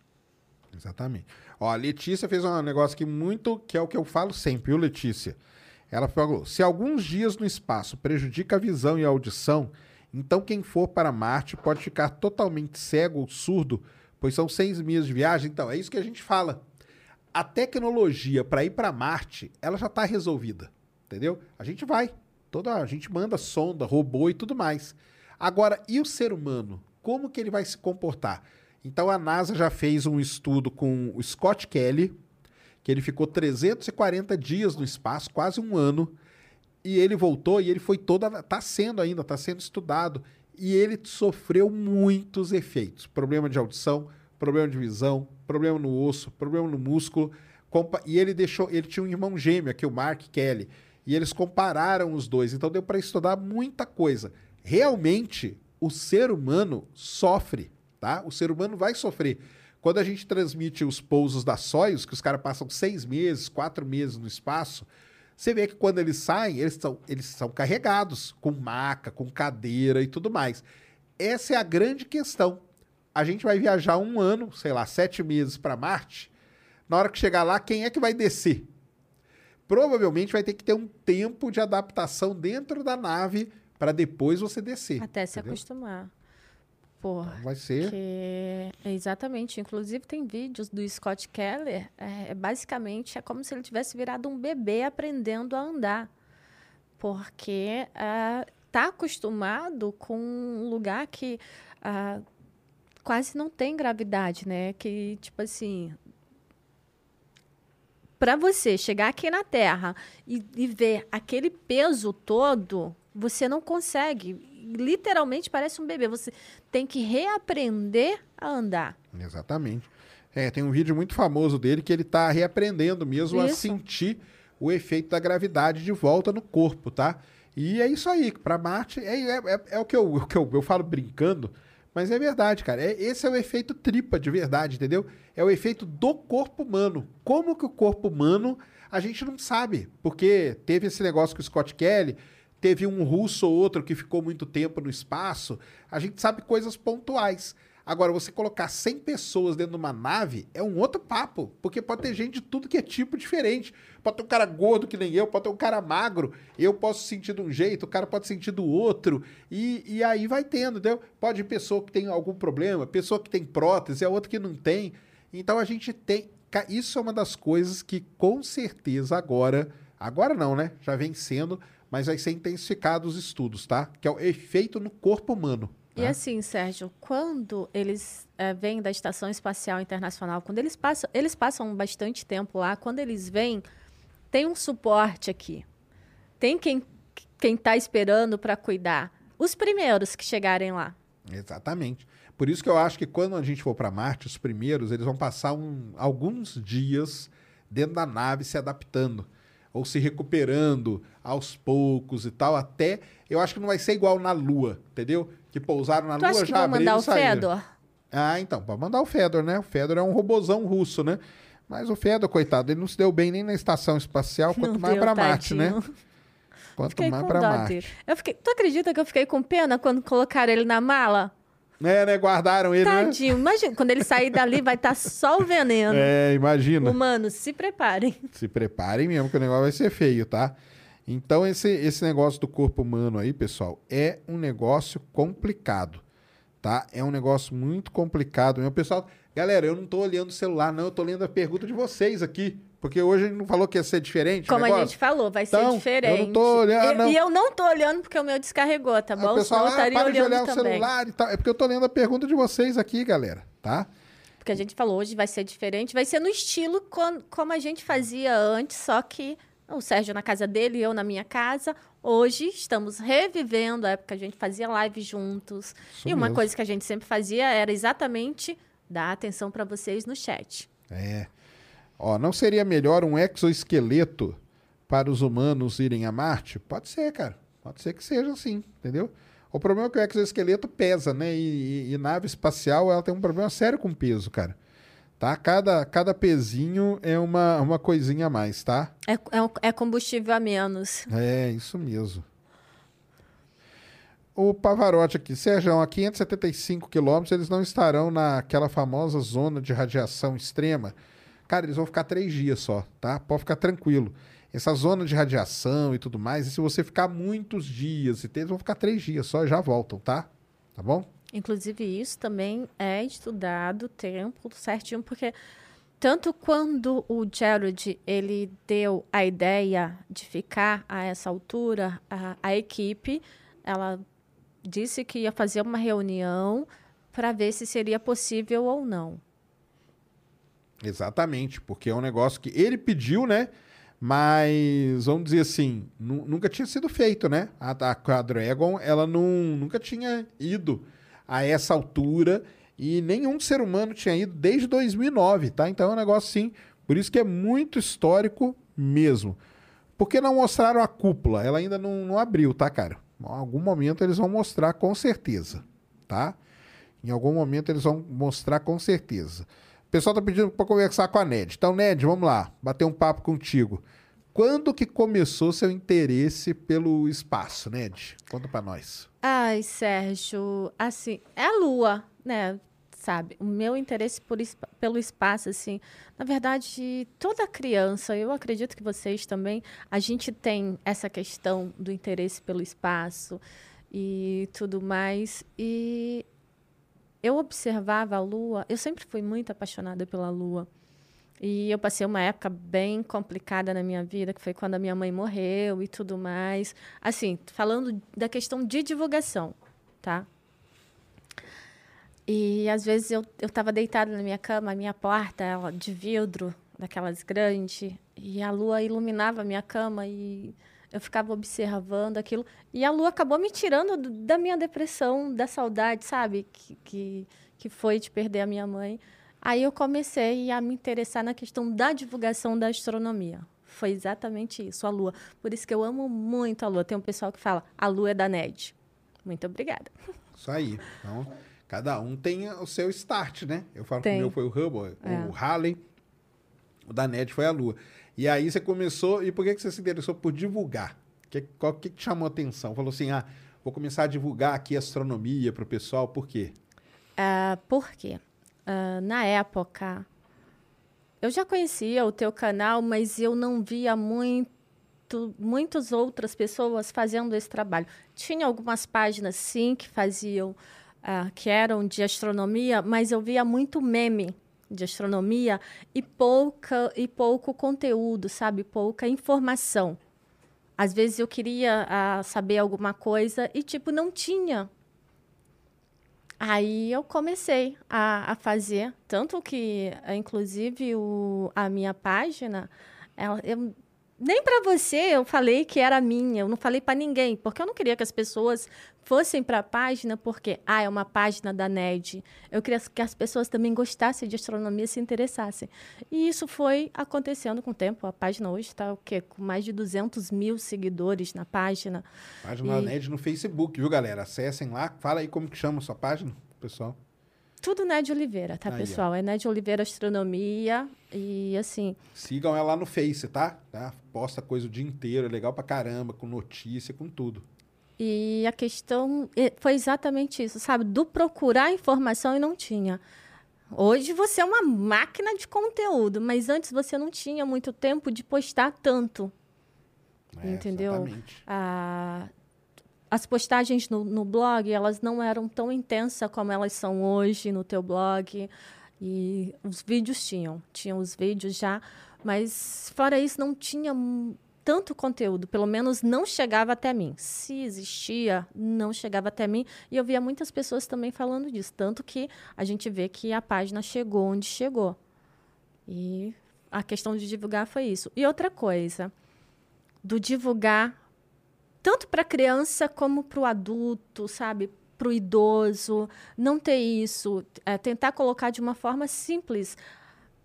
Exatamente. Ó, a Letícia fez um negócio aqui muito, que é o que eu falo sempre, viu, Letícia? Ela falou: se alguns dias no espaço prejudica a visão e a audição, então quem for para Marte pode ficar totalmente cego ou surdo, pois são seis meses de viagem. Então, é isso que a gente fala. A tecnologia para ir para Marte, ela já está resolvida, entendeu? A gente vai, toda a gente manda sonda, robô e tudo mais. Agora, e o ser humano? Como que ele vai se comportar? Então a NASA já fez um estudo com o Scott Kelly, que ele ficou 340 dias no espaço, quase um ano, e ele voltou e ele foi toda, tá sendo ainda, tá sendo estudado, e ele sofreu muitos efeitos, problema de audição, problema de visão, problema no osso, problema no músculo. e ele deixou, ele tinha um irmão gêmeo, aqui o Mark Kelly, e eles compararam os dois. Então deu para estudar muita coisa. Realmente, o ser humano sofre, tá? O ser humano vai sofrer. Quando a gente transmite os pousos da Soyuz, que os caras passam seis meses, quatro meses no espaço, você vê que quando eles saem, eles são, eles são carregados com maca, com cadeira e tudo mais. Essa é a grande questão. A gente vai viajar um ano, sei lá, sete meses para Marte. Na hora que chegar lá, quem é que vai descer? Provavelmente vai ter que ter um tempo de adaptação dentro da nave para depois você descer. Até se entendeu? acostumar. Porra. Vai ser. Que- exatamente. Inclusive, tem vídeos do Scott Keller. É, basicamente, é como se ele tivesse virado um bebê aprendendo a andar. Porque está acostumado com um lugar que ah, quase não tem gravidade, né? Que, tipo assim. Para você chegar aqui na Terra e, e ver aquele peso todo, você não consegue. Literalmente parece um bebê. Você tem que reaprender a andar. Exatamente. É, tem um vídeo muito famoso dele que ele tá reaprendendo mesmo a Isso. sentir o efeito da gravidade de volta no corpo, tá? E é isso aí, para Marte, é, é, é- é o que, eu, o que eu, eu falo brincando, mas é verdade, cara. É, esse é o efeito tripa de verdade, entendeu? É o efeito do corpo humano. Como que o corpo humano, a gente não sabe, porque teve esse negócio com o Scott Kelly, teve um russo ou outro que ficou muito tempo no espaço, a gente sabe coisas pontuais. Agora, você colocar 100 pessoas dentro de uma nave é um outro papo, porque pode ter gente de tudo que é tipo diferente. Pode ter um cara gordo que nem eu, pode ter um cara magro, eu posso sentir de um jeito, o cara pode sentir do outro, e, e aí vai tendo, entendeu? Pode pessoa que tem algum problema, pessoa que tem prótese, é outra que não tem. Então a gente tem. Isso é uma das coisas que com certeza agora. Agora não, né? Já vem sendo, mas vai ser intensificado os estudos, tá? Que é o efeito no corpo humano. E né? assim, Sérgio, quando eles eh, vêm da Estação Espacial Internacional, quando eles passam, eles passam bastante tempo lá, quando eles vêm, tem um suporte aqui. Tem quem quem está esperando para cuidar. Os primeiros que chegarem lá. Exatamente. Por isso que eu acho que quando a gente for para Marte, os primeiros, eles vão passar um- alguns dias dentro da nave se adaptando ou se recuperando aos poucos e tal, até eu acho que não vai ser igual na Lua, entendeu? Que pousaram na tu Lua acha que já vão abriram mandar o. Fedor? Ah, então, pode mandar o Fedor, né? O Fedor é um robozão russo, né? Mas o Fedor, coitado, ele não se deu bem nem na estação espacial, quanto Não mais para Marte, né? Quanto Fiquei mais para Marte. Eu fiquei, tu acredita que eu fiquei com pena quando colocaram ele na mala? É, né? Guardaram ele, né? Tadinho. Imagina, quando ele sair dali vai estar só o veneno. É, imagina. Humanos, se preparem. Se preparem mesmo, que o negócio vai ser feio, tá? Então, esse, esse negócio do corpo humano aí, pessoal, é um negócio complicado, tá? É um negócio muito complicado. Meu pessoal, galera, eu não tô olhando o celular, não, eu tô lendo a pergunta de vocês aqui, porque hoje a gente não falou que ia ser diferente. Como a gente falou, vai Então, ser diferente. eu não tô olhando, E- não. E eu não tô olhando porque o meu descarregou, tá Aí bom? o pessoal, eu ah, para de olhando olhar o celular e tal. É porque eu tô lendo a pergunta de vocês aqui, galera, tá? Porque a gente falou, hoje vai ser diferente. Vai ser no estilo con- como a gente fazia antes, só que o Sérgio na casa dele e eu na minha casa. Hoje estamos revivendo a época que a gente fazia live juntos. Isso e uma mesmo. coisa que a gente sempre fazia era exatamente dar atenção para vocês no chat. É. Ó, não seria melhor um exoesqueleto para os humanos irem a Marte? Pode ser, cara. Pode ser que seja assim, entendeu? O problema é que o exoesqueleto pesa, né? E, e- e nave espacial, ela tem um problema sério com peso, cara. Tá? Cada, cada pezinho é uma, uma coisinha a mais, tá? É, é, é combustível a menos. É, isso mesmo. O Pavarotti aqui, Sérgio, a 575 quilômetros, eles não estarão naquela famosa zona de radiação extrema. Cara, eles vão ficar três dias só, tá? Pode ficar tranquilo. Essa zona de radiação e tudo mais, e se você ficar muitos dias, eles vão ficar três dias só e já voltam, tá? Tá bom? Inclusive, isso também é estudado tempo certinho, porque tanto quando o Jared ele deu a ideia de ficar a essa altura, a, a equipe ela disse que ia fazer uma reunião para ver se seria possível ou não. Exatamente, porque é um negócio que ele pediu, né? Mas, vamos dizer assim, nu- nunca tinha sido feito, né? A, a, a Dragon, ela não, nunca tinha ido a essa altura e nenhum ser humano tinha ido desde 2009, tá? Então é um negócio, assim, Por isso que é muito histórico mesmo. Por que não mostraram a cúpula? Ela ainda não, não abriu, tá, cara? Em algum momento eles vão mostrar com certeza, tá? Em algum momento eles vão mostrar com certeza. Pessoal tá pedindo para conversar com a Ned. Então, Ned, vamos lá, bater um papo contigo. Quando que começou seu interesse pelo espaço, Ned? Conta para nós. Ai, Sérgio, assim, é a lua, né? Sabe, o meu interesse por, pelo espaço, assim, na verdade, toda criança, eu acredito que vocês também, a gente tem essa questão do interesse pelo espaço e tudo mais. E eu observava a lua, eu sempre fui muito apaixonada pela lua. E eu passei uma época bem complicada na minha vida, que foi quando a minha mãe morreu e tudo mais. Assim, falando da questão de divulgação, tá? E às vezes eu eu estava deitada na minha cama, a minha porta ela de vidro, daquelas grandes, e a lua iluminava a minha cama e eu ficava observando aquilo. E a lua acabou me tirando do- da minha depressão, da saudade, sabe? Que, que, que foi de perder a minha mãe. Aí eu comecei a me interessar na questão da divulgação da astronomia. Foi exatamente isso, a lua. Por isso que eu amo muito a lua. Tem um pessoal que fala, a lua é da NED. Muito obrigada. Isso aí. Então, cada um tem o seu start, né? Eu falo que o Tem. meu foi o Hubble, É. o Halley, o da NET foi a Lua. E aí você começou, e por que que você se interessou por divulgar? Que, qual que, chamou a atenção? Falou assim, ah, vou começar a divulgar aqui astronomia para o pessoal, por quê? Ah, por quê? Ah, na época, eu já conhecia o teu canal, mas eu não via muito, muitas outras pessoas fazendo esse trabalho. Tinha algumas páginas, sim, que faziam, ah, que eram de astronomia, mas eu via muito meme de astronomia e pouca e pouco conteúdo, sabe? Pouca informação. Às vezes eu queria ah, saber alguma coisa e, tipo, não tinha Aí eu comecei a, a fazer, tanto que, inclusive, o, a minha página, ela, eu, nem para você eu falei que era minha, eu não falei para ninguém, porque eu não queria que as pessoas fossem para a página porque, ah, é uma página da NED. Eu queria que as pessoas também gostassem de astronomia, se interessassem. E isso foi acontecendo com o tempo. A página hoje está o quê? Com mais de 200 mil seguidores na página. Página da E- NED no Facebook, viu, galera? Acessem lá, fala aí como que chama a sua página, pessoal. Tudo Ned Oliveira, tá, Aí, ó. pessoal? É Ned Oliveira Astronomia. E assim, Sigam ela lá no Face, tá? tá? Posta coisa o dia inteiro, é legal pra caramba, com notícia, com tudo. e a questão eh, foi exatamente isso, sabe? Do procurar informação e não tinha. Hoje você é uma máquina de conteúdo, mas antes você não tinha muito tempo de postar tanto. É, Entendeu? Exatamente. Ah, as postagens no, no blog, elas não eram tão intensas como elas são hoje no teu blog. E os vídeos tinham, tinham os vídeos já, mas fora isso não tinha tanto conteúdo, pelo menos não chegava até mim. Se existia, não chegava até mim, e eu via muitas pessoas também falando disso, tanto que a gente vê que a página chegou onde chegou. E a questão de divulgar foi isso. E outra coisa, do divulgar tanto para a criança como para o adulto, sabe? Para o idoso, não ter isso, é, tentar colocar de uma forma simples.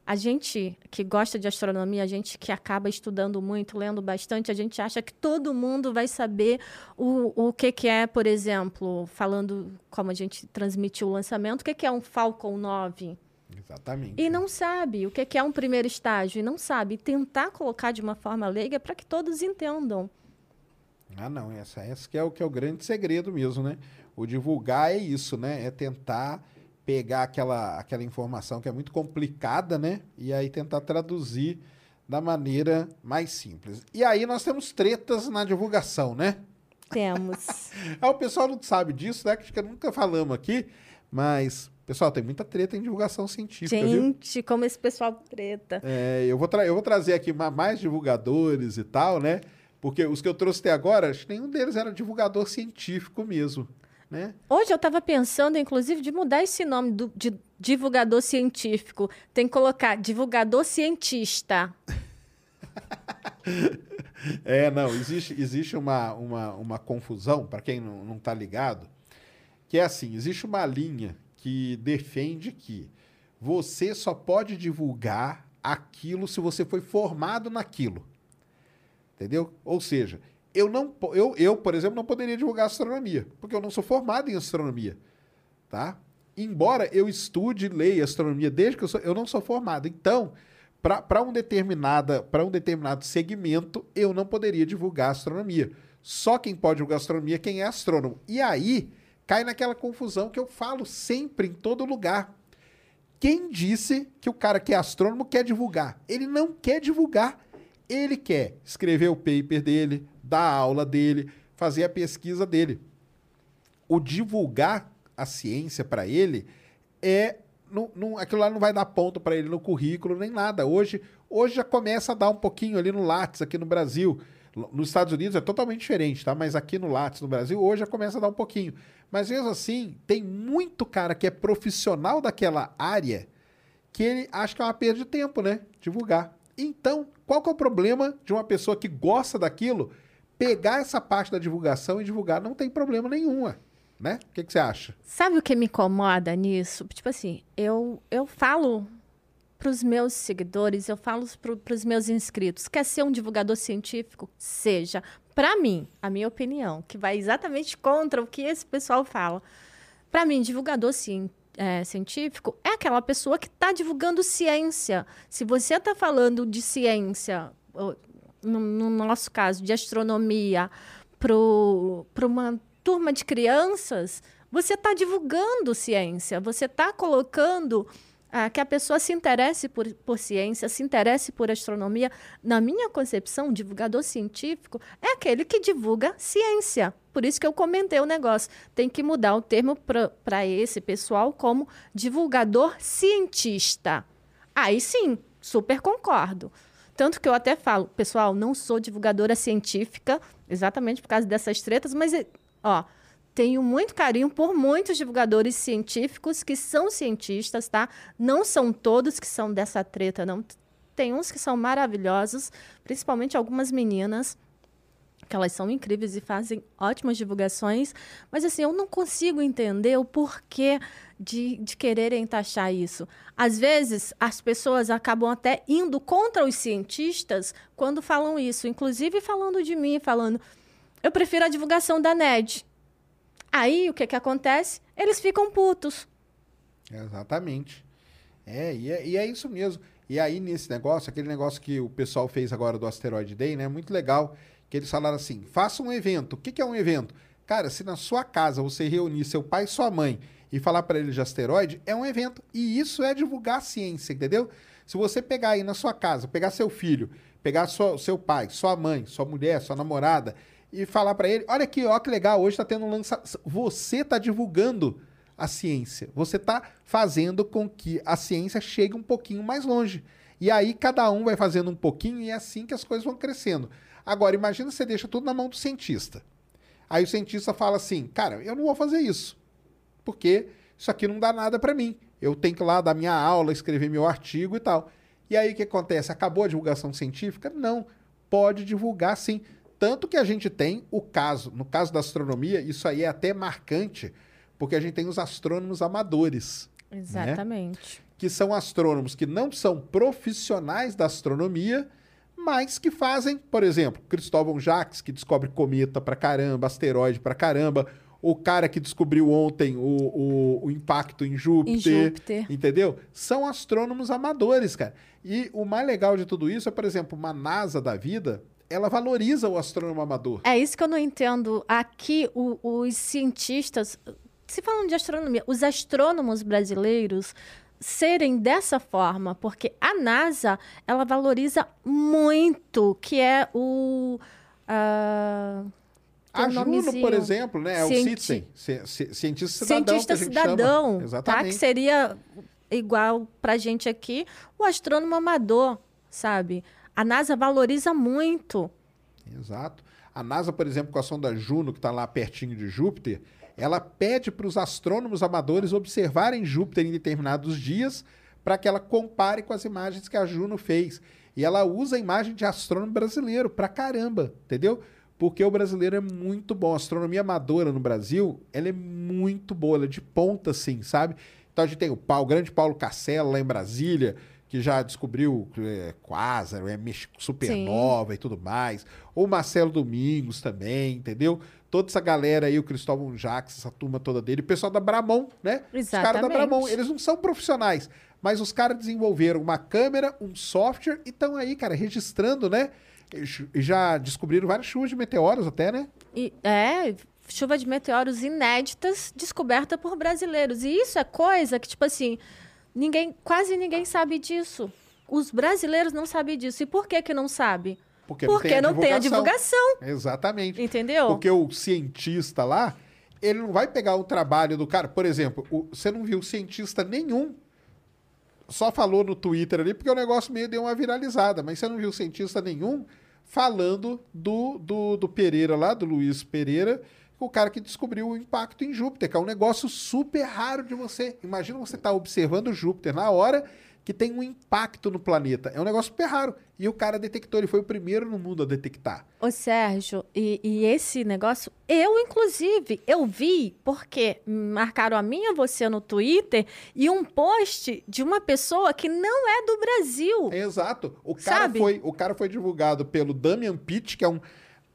A gente que gosta de astronomia, a gente que acaba estudando muito, lendo bastante, a gente acha que todo mundo vai saber o, o que, que é, por exemplo, falando como a gente transmitiu o lançamento, o que, que é um Falcon 9. Exatamente. E não sabe o que que é um primeiro estágio, e não sabe. E tentar colocar de uma forma leiga para que todos entendam. Ah, não, essa, essa que é o que é o grande segredo mesmo, né? O divulgar é isso, né? É tentar pegar aquela, aquela informação que é muito complicada, né? E aí tentar traduzir da maneira mais simples. E aí nós temos tretas na divulgação, né? Temos. Ah, o pessoal não sabe disso, né? Acho que nunca falamos aqui, mas, pessoal, tem muita treta em divulgação científica, viu? Gente, como esse pessoal treta. É, eu, vou eu vou trazer aqui ma- mais divulgadores e tal, né? Porque os que eu trouxe até agora, acho que nenhum deles era divulgador científico mesmo, né? Hoje eu estava pensando, inclusive, de mudar esse nome do, de divulgador científico. Tem que colocar divulgador cientista. É, não, existe, existe uma, uma, uma confusão, para quem não, não tá ligado, que é assim, existe uma linha que defende que você só pode divulgar aquilo se você foi formado naquilo. Entendeu? Ou seja, eu não eu, eu, por exemplo, não poderia divulgar astronomia, porque eu não sou formado em astronomia, tá? Embora eu estude, leia astronomia desde que eu sou, eu não sou formado. Então, para um determinada, para um determinado segmento, eu não poderia divulgar astronomia. Só quem pode divulgar astronomia é quem é astrônomo. E aí cai naquela confusão que eu falo sempre em todo lugar. Quem disse que o cara que é astrônomo quer divulgar? Ele não quer divulgar. Ele quer escrever o paper dele, dar a aula dele, fazer a pesquisa dele. O divulgar a ciência para ele é. Não, não, aquilo lá não vai dar ponto para ele no currículo nem nada. Hoje, hoje já começa a dar um pouquinho ali no Lattes, aqui no Brasil. Nos Estados Unidos é totalmente diferente, tá? Mas aqui no Lattes, no Brasil, hoje já começa a dar um pouquinho. Mas mesmo assim, tem muito cara que é profissional daquela área que ele acha que é uma perda de tempo, né? Divulgar. Então, qual que é o problema de uma pessoa que gosta daquilo pegar essa parte da divulgação e divulgar? Não tem problema nenhum, né? O que, que você acha? Sabe o que me incomoda nisso? Tipo assim, eu, eu falo para os meus seguidores, eu falo para os meus inscritos, quer ser um divulgador científico? Seja. Para mim, a minha opinião, que vai exatamente contra o que esse pessoal fala. Para mim, divulgador cien- é, científico é aquela pessoa que está divulgando ciência. Se você está falando de ciência, no, no nosso caso, de astronomia, para uma turma de crianças, você está divulgando ciência, você está colocando ah, que a pessoa se interesse por, por ciência, se interesse por astronomia. Na minha concepção, divulgador científico é aquele que divulga ciência. Por isso que eu comentei o negócio. Tem que mudar o termo para esse pessoal como divulgador cientista. Aí sim, super concordo. Tanto que eu até falo, pessoal, não sou divulgadora científica, exatamente por causa dessas tretas, mas, eh, ó, tenho muito carinho por muitos divulgadores científicos que são cientistas, tá? Não são todos que são dessa treta, não. Tem uns que são maravilhosos, principalmente algumas meninas, que elas são incríveis e fazem ótimas divulgações, mas assim, eu não consigo entender o porquê de, de quererem taxar isso. Às vezes, as pessoas acabam até indo contra os cientistas quando falam isso, inclusive falando de mim, falando, eu prefiro a divulgação da NED. Aí, o que, que acontece? Eles ficam putos. Exatamente. É e, é, e é isso mesmo. E aí, nesse negócio, aquele negócio que o pessoal fez agora do Asteroid Day, né? Muito legal. Que eles falaram assim: faça um evento. O que, que é um evento? Cara, se na sua casa você reunir seu pai e sua mãe e falar para eles de asteroide, é um evento. E isso é divulgar a ciência, entendeu? Se você pegar aí na sua casa, pegar seu filho, pegar sua, seu pai, sua mãe, sua mulher, sua namorada e falar para ele: olha aqui, ó, que legal, hoje está tendo um lançamento. Você está divulgando a ciência. Você está fazendo com que a ciência chegue um pouquinho mais longe. E aí cada um vai fazendo um pouquinho e é assim que as coisas vão crescendo. Agora, imagina você deixa tudo na mão do cientista. Aí o cientista fala assim: cara, eu não vou fazer isso, porque isso aqui não dá nada para mim. Eu tenho que ir lá dar minha aula, escrever meu artigo e tal. E aí o que acontece? Acabou a divulgação científica? Não. Pode divulgar sim. Tanto que a gente tem o caso, no caso da astronomia, isso aí é até marcante, porque a gente tem os astrônomos amadores. Exatamente. Que são astrônomos que não são profissionais da astronomia, mas que fazem, por exemplo, Cristóvão Jacques, que descobre cometa pra caramba, asteroide pra caramba, o cara que descobriu ontem o, o, o impacto em Júpiter, Em Júpiter. entendeu? São astrônomos amadores, cara. E o mais legal de tudo isso é, por exemplo, uma NASA da vida, ela valoriza o astrônomo amador. É isso que eu não entendo. Aqui, o- os cientistas, se falando de astronomia, os astrônomos brasileiros serem dessa forma, porque a NASA, ela valoriza muito, que é o... tem A Juno, por exemplo, né? É o Citizen, ci- ci- cientista cidadão. cientista gente cidadão, chama. tá? Exatamente. Que seria igual pra gente aqui, o astrônomo amador, sabe? A NASA valoriza muito. Exato. A NASA, por exemplo, com a sonda Juno, que está lá pertinho de Júpiter, ela pede para os astrônomos amadores observarem Júpiter em determinados dias para que ela compare com as imagens que a Juno fez. E ela usa a imagem de astrônomo brasileiro pra caramba, entendeu? Porque o brasileiro é muito bom. A astronomia amadora no Brasil, ela é muito boa, ela é de ponta, assim, sabe? Então a gente tem o, Paulo, o grande Paulo Castelo lá em Brasília, que já descobriu é, Quasar, é supernova e tudo mais. O Marcelo Domingos também, entendeu? Toda essa galera aí, o Cristóvão Jacques, essa turma toda dele. O pessoal da Bramon, né? Os caras da Exatamente. Bramon, eles não são profissionais, mas os caras desenvolveram uma câmera, um software e estão aí, cara, registrando, né? E já descobriram várias chuvas de meteoros até, né? E, é, chuva de meteoros inéditas descoberta por brasileiros. E isso é coisa que, tipo assim, ninguém, quase ninguém sabe disso. Os brasileiros não sabem disso. E por que que não sabe? Porque, Porque não tem a divulgação. Exatamente. Entendeu? Porque o cientista lá, ele não vai pegar o trabalho do cara. Por exemplo, o- você não viu cientista nenhum. Só falou no Twitter ali, porque o negócio meio deu uma viralizada. Mas você não viu cientista nenhum falando do, do, do Pereira lá, do Luiz Pereira, o cara que descobriu o impacto em Júpiter, que é um negócio super raro de você. Imagina você estar observando Júpiter na hora que tem um impacto no planeta. É um negócio super raro. E o cara detectou, ele foi o primeiro no mundo a detectar. Ô, Sérgio, e, e esse negócio, eu, inclusive, eu vi, porque marcaram a mim e a você no Twitter, e um post de uma pessoa que não é do Brasil. Exato. O cara, Sabe? foi, o cara foi divulgado pelo Damian Pitt, que é um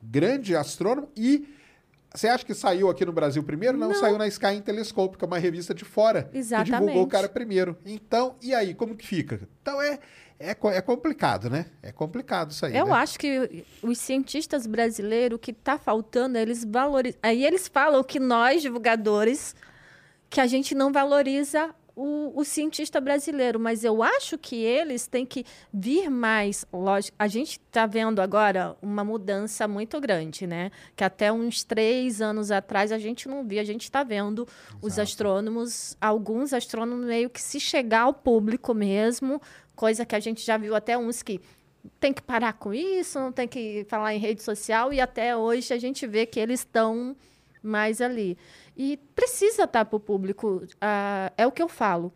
grande astrônomo, e você acha que saiu aqui no Brasil primeiro? Não, Não. saiu na Sky Telescope, que é uma revista de fora, que divulgou o Exatamente. cara primeiro. Então, e aí, como que fica? Então é, é, é complicado, né? É complicado isso aí. Eu né? acho que os cientistas brasileiros, o que está faltando, eles valorizam. Aí eles falam que nós, divulgadores, que a gente não valoriza o, o cientista brasileiro, mas eu acho que eles têm que vir mais. Lógico, a gente está vendo agora uma mudança muito grande, né? Que até uns três anos atrás a gente não via, a gente está vendo os astrônomos, alguns astrônomos meio que se chegar ao público mesmo, coisa que a gente já viu até uns que tem que parar com isso, não tem que falar em rede social, e até hoje a gente vê que eles estão mais ali. E precisa estar para o público, ah, é o que eu falo.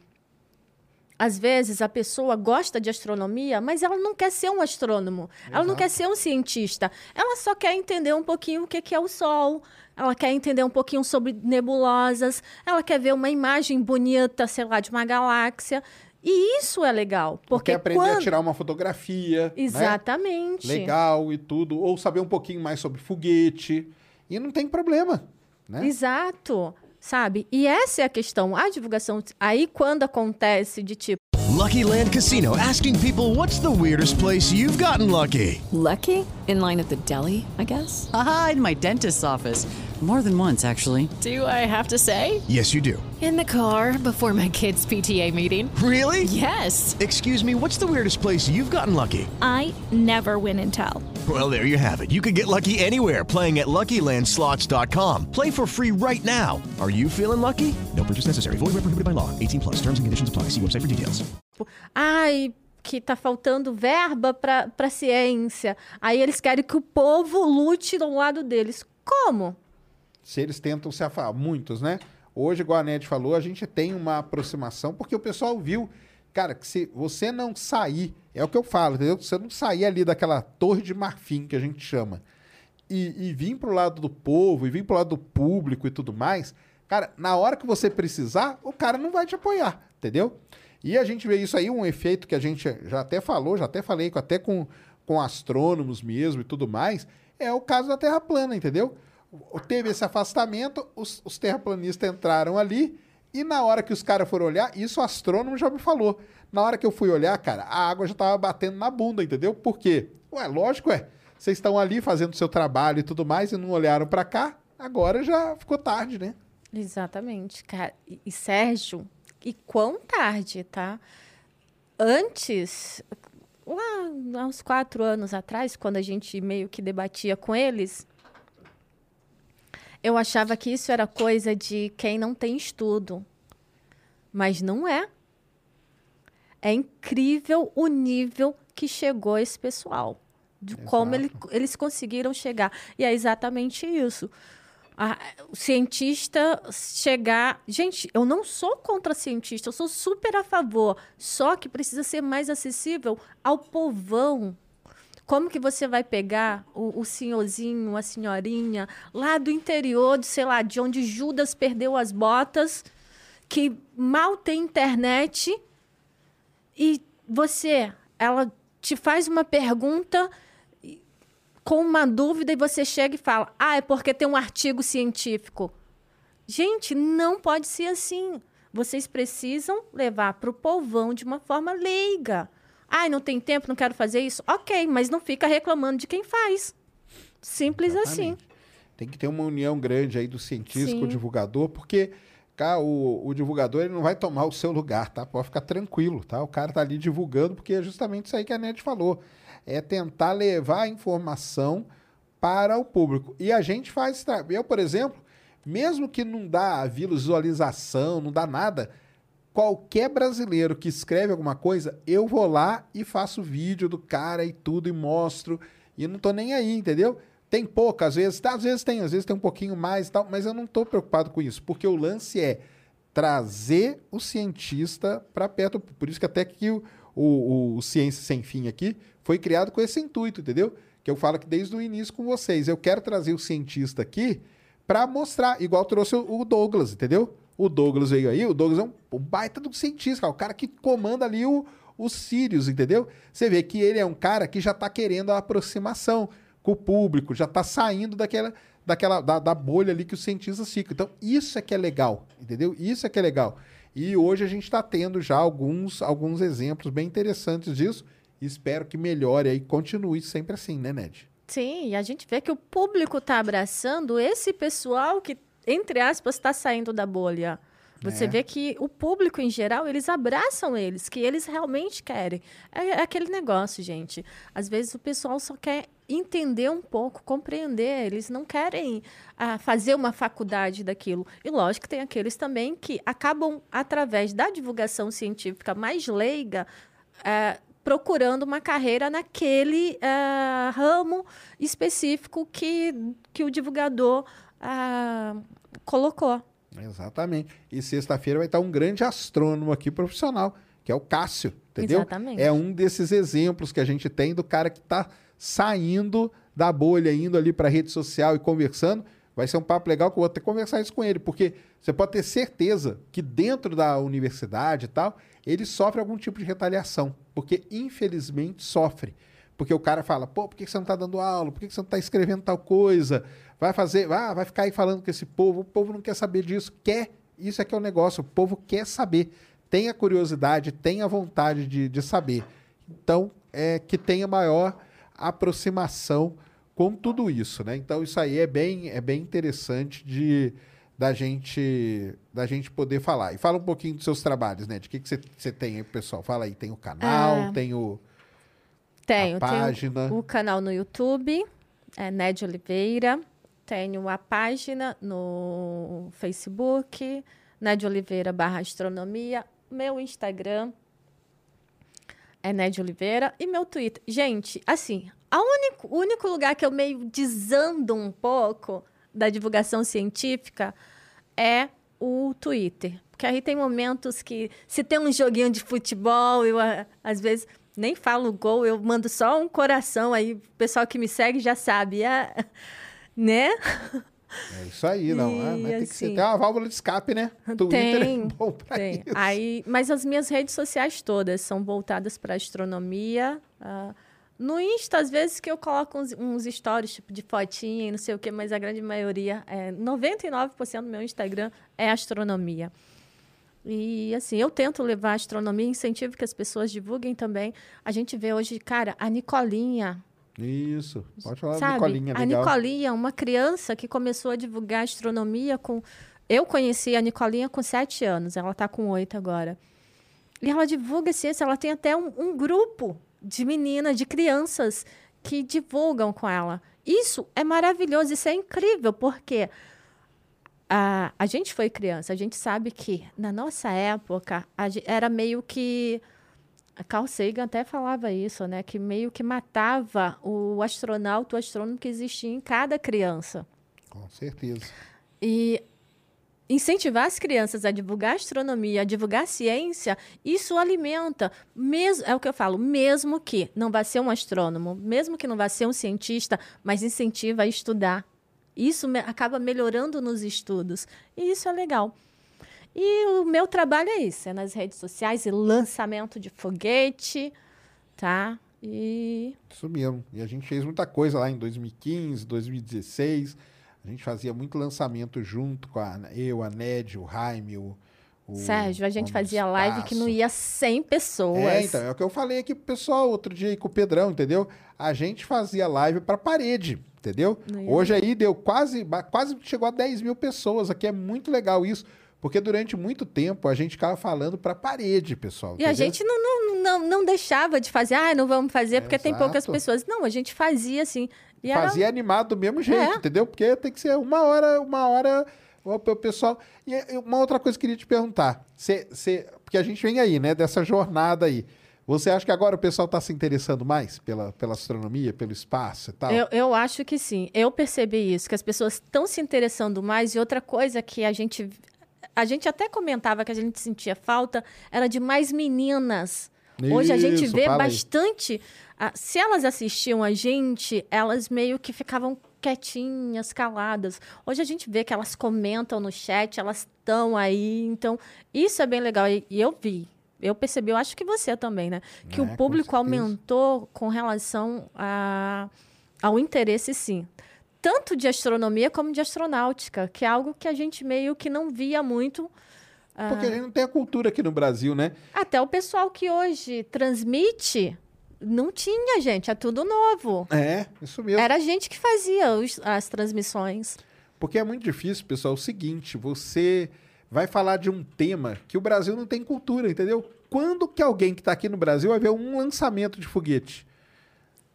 Às vezes a pessoa gosta de astronomia, mas ela não quer ser um astrônomo, ela não quer ser um cientista, ela só quer entender um pouquinho o que é o Sol, ela quer entender um pouquinho sobre nebulosas, ela quer ver uma imagem bonita, sei lá, de uma galáxia. E isso é legal, porque Quer aprender quando... a tirar uma fotografia. né? Exatamente. Legal e tudo. Ou saber um pouquinho mais sobre foguete. E não tem problema. Né? Exato. Sabe? E essa é a questão. A divulgação. Aí, quando acontece de tipo. Lucky Land Casino asking people what's the weirdest place you've gotten lucky? Lucky? In line at the deli, I guess? Haha, in my dentist's office. More than once, actually. Do I have to say? Yes, you do. In the car before my kids' PTA meeting. Really? Yes. Excuse me, what's the weirdest place you've gotten lucky? I never win and tell. Well, there you have it. You can get lucky anywhere playing at LuckyLandSlots.com. Play for free right now. Are you feeling lucky? No purchase necessary. Void where prohibited by law. 18 plus. Terms and conditions apply. See website for details. Ai, que tá faltando verba para para ciência. Aí eles querem que o povo lute do lado deles. Como? Se eles tentam se afastar, muitos, né? Hoje, igual a Ned falou, a gente tem uma aproximação, porque o pessoal viu, cara, que se você não sair, é o que eu falo, entendeu? Se você não sair ali daquela torre de marfim que a gente chama, e, e vir pro lado do povo, e vir pro lado do público e tudo mais, cara, na hora que você precisar, o cara não vai te apoiar, entendeu? E a gente vê isso aí, um efeito que a gente já até falou, já até falei até com, com astrônomos mesmo e tudo mais, é o caso da Terra plana, entendeu? Teve esse afastamento, os, os terraplanistas entraram ali, e na hora que os caras foram olhar, isso o astrônomo já me falou. Na hora que eu fui olhar, cara, a água já tava batendo na bunda, entendeu? Por quê? Ué, lógico, é. Vocês estão ali fazendo seu trabalho e tudo mais e não olharam pra cá, agora já ficou tarde, né? Exatamente, cara. E Sérgio, e quão tarde, tá? Antes, lá há uns quatro anos atrás, quando a gente meio que debatia com eles, eu achava que isso era coisa de quem não tem estudo. Mas não é. É incrível o nível que chegou esse pessoal. De como ele- eles conseguiram chegar. E é exatamente isso. A- o cientista chegar. Gente, eu não sou contra cientista, eu sou super a favor. Só que precisa ser mais acessível ao povão. Como que você vai pegar o, o senhorzinho, a senhorinha, lá do interior, de, sei lá, de onde Judas perdeu as botas, que mal tem internet e você, ela te faz uma pergunta com uma dúvida e você chega e fala: "Ah, é porque tem um artigo científico". Gente, não pode ser assim. Vocês precisam levar para o povão de uma forma leiga. Ai, não tem tempo, não quero fazer isso. Ok, mas não fica reclamando de quem faz. Simples assim. Exatamente. Tem que ter uma união grande aí do cientista com o divulgador, porque cá, o, o divulgador ele não vai tomar o seu lugar, tá? Pode ficar tranquilo, tá? O cara tá ali divulgando, porque é justamente isso aí que a Ned falou. É tentar levar a informação para o público. E a gente faz. Eu, por exemplo, mesmo que não dá visualização, não dá nada, qualquer brasileiro que escreve alguma coisa, eu vou lá e faço vídeo do cara e tudo e mostro. E não tô nem aí, entendeu? Tem pouco, às vezes, tá, às vezes tem, às vezes tem um pouquinho mais e tal, mas eu não tô preocupado com isso, porque o lance é trazer o cientista para perto. Por isso que até que o, o, o Ciência Sem Fim aqui foi criado com esse intuito, entendeu? Que eu falo que desde o início com vocês, eu quero trazer o cientista aqui para mostrar, igual trouxe o o Douglas, entendeu? O Douglas veio aí, o Douglas é um, baita do cientista, o cara que comanda ali o, os Sirius, entendeu? Você vê que ele é um cara que já tá querendo a aproximação com o público, já tá saindo daquela, daquela da, da bolha ali que os cientistas ficam. Então, isso é que é legal, entendeu? Isso é que é legal. E hoje a gente está tendo já alguns, alguns exemplos bem interessantes disso. E espero que melhore aí, continue sempre assim, né, Ned? Sim, e a gente vê que o público está abraçando esse pessoal que, entre aspas, está saindo da bolha. Você É. vê que o público, em geral, eles abraçam eles, que eles realmente querem. É, é aquele negócio, gente. Às vezes o pessoal só quer entender um pouco, compreender. Eles não querem ah, fazer uma faculdade daquilo. E lógico que tem aqueles também que acabam, através da divulgação científica mais leiga, ah, procurando uma carreira naquele ah, ramo específico que, que o divulgador ah, colocou. Exatamente. E sexta-feira vai estar um grande astrônomo aqui profissional, que é o Cássio, entendeu? Exatamente. É um desses exemplos que a gente tem do cara que está saindo da bolha, indo ali para a rede social e conversando. Vai ser um papo legal que eu vou até conversar isso com ele, porque você pode ter certeza que dentro da universidade e tal, ele sofre algum tipo de retaliação, porque infelizmente sofre. Porque o cara fala, pô, por que você não está dando aula? Por que você não está escrevendo tal coisa? Vai fazer, ah, vai ficar aí falando com esse povo. O povo não quer saber disso. Quer, isso é que é o negócio. O povo quer saber. Tem a curiosidade, tem a vontade de, de saber. Então, é que tenha maior aproximação com tudo isso, né? Então, isso aí é bem, é bem interessante de da gente da gente poder falar. E fala um pouquinho dos seus trabalhos, né? De que que você você tem aí, pessoal? Fala aí, tem o canal, É. tem o Tenho, A página. tenho o canal no YouTube, é Ned Oliveira. Tenho a página no Facebook, Ned Oliveira barra astronomia. Meu Instagram é Ned Oliveira. E meu Twitter. Gente, assim, a único, o único lugar que eu meio desando um pouco da divulgação científica é o Twitter. Porque aí tem momentos que, se tem um joguinho de futebol, eu às vezes nem falo gol, eu mando só um coração. Aí o pessoal que me segue já sabe, é, né? É isso aí, não. E, Ah, mas tem que ser, assim, tem uma válvula de escape, né? Twitter Tem, é bom pra tem. isso. Aí, mas as minhas redes sociais todas são voltadas para astronomia. ah, no Insta, às vezes, que eu coloco uns, uns stories, tipo, de fotinha e não sei o quê, mas a grande maioria, é, 99% do meu Instagram é astronomia. E, assim, eu tento levar a astronomia, incentivo que as pessoas divulguem também. A gente vê hoje, cara, a Nicolinha, Isso. Pode falar Sabe? Nicolinha, a legal. Nicolinha, uma criança que começou a divulgar astronomia com. Eu conheci a Nicolinha com sete anos, ela está com oito agora. E ela divulga ciência, ela tem até um, um grupo de meninas, de crianças que divulgam com ela. Isso é maravilhoso, isso é incrível, porque a, a gente foi criança, a gente sabe que na nossa época era meio que. A Carl Sagan até falava isso, né? Que meio que matava o astronauta, o astrônomo que existia em cada criança. Com certeza. E incentivar as crianças a divulgar astronomia, a divulgar ciência, isso alimenta, mesmo, é o que eu falo, mesmo que não vá ser um astrônomo, mesmo que não vá ser um cientista, mas incentiva a estudar. Isso acaba melhorando nos estudos. E isso é legal. E o meu trabalho é isso, é nas redes sociais e lançamento de foguete, tá? E Isso mesmo. E a gente fez muita coisa lá em 2015, 2016. A gente fazia muito lançamento junto com a, eu, a Ned, o Jaime, o, o Sérgio, a gente fazia live que não ia 100 pessoas. É, então, é o que eu falei aqui pro pessoal outro dia aí com o Pedrão, entendeu? A gente fazia live pra parede, entendeu? Hoje aí deu quase, quase chegou a 10 mil pessoas aqui, é muito legal isso. Porque durante muito tempo a gente ficava falando pra parede, pessoal. E a entendeu? gente não, não, não, não deixava de fazer, ah, não vamos fazer porque tem poucas pessoas. Não, a gente fazia assim. E era- Fazia animado do mesmo jeito, É. entendeu? Porque tem que ser uma hora, uma hora o pessoal. E uma outra coisa que eu queria te perguntar. Cê, cê- porque a gente vem aí, né, dessa jornada aí. Você acha que agora o pessoal está se interessando mais pela, pela astronomia, pelo espaço e tal? Eu, eu acho que sim. Eu percebi isso, que as pessoas estão se interessando mais. E outra coisa que a gente. A gente até comentava que a gente sentia falta era de mais meninas. Hoje a gente Isso, vê bastante. ah, se elas assistiam a gente, elas meio que ficavam quietinhas, caladas. Hoje a gente vê que elas comentam no chat, elas estão aí. Então, isso é bem legal. E, e eu vi. Eu percebi, eu acho que você também, né? Que É, o com público certeza. aumentou com relação a, ao interesse, sim. Tanto de astronomia como de astronáutica, que é algo que a gente meio que não via muito. ah, Porque a gente não tem a cultura aqui no Brasil, né? até o pessoal que hoje transmite, não tinha, gente. É tudo novo. É, isso mesmo. Era a gente que fazia os- as transmissões. Porque é muito difícil, pessoal. É o seguinte, você vai falar de um tema que o Brasil não tem cultura, entendeu? Quando que alguém que está aqui no Brasil vai ver um lançamento de foguete?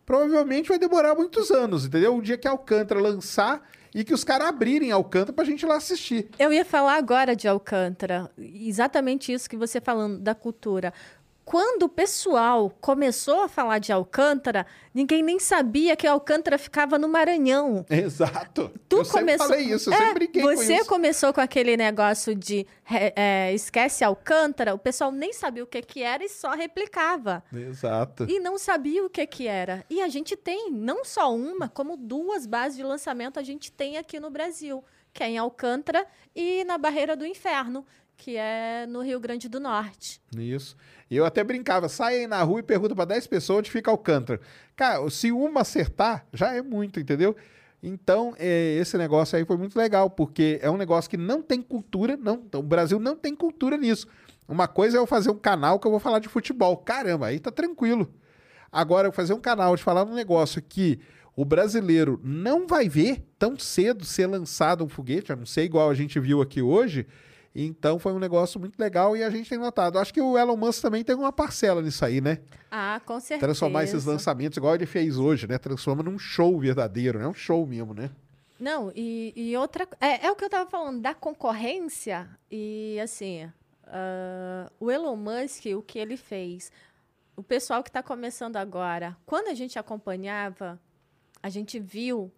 Provavelmente vai demorar muitos anos, entendeu? Um dia que a Alcântara lançar e que os caras abrirem a Alcântara pra gente ir lá assistir. Eu ia falar agora de Alcântara, exatamente isso que você falando da cultura. Quando o pessoal começou a falar de Alcântara, ninguém nem sabia que Alcântara ficava no Maranhão. Exato. Tu eu sempre começou... falei isso, eu É, sempre brinquei com Você isso. começou com aquele negócio de é, é, esquece Alcântara, o pessoal nem sabia o que, que era e só replicava. Exato. E não sabia o que, que era. E a gente tem não só uma, como duas bases de lançamento a gente tem aqui no Brasil, que é em Alcântara e na Barreira do Inferno, que é no Rio Grande do Norte. Isso. E eu até brincava, sai aí na rua e pergunta pra 10 pessoas onde fica Alcântara. Cara, se uma acertar, já é muito, entendeu? Então, é, esse negócio aí foi muito legal, porque é um negócio que não tem cultura, não, o Brasil não tem cultura nisso. Uma coisa é eu fazer um canal que eu vou falar de futebol. Caramba, aí tá tranquilo. Agora, eu fazer um canal de falar um negócio que o brasileiro não vai ver tão cedo ser lançado um foguete, a não ser igual a gente viu aqui hoje. Então foi um negócio muito legal e a gente tem notado. Acho que o Elon Musk também tem uma parcela nisso aí, né? Ah, com certeza. Transformar esses lançamentos igual ele fez hoje, né? Transforma num show verdadeiro, né? Um show mesmo, né? Não, e, e outra. É, é o que eu estava falando, da concorrência. E, assim, ah, o Elon Musk, o que ele fez. O pessoal que está começando agora, quando a gente acompanhava, a gente viu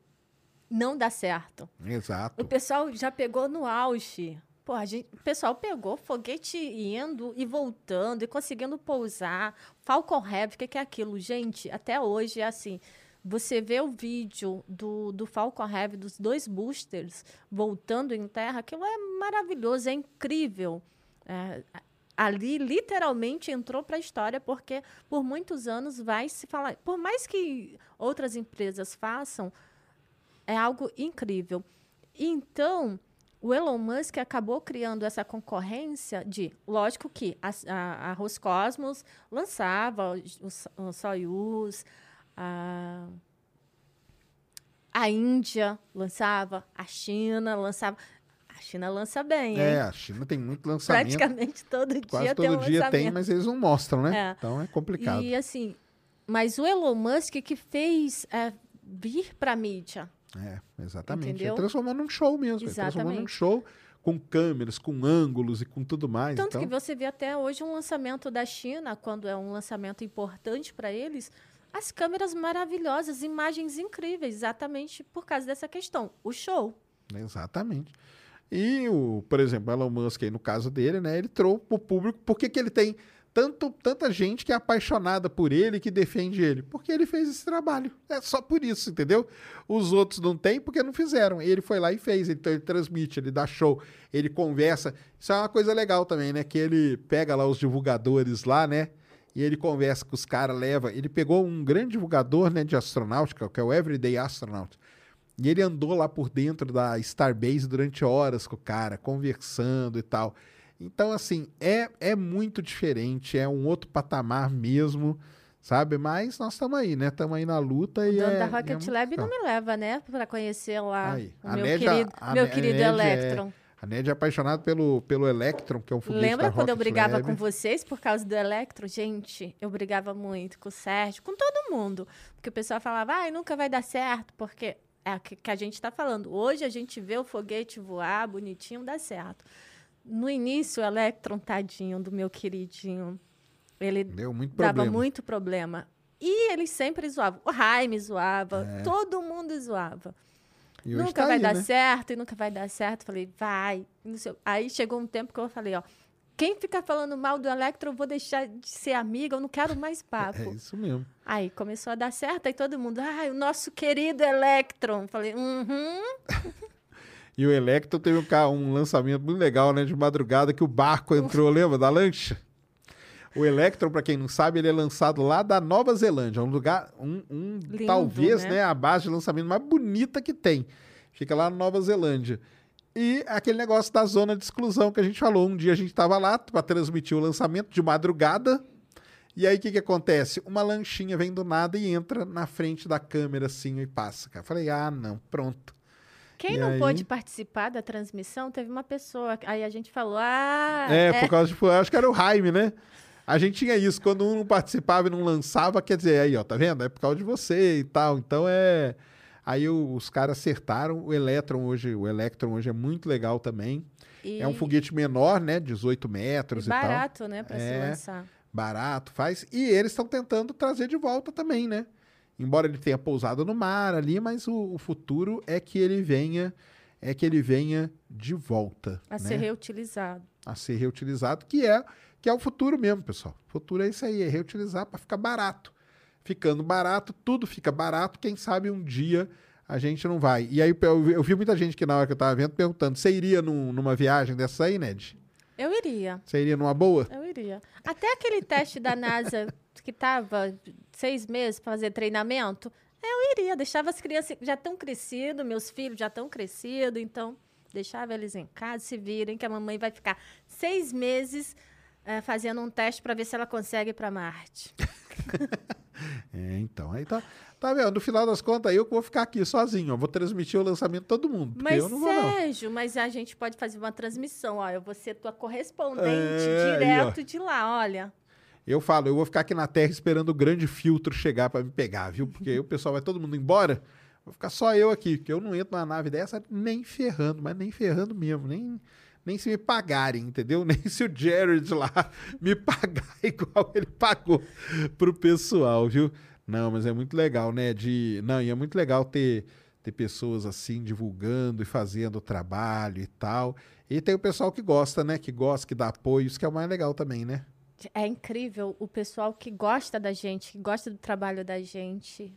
não dar certo. O Exato. pessoal já pegou no auge. Pô, a gente, o pessoal pegou foguete indo e voltando e conseguindo pousar. Falcon Heavy, o que, que é aquilo? Gente, até hoje é assim. Você vê o vídeo do, do Falcon Heavy, dos dois boosters voltando em terra, aquilo é maravilhoso, é incrível. É, ali literalmente entrou para a história, porque por muitos anos vai se falar. Por mais que outras empresas façam, é algo incrível. Então, o Elon Musk acabou criando essa concorrência de, lógico que a, a, a Roscosmos lançava o, o, o Soyuz, a, a Índia lançava, a China lançava. A China lança bem, hein? É, a China tem muito lançamento. Praticamente todo Quase dia todo tem um dia tem, lançamento. mas eles não mostram, né? É. Então é complicado. E assim, mas o Elon Musk que fez é, vir para a mídia. É, exatamente. Entendeu? Ele transformou num show mesmo. Ele transformou num Exatamente. show com câmeras, com ângulos e com tudo mais. Tanto então, que você vê até hoje um lançamento da China, quando é um lançamento importante para eles, as câmeras maravilhosas, imagens incríveis, exatamente por causa dessa questão. O show. Exatamente. E, o, por exemplo, o Elon Musk, aí, no caso dele, né, ele trouxe para o público. Por que, que ele tem tanto, tanta gente que é apaixonada por ele, que defende ele, porque ele fez esse trabalho. É só por isso, entendeu? Os outros não têm porque não fizeram. Ele foi lá e fez, então ele transmite, ele dá show, ele conversa. Isso é uma coisa legal também, né? Que ele pega lá os divulgadores lá, né? E ele conversa com os caras, leva. Ele pegou um grande divulgador né, de astronáutica, que é o Everyday Astronaut. E ele andou lá por dentro da Starbase durante horas com o cara, conversando e tal. Então, assim, é, é muito diferente, é um outro patamar mesmo, sabe? Mas nós estamos aí, né? Estamos aí na luta O e dono é, da é Rocket muito Lab não me leva, né? Pra conhecer lá Aí, o a meu Ned- a- querido, meu querido é- Electron. A Ned é apaixonada pelo, pelo Electron, que é um foguete Lembra da quando eu Rocket brigava Lab. com vocês por causa do Electro? Gente, eu brigava muito com o Sérgio, com todo mundo. Porque o pessoal falava, ai, nunca vai dar certo, porque é o que que a gente está falando. Hoje a gente vê o foguete voar bonitinho, dá certo. No início, o Electron, tadinho do meu queridinho, ele Deu muito dava problema. muito problema. E eles sempre zoavam. O Jaime zoava, É. todo mundo zoava. E Nunca tá vai aí, dar né? certo, e nunca vai dar certo. Falei, vai. Aí chegou um tempo que eu falei, ó, quem ficar falando mal do Electro, eu vou deixar de ser amiga, eu não quero mais papo. É isso mesmo. Aí começou a dar certo, aí todo mundo, ai, o nosso querido Electron. Falei, uhum. E o Electron teve um, um lançamento muito legal, né? De madrugada, que o barco entrou, lembra? Da lancha. O Electron, para quem não sabe, ele é lançado lá da Nova Zelândia. Um lugar, um, um Lindo, talvez, né? né? A base de lançamento mais bonita que tem. Fica lá na Nova Zelândia. E aquele negócio da zona de exclusão que a gente falou. Um dia a gente estava lá para transmitir o lançamento de madrugada. E aí o que, que acontece? Uma lanchinha vem do nada e entra na frente da câmera assim e passa. Cara. Falei, ah, não, pronto. Quem E não aí? pôde participar da transmissão, teve uma pessoa. Aí a gente falou, ah. É, por causa de. eu Acho que era o Jaime, né? A gente tinha isso, quando um não participava e não lançava, quer dizer, aí, ó, tá vendo? É por causa de você e tal. Então é. Aí os caras acertaram. O Electron hoje, o Electron hoje é muito legal também. E- É um foguete menor, né? 18 e metros e, barato, né, pra se É. lançar. tal. Barato, faz. E eles estão tentando trazer de volta também, né? Embora ele tenha pousado no mar ali, mas o, o futuro é que ele venha, é que ele venha de volta. A né? ser reutilizado. a ser reutilizado, que é que é o futuro mesmo, pessoal. O futuro é isso aí, é reutilizar para ficar barato. Ficando barato, tudo fica barato. Quem sabe um dia a gente não vai. E aí eu, vi- eu vi muita gente que na hora que eu tava vendo perguntando: você iria num- numa viagem dessa aí, Ned? Eu iria. Você iria numa boa? Eu iria. Até aquele teste da NASA que tava seis meses para fazer treinamento, eu iria. Deixava as crianças já tão crescidos, meus filhos já tão crescidos, então deixava eles em casa, se virem, que a mamãe vai ficar seis meses eh, fazendo um teste para ver se ela consegue ir para Marte. É, então. Aí tá. Tá vendo? No final das contas, eu que vou ficar aqui sozinho. ó. Vou transmitir o lançamento todo mundo. Mas, eu não vou, não. Sérgio, mas a gente pode fazer uma transmissão. Ó, eu vou ser tua correspondente É, aí, direto de lá, olha. Eu falo, eu vou ficar aqui na Terra esperando o grande filtro chegar para me pegar, viu? Porque aí o pessoal vai todo mundo embora. Vou ficar só eu aqui, porque eu não entro numa nave dessa nem ferrando, mas nem ferrando mesmo, nem, nem se me pagarem, entendeu? Nem se o Jared lá me pagar igual ele pagou pro pessoal, viu? Não, mas é muito legal, né? De, não, e é muito legal ter, ter pessoas assim divulgando e fazendo o trabalho e tal. E tem o pessoal que gosta, né? Que gosta, que dá apoio, isso que é o mais legal também, né? É incrível o pessoal que gosta da gente, que gosta do trabalho da gente.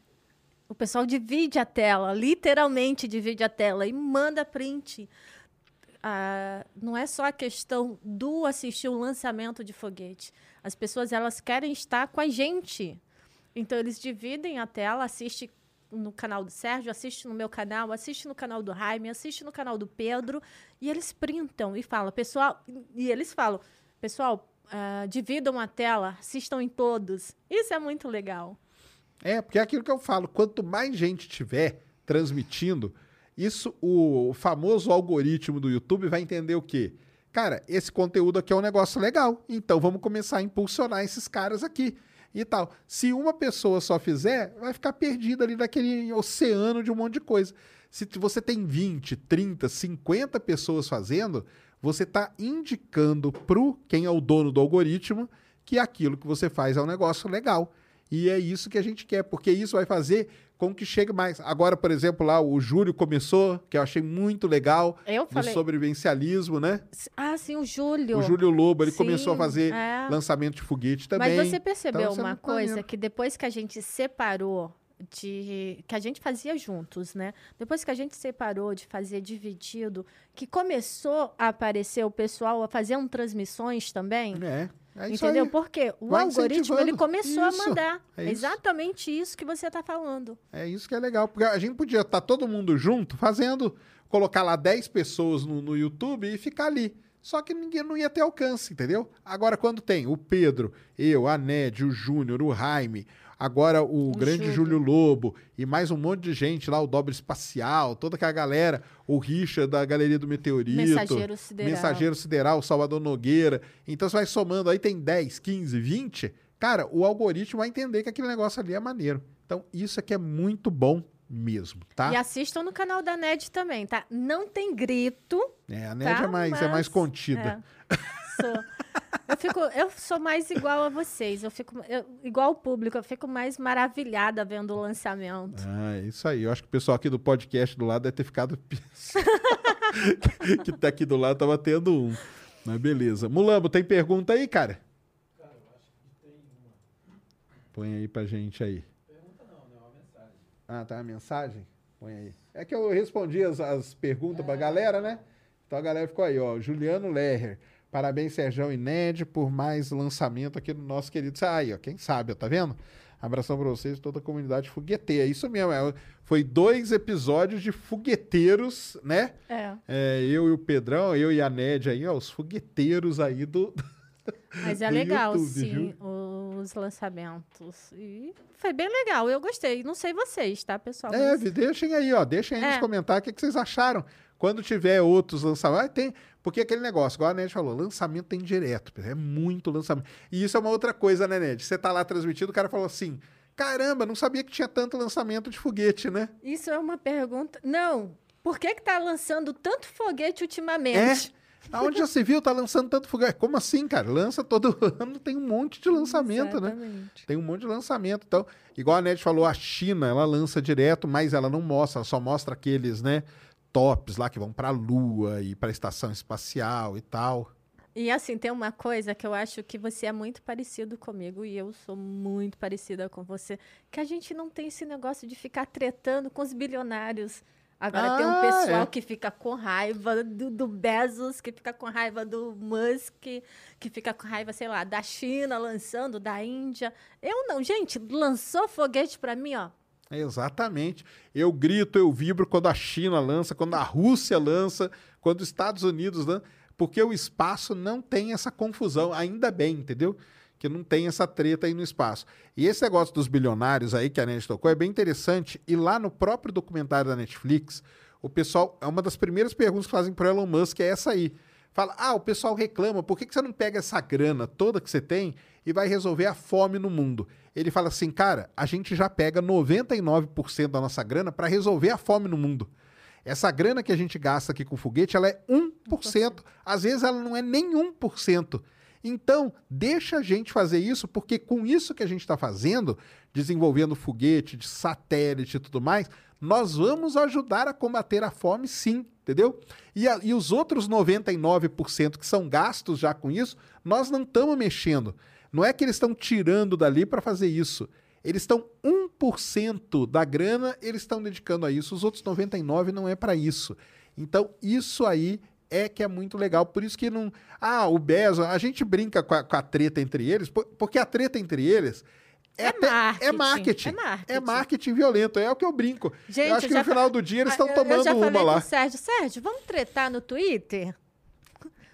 O pessoal divide a tela, literalmente divide a tela e manda print. Ah, não é só a questão do assistir o lançamento de foguete. As pessoas elas querem estar com a gente. Então eles dividem a tela, assiste no canal do Sérgio, assiste no meu canal, assiste no canal do Jaime, assiste no canal do Pedro e eles printam e falam, pessoal, e eles falam, pessoal, ah, dividam a tela, assistam em todos. Isso é muito legal. É, porque é aquilo que eu falo, quanto mais gente tiver transmitindo, isso o famoso algoritmo do YouTube vai entender o quê? Cara, esse conteúdo aqui é um negócio legal, então vamos começar a impulsionar esses caras aqui e tal. Se uma pessoa só fizer, vai ficar perdida ali naquele oceano de um monte de coisa. Se você tem 20, 30, 50 pessoas fazendo, você está indicando pro quem é o dono do algoritmo que aquilo que você faz é um negócio legal. E é isso que a gente quer, porque isso vai fazer com que chegue mais. Agora, por exemplo, lá o Júlio começou, que eu achei muito legal, Eu falei- sobrevivencialismo, né? Ah, sim, o Júlio. O Júlio Lobo, ele Sim, começou a fazer é. lançamento de foguete também. Mas você percebeu Então, isso é uma coisa que depois que a gente separou de que a gente fazia juntos, né? Depois que a gente separou de fazer dividido, que começou a aparecer o pessoal a fazer um transmissões também. É, é Entendeu? aí. Porque o Vai algoritmo ele começou Isso, a mandar. é isso. Exatamente isso que você está falando. É isso que é legal. Porque a gente podia estar todo mundo junto fazendo, colocar lá 10 pessoas no, no YouTube e ficar ali. Só que ninguém não ia ter alcance, entendeu? Agora, quando tem o Pedro, eu, a Ned, o Júnior, o Jaime, agora o, grande Júlio Lobo e mais um monte de gente lá, o Dobre Espacial, toda aquela galera, o Richard da Galeria do Meteorito, Mensageiro Sideral. Mensageiro Sideral, Salvador Nogueira. Então você vai somando, aí tem 10, 15, 20. Cara, o algoritmo vai entender que aquele negócio ali é maneiro. Então, isso aqui é muito bom mesmo, tá? E assistam no canal da NED também, tá? Não tem grito. É, a Ned tá? é, mais, é mais Mas- contida. é, sou. Eu, fico, eu sou mais igual a vocês. Eu fico eu- igual o público. Eu fico mais maravilhada vendo o lançamento. Ah, é isso aí. Eu acho que o pessoal aqui do podcast do lado deve ter ficado. que tá aqui do lado tava tendo um. Mas beleza. Mulambo, tem pergunta aí, cara? Põe aí pra gente aí. Ah, tá a mensagem? Põe aí. É que eu respondi as, as perguntas pra galera, né? Então a galera ficou aí, ó. Juliano Lerrer. Parabéns, Serjão e Ned, por mais lançamento aqui no nosso querido. Aí, ó, quem sabe, ó, tá vendo? Abração pra vocês e toda a comunidade fogueteira. É isso mesmo. é, foi dois episódios de fogueteiros, né? É. É, eu e o Pedrão, eu e a Ned aí, ó, os fogueteiros aí do. Mas é legal, YouTube, sim, os lançamentos. E foi bem legal. Eu gostei. Não sei vocês, tá, pessoal? É, Mas- deixem aí, ó. Deixem aí nos É. comentários o que, que vocês acharam. Quando tiver outros lançamentos. Ah, tem. Porque aquele negócio, igual a Ned falou, lançamento tem direto. É muito lançamento. E isso é uma outra coisa, né, Ned? Você tá lá transmitindo, o cara falou assim: caramba, não sabia que tinha tanto lançamento de foguete, né? Isso é uma pergunta. Não. Por que que tá lançando tanto foguete É. ultimamente? Aonde já se viu, tá lançando tanto foguete. Como assim, cara? Lança todo ano, tem um monte de lançamento, né? Exatamente. Tem um monte de lançamento. Então, igual a Ned falou, a China, ela lança direto, mas ela não mostra, ela só mostra aqueles, né, tops lá que vão pra Lua e pra estação espacial e tal. E assim, tem uma coisa que eu acho que você é muito parecido comigo e eu sou muito parecida com você, que a gente não tem esse negócio de ficar tretando com os bilionários. Agora tem um Ah, pessoal é. que fica com raiva do, do Bezos, que fica com raiva do Musk, que fica com raiva, sei lá, da China lançando, da Índia. Eu não, gente, lançou foguete pra mim, ó. Exatamente. Eu grito, eu vibro quando a China lança, quando a Rússia lança, quando os Estados Unidos lança, porque o espaço não tem essa confusão, ainda bem, entendeu? Que não tem essa treta aí no espaço. E esse negócio dos bilionários aí que a Net tocou é bem interessante. E lá no próprio documentário da Netflix, o pessoal, é uma das primeiras perguntas que fazem para Elon Musk é essa aí. Fala, ah, o pessoal reclama, por que, que você não pega essa grana toda que você tem e vai resolver a fome no mundo? Ele fala assim, cara, a gente já pega 99% da nossa grana para resolver a fome no mundo. Essa grana que a gente gasta aqui com foguete, ela é 1%. Às vezes ela não é nem 1%. Então, deixa a gente fazer isso, porque com isso que a gente está fazendo, desenvolvendo foguete, de satélite e tudo mais, nós vamos ajudar a combater a fome sim, entendeu? E, a- e os outros 99% que são gastos já com isso, nós não estamos mexendo. Não é que eles estão tirando dali para fazer isso. Eles estão 1% da grana, eles estão dedicando a isso. Os outros 99 não é para isso. Então, isso aí é que é muito legal. Por isso que não. Ah, o Bezos, a gente brinca com a, com a treta entre eles, po- porque a treta entre eles. É, É até- marketing, é marketing. é marketing. É marketing violento. É o que eu brinco. Gente, eu acho que no fa- final do dia eles estão tomando eu já uma falei lá. com o Sérgio, Sérgio, vamos tretar no Twitter?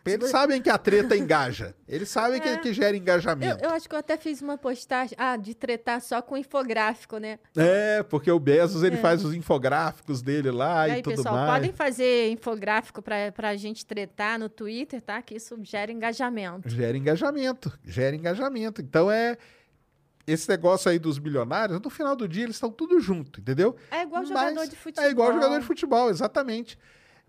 Eles sabem que a treta engaja. Eles sabem que, É. que gera Eu, engajamento. eu acho que eu até fiz uma postagem, ah, de tretar só com infográfico, né? É, porque o Bezos ele faz os infográficos dele lá e e, aí, tudo pessoal, mais. podem fazer infográfico pra, pra gente tretar no Twitter, tá? Que isso gera engajamento. Gera engajamento, gera engajamento. Então é esse negócio aí dos bilionários, no final do dia eles estão tudo junto, entendeu? É igual Mas jogador de futebol. É igual jogador de futebol, exatamente.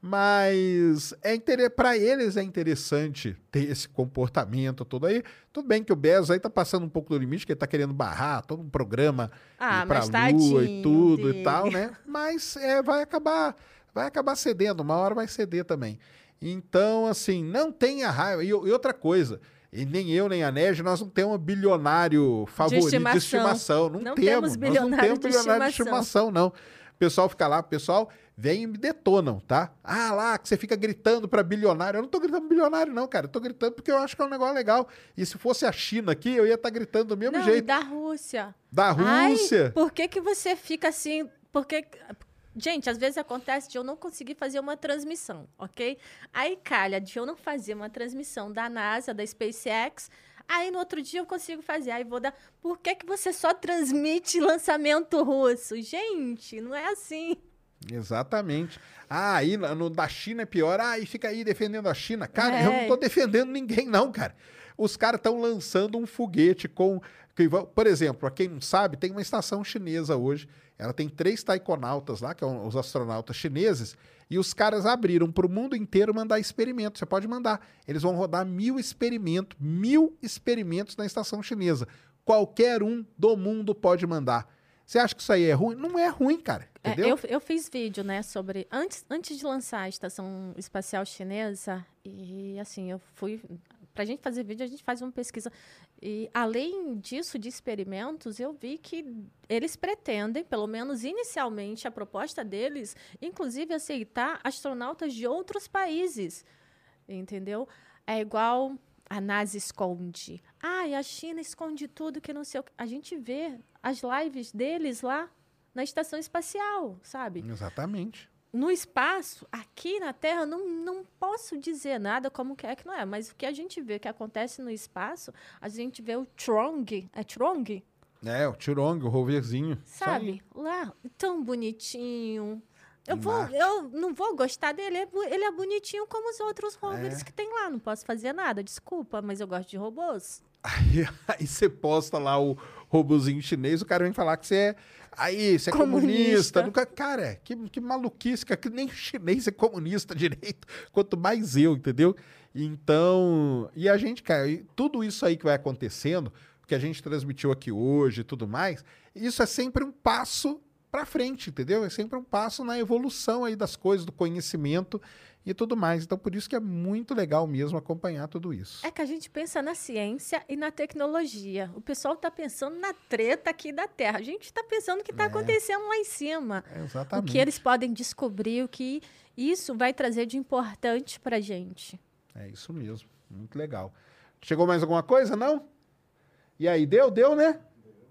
Mas é inter... para eles é interessante ter esse comportamento todo aí. Tudo bem que o Bezos aí tá passando um pouco do limite, que ele tá querendo barrar todo um programa Ah, pra mas lua e tudo e tal, né? Mas é, vai acabar, vai acabar cedendo, uma hora vai ceder também. Então, assim, não tenha raiva. E, e outra coisa, e nem eu nem a Nege, nós não temos um bilionário favorito de estimação. estimação. Não, Não temos. temos nós bilionário não temos de bilionário de estimação. estimação, não. O pessoal fica lá, o pessoal vem e me detonam, tá? Ah, lá, que você fica gritando pra bilionário. Eu não tô gritando bilionário, não, cara. Eu tô gritando porque eu acho que é um negócio legal. E se fosse a China aqui, eu ia estar gritando do mesmo Não, jeito. da Rússia. Da Ai, Rússia. por que, que você fica assim? Porque. Gente, às vezes acontece de eu não conseguir fazer uma transmissão, ok? Aí calha de eu não fazer uma transmissão da NASA, da SpaceX. Aí no outro dia eu consigo fazer. Aí vou dar. Por que, que você só transmite lançamento russo? Gente, não é assim. Exatamente. Ah, aí no, da China é pior. Ah, e fica aí defendendo a China. Cara, eu não É. tô defendendo ninguém, não, cara. Os caras estão lançando um foguete com. que Por exemplo, pra quem não sabe, tem uma estação chinesa hoje. Ela tem três taikonautas lá, que são os astronautas chineses, e os caras abriram para o mundo inteiro mandar experimentos. Você pode mandar. Eles vão rodar mil experimentos, mil experimentos na estação chinesa. Qualquer um do mundo pode mandar. Você acha que isso aí é ruim? Não é ruim, cara. É, Entendeu? eu, eu fiz vídeo, né, sobre. Antes, antes de lançar a Estação Espacial Chinesa, e assim, eu fui. Pra gente fazer vídeo, a gente faz uma pesquisa. E além disso, de experimentos, eu vi que eles pretendem, pelo menos inicialmente, a proposta deles, inclusive aceitar astronautas de outros países. Entendeu? É igual a NASA esconde. Ah, e a China esconde tudo que não sei o que. A gente vê as lives deles lá na estação espacial, sabe? Exatamente. No espaço, aqui na Terra, não, não posso dizer nada como que é que não é, mas o que a gente vê que acontece no espaço, a gente vê o Trong, é Trong? É, o Tirong, o roverzinho. Sabe? Lá, tão bonitinho. Eu, vou, Marte. eu não vou gostar dele, é ele é bonitinho como os outros rovers É. que tem lá. Não posso fazer nada, desculpa, mas eu gosto de robôs. Aí, aí você posta lá o robozinho chinês, o cara vem falar que você é. Aí, você é comunista. Comunista. Nunca, cara, que, que maluquice, que nem chinês é comunista direito, quanto mais eu, entendeu? Então, e a gente, cara, tudo isso aí que vai acontecendo, que a gente transmitiu aqui hoje e tudo mais, isso é sempre um passo para frente, entendeu? É sempre um passo na evolução aí das coisas, do conhecimento e tudo mais. Então, por isso que é muito legal mesmo acompanhar tudo isso. É que a gente pensa na ciência e na tecnologia. O pessoal está pensando na treta aqui da Terra. A gente está pensando o que está acontecendo lá em cima. O Exatamente. que eles podem descobrir, o que isso vai trazer de importante para gente. É isso mesmo. Muito legal. Chegou mais alguma coisa? Não? E aí, deu? Deu, né?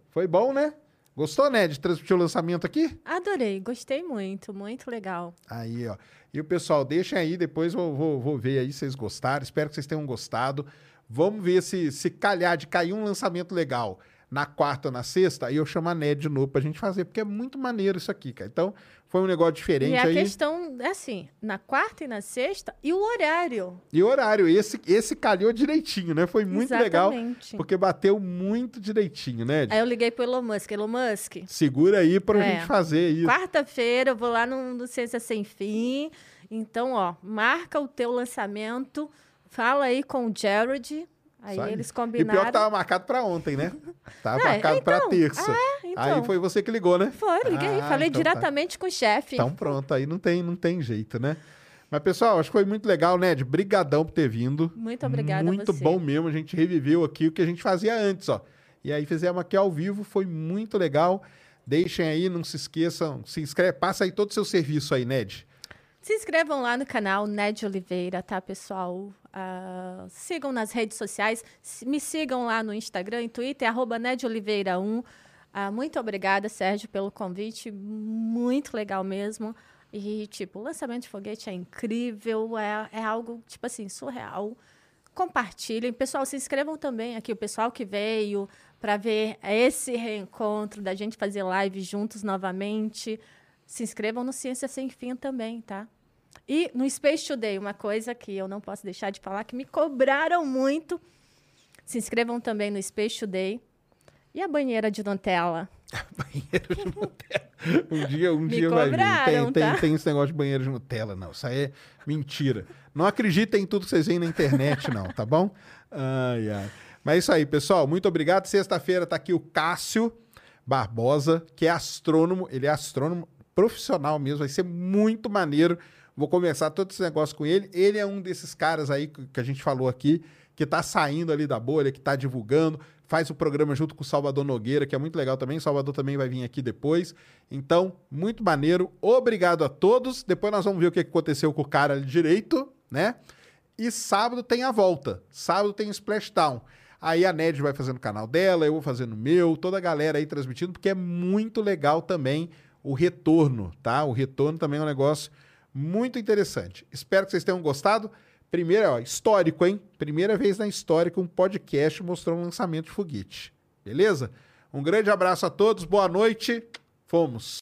Foi bom, né? Gostou, né, de transmitir o lançamento aqui? Adorei, gostei muito, muito legal. Aí, ó. E o pessoal, deixem aí, depois eu vou, vou ver aí se vocês gostaram. Espero que vocês tenham gostado. Vamos ver se, se calhar de cair um lançamento legal na quarta ou na sexta, aí eu chamo a Ned de novo pra gente fazer, porque é muito maneiro isso aqui, cara. Então, foi um negócio diferente e a aí. questão é assim, na quarta e na sexta, e o horário. E o horário, esse, esse calhou direitinho, né? Foi muito legal, Exatamente. porque bateu muito direitinho, né? Aí eu liguei pro Elon Musk. Elon Musk, Segura aí pra É. gente fazer isso. quarta-feira eu vou lá no, no Ciência Sem Fim. Então, ó, marca o teu lançamento, fala aí com o Jared. Aí eles E combinaram. pior que tava marcado pra ontem, né? Tava É, marcado então, terça. é, então. Aí foi você que ligou, né? Foi, liguei, Ah, falei então tá. diretamente com o chefe. Então pronto, aí não tem, não tem jeito, né? Mas, pessoal, acho que foi muito legal, Ned. Brigadão por ter vindo. Muito obrigada Muito bom mesmo. A gente reviveu aqui o que a gente fazia antes, ó. E aí fizemos aqui ao vivo, foi muito legal. Deixem aí, não se esqueçam, se inscreve, passa aí todo o seu serviço aí, Ned. Se inscrevam lá no canal Ned Oliveira, tá, pessoal? Ah, sigam nas redes sociais. Me sigam lá no Instagram e Twitter, arroba Ned Oliveira 1. Ah, muito obrigada, Sérgio, pelo convite. Muito legal mesmo. E, tipo, o lançamento de foguete é incrível, é, é algo, tipo assim, surreal. Compartilhem. Pessoal, se inscrevam também aqui, o pessoal que veio para ver esse reencontro da gente fazer live juntos novamente. Se inscrevam no Ciência Sem Fim também, tá? E no Space Today, uma coisa que eu não posso deixar de falar, que me cobraram muito. Se inscrevam também no Space Today. E a banheira de Nutella? banheiro de Nutella. Um dia, um Me dia vai vir. Tem, cobraram, tem, tá? tem esse negócio de banheiro de Nutella, não. Isso aí é mentira. Não acreditem em tudo que vocês veem na internet, não, tá bom? Ai, ai. Mas é isso aí, pessoal. Muito obrigado. Sexta-feira tá aqui o Cássio Barbosa, que é astrônomo. Ele é astrônomo profissional mesmo. Vai ser muito maneiro. Vou conversar todo esse negócio com ele. Ele é um desses caras aí que que a gente falou aqui, que tá saindo ali da bolha, que tá divulgando, faz o programa junto com o Salvador Nogueira, que é muito legal também. O Salvador também vai vir aqui depois. Então, muito maneiro. Obrigado a todos. Depois nós vamos ver o que aconteceu com o cara ali direito, né? E sábado tem a volta. Sábado tem o Splashdown. Aí a Ned vai fazendo o canal dela, eu vou fazendo o meu, toda a galera aí transmitindo, porque é muito legal também o retorno, tá? O retorno também é um negócio muito interessante. Espero que vocês tenham gostado. Primeiro, ó, histórico, hein? Primeira vez na história que um podcast mostrou um lançamento de foguete. Beleza? Um grande abraço a todos, boa noite. Fomos.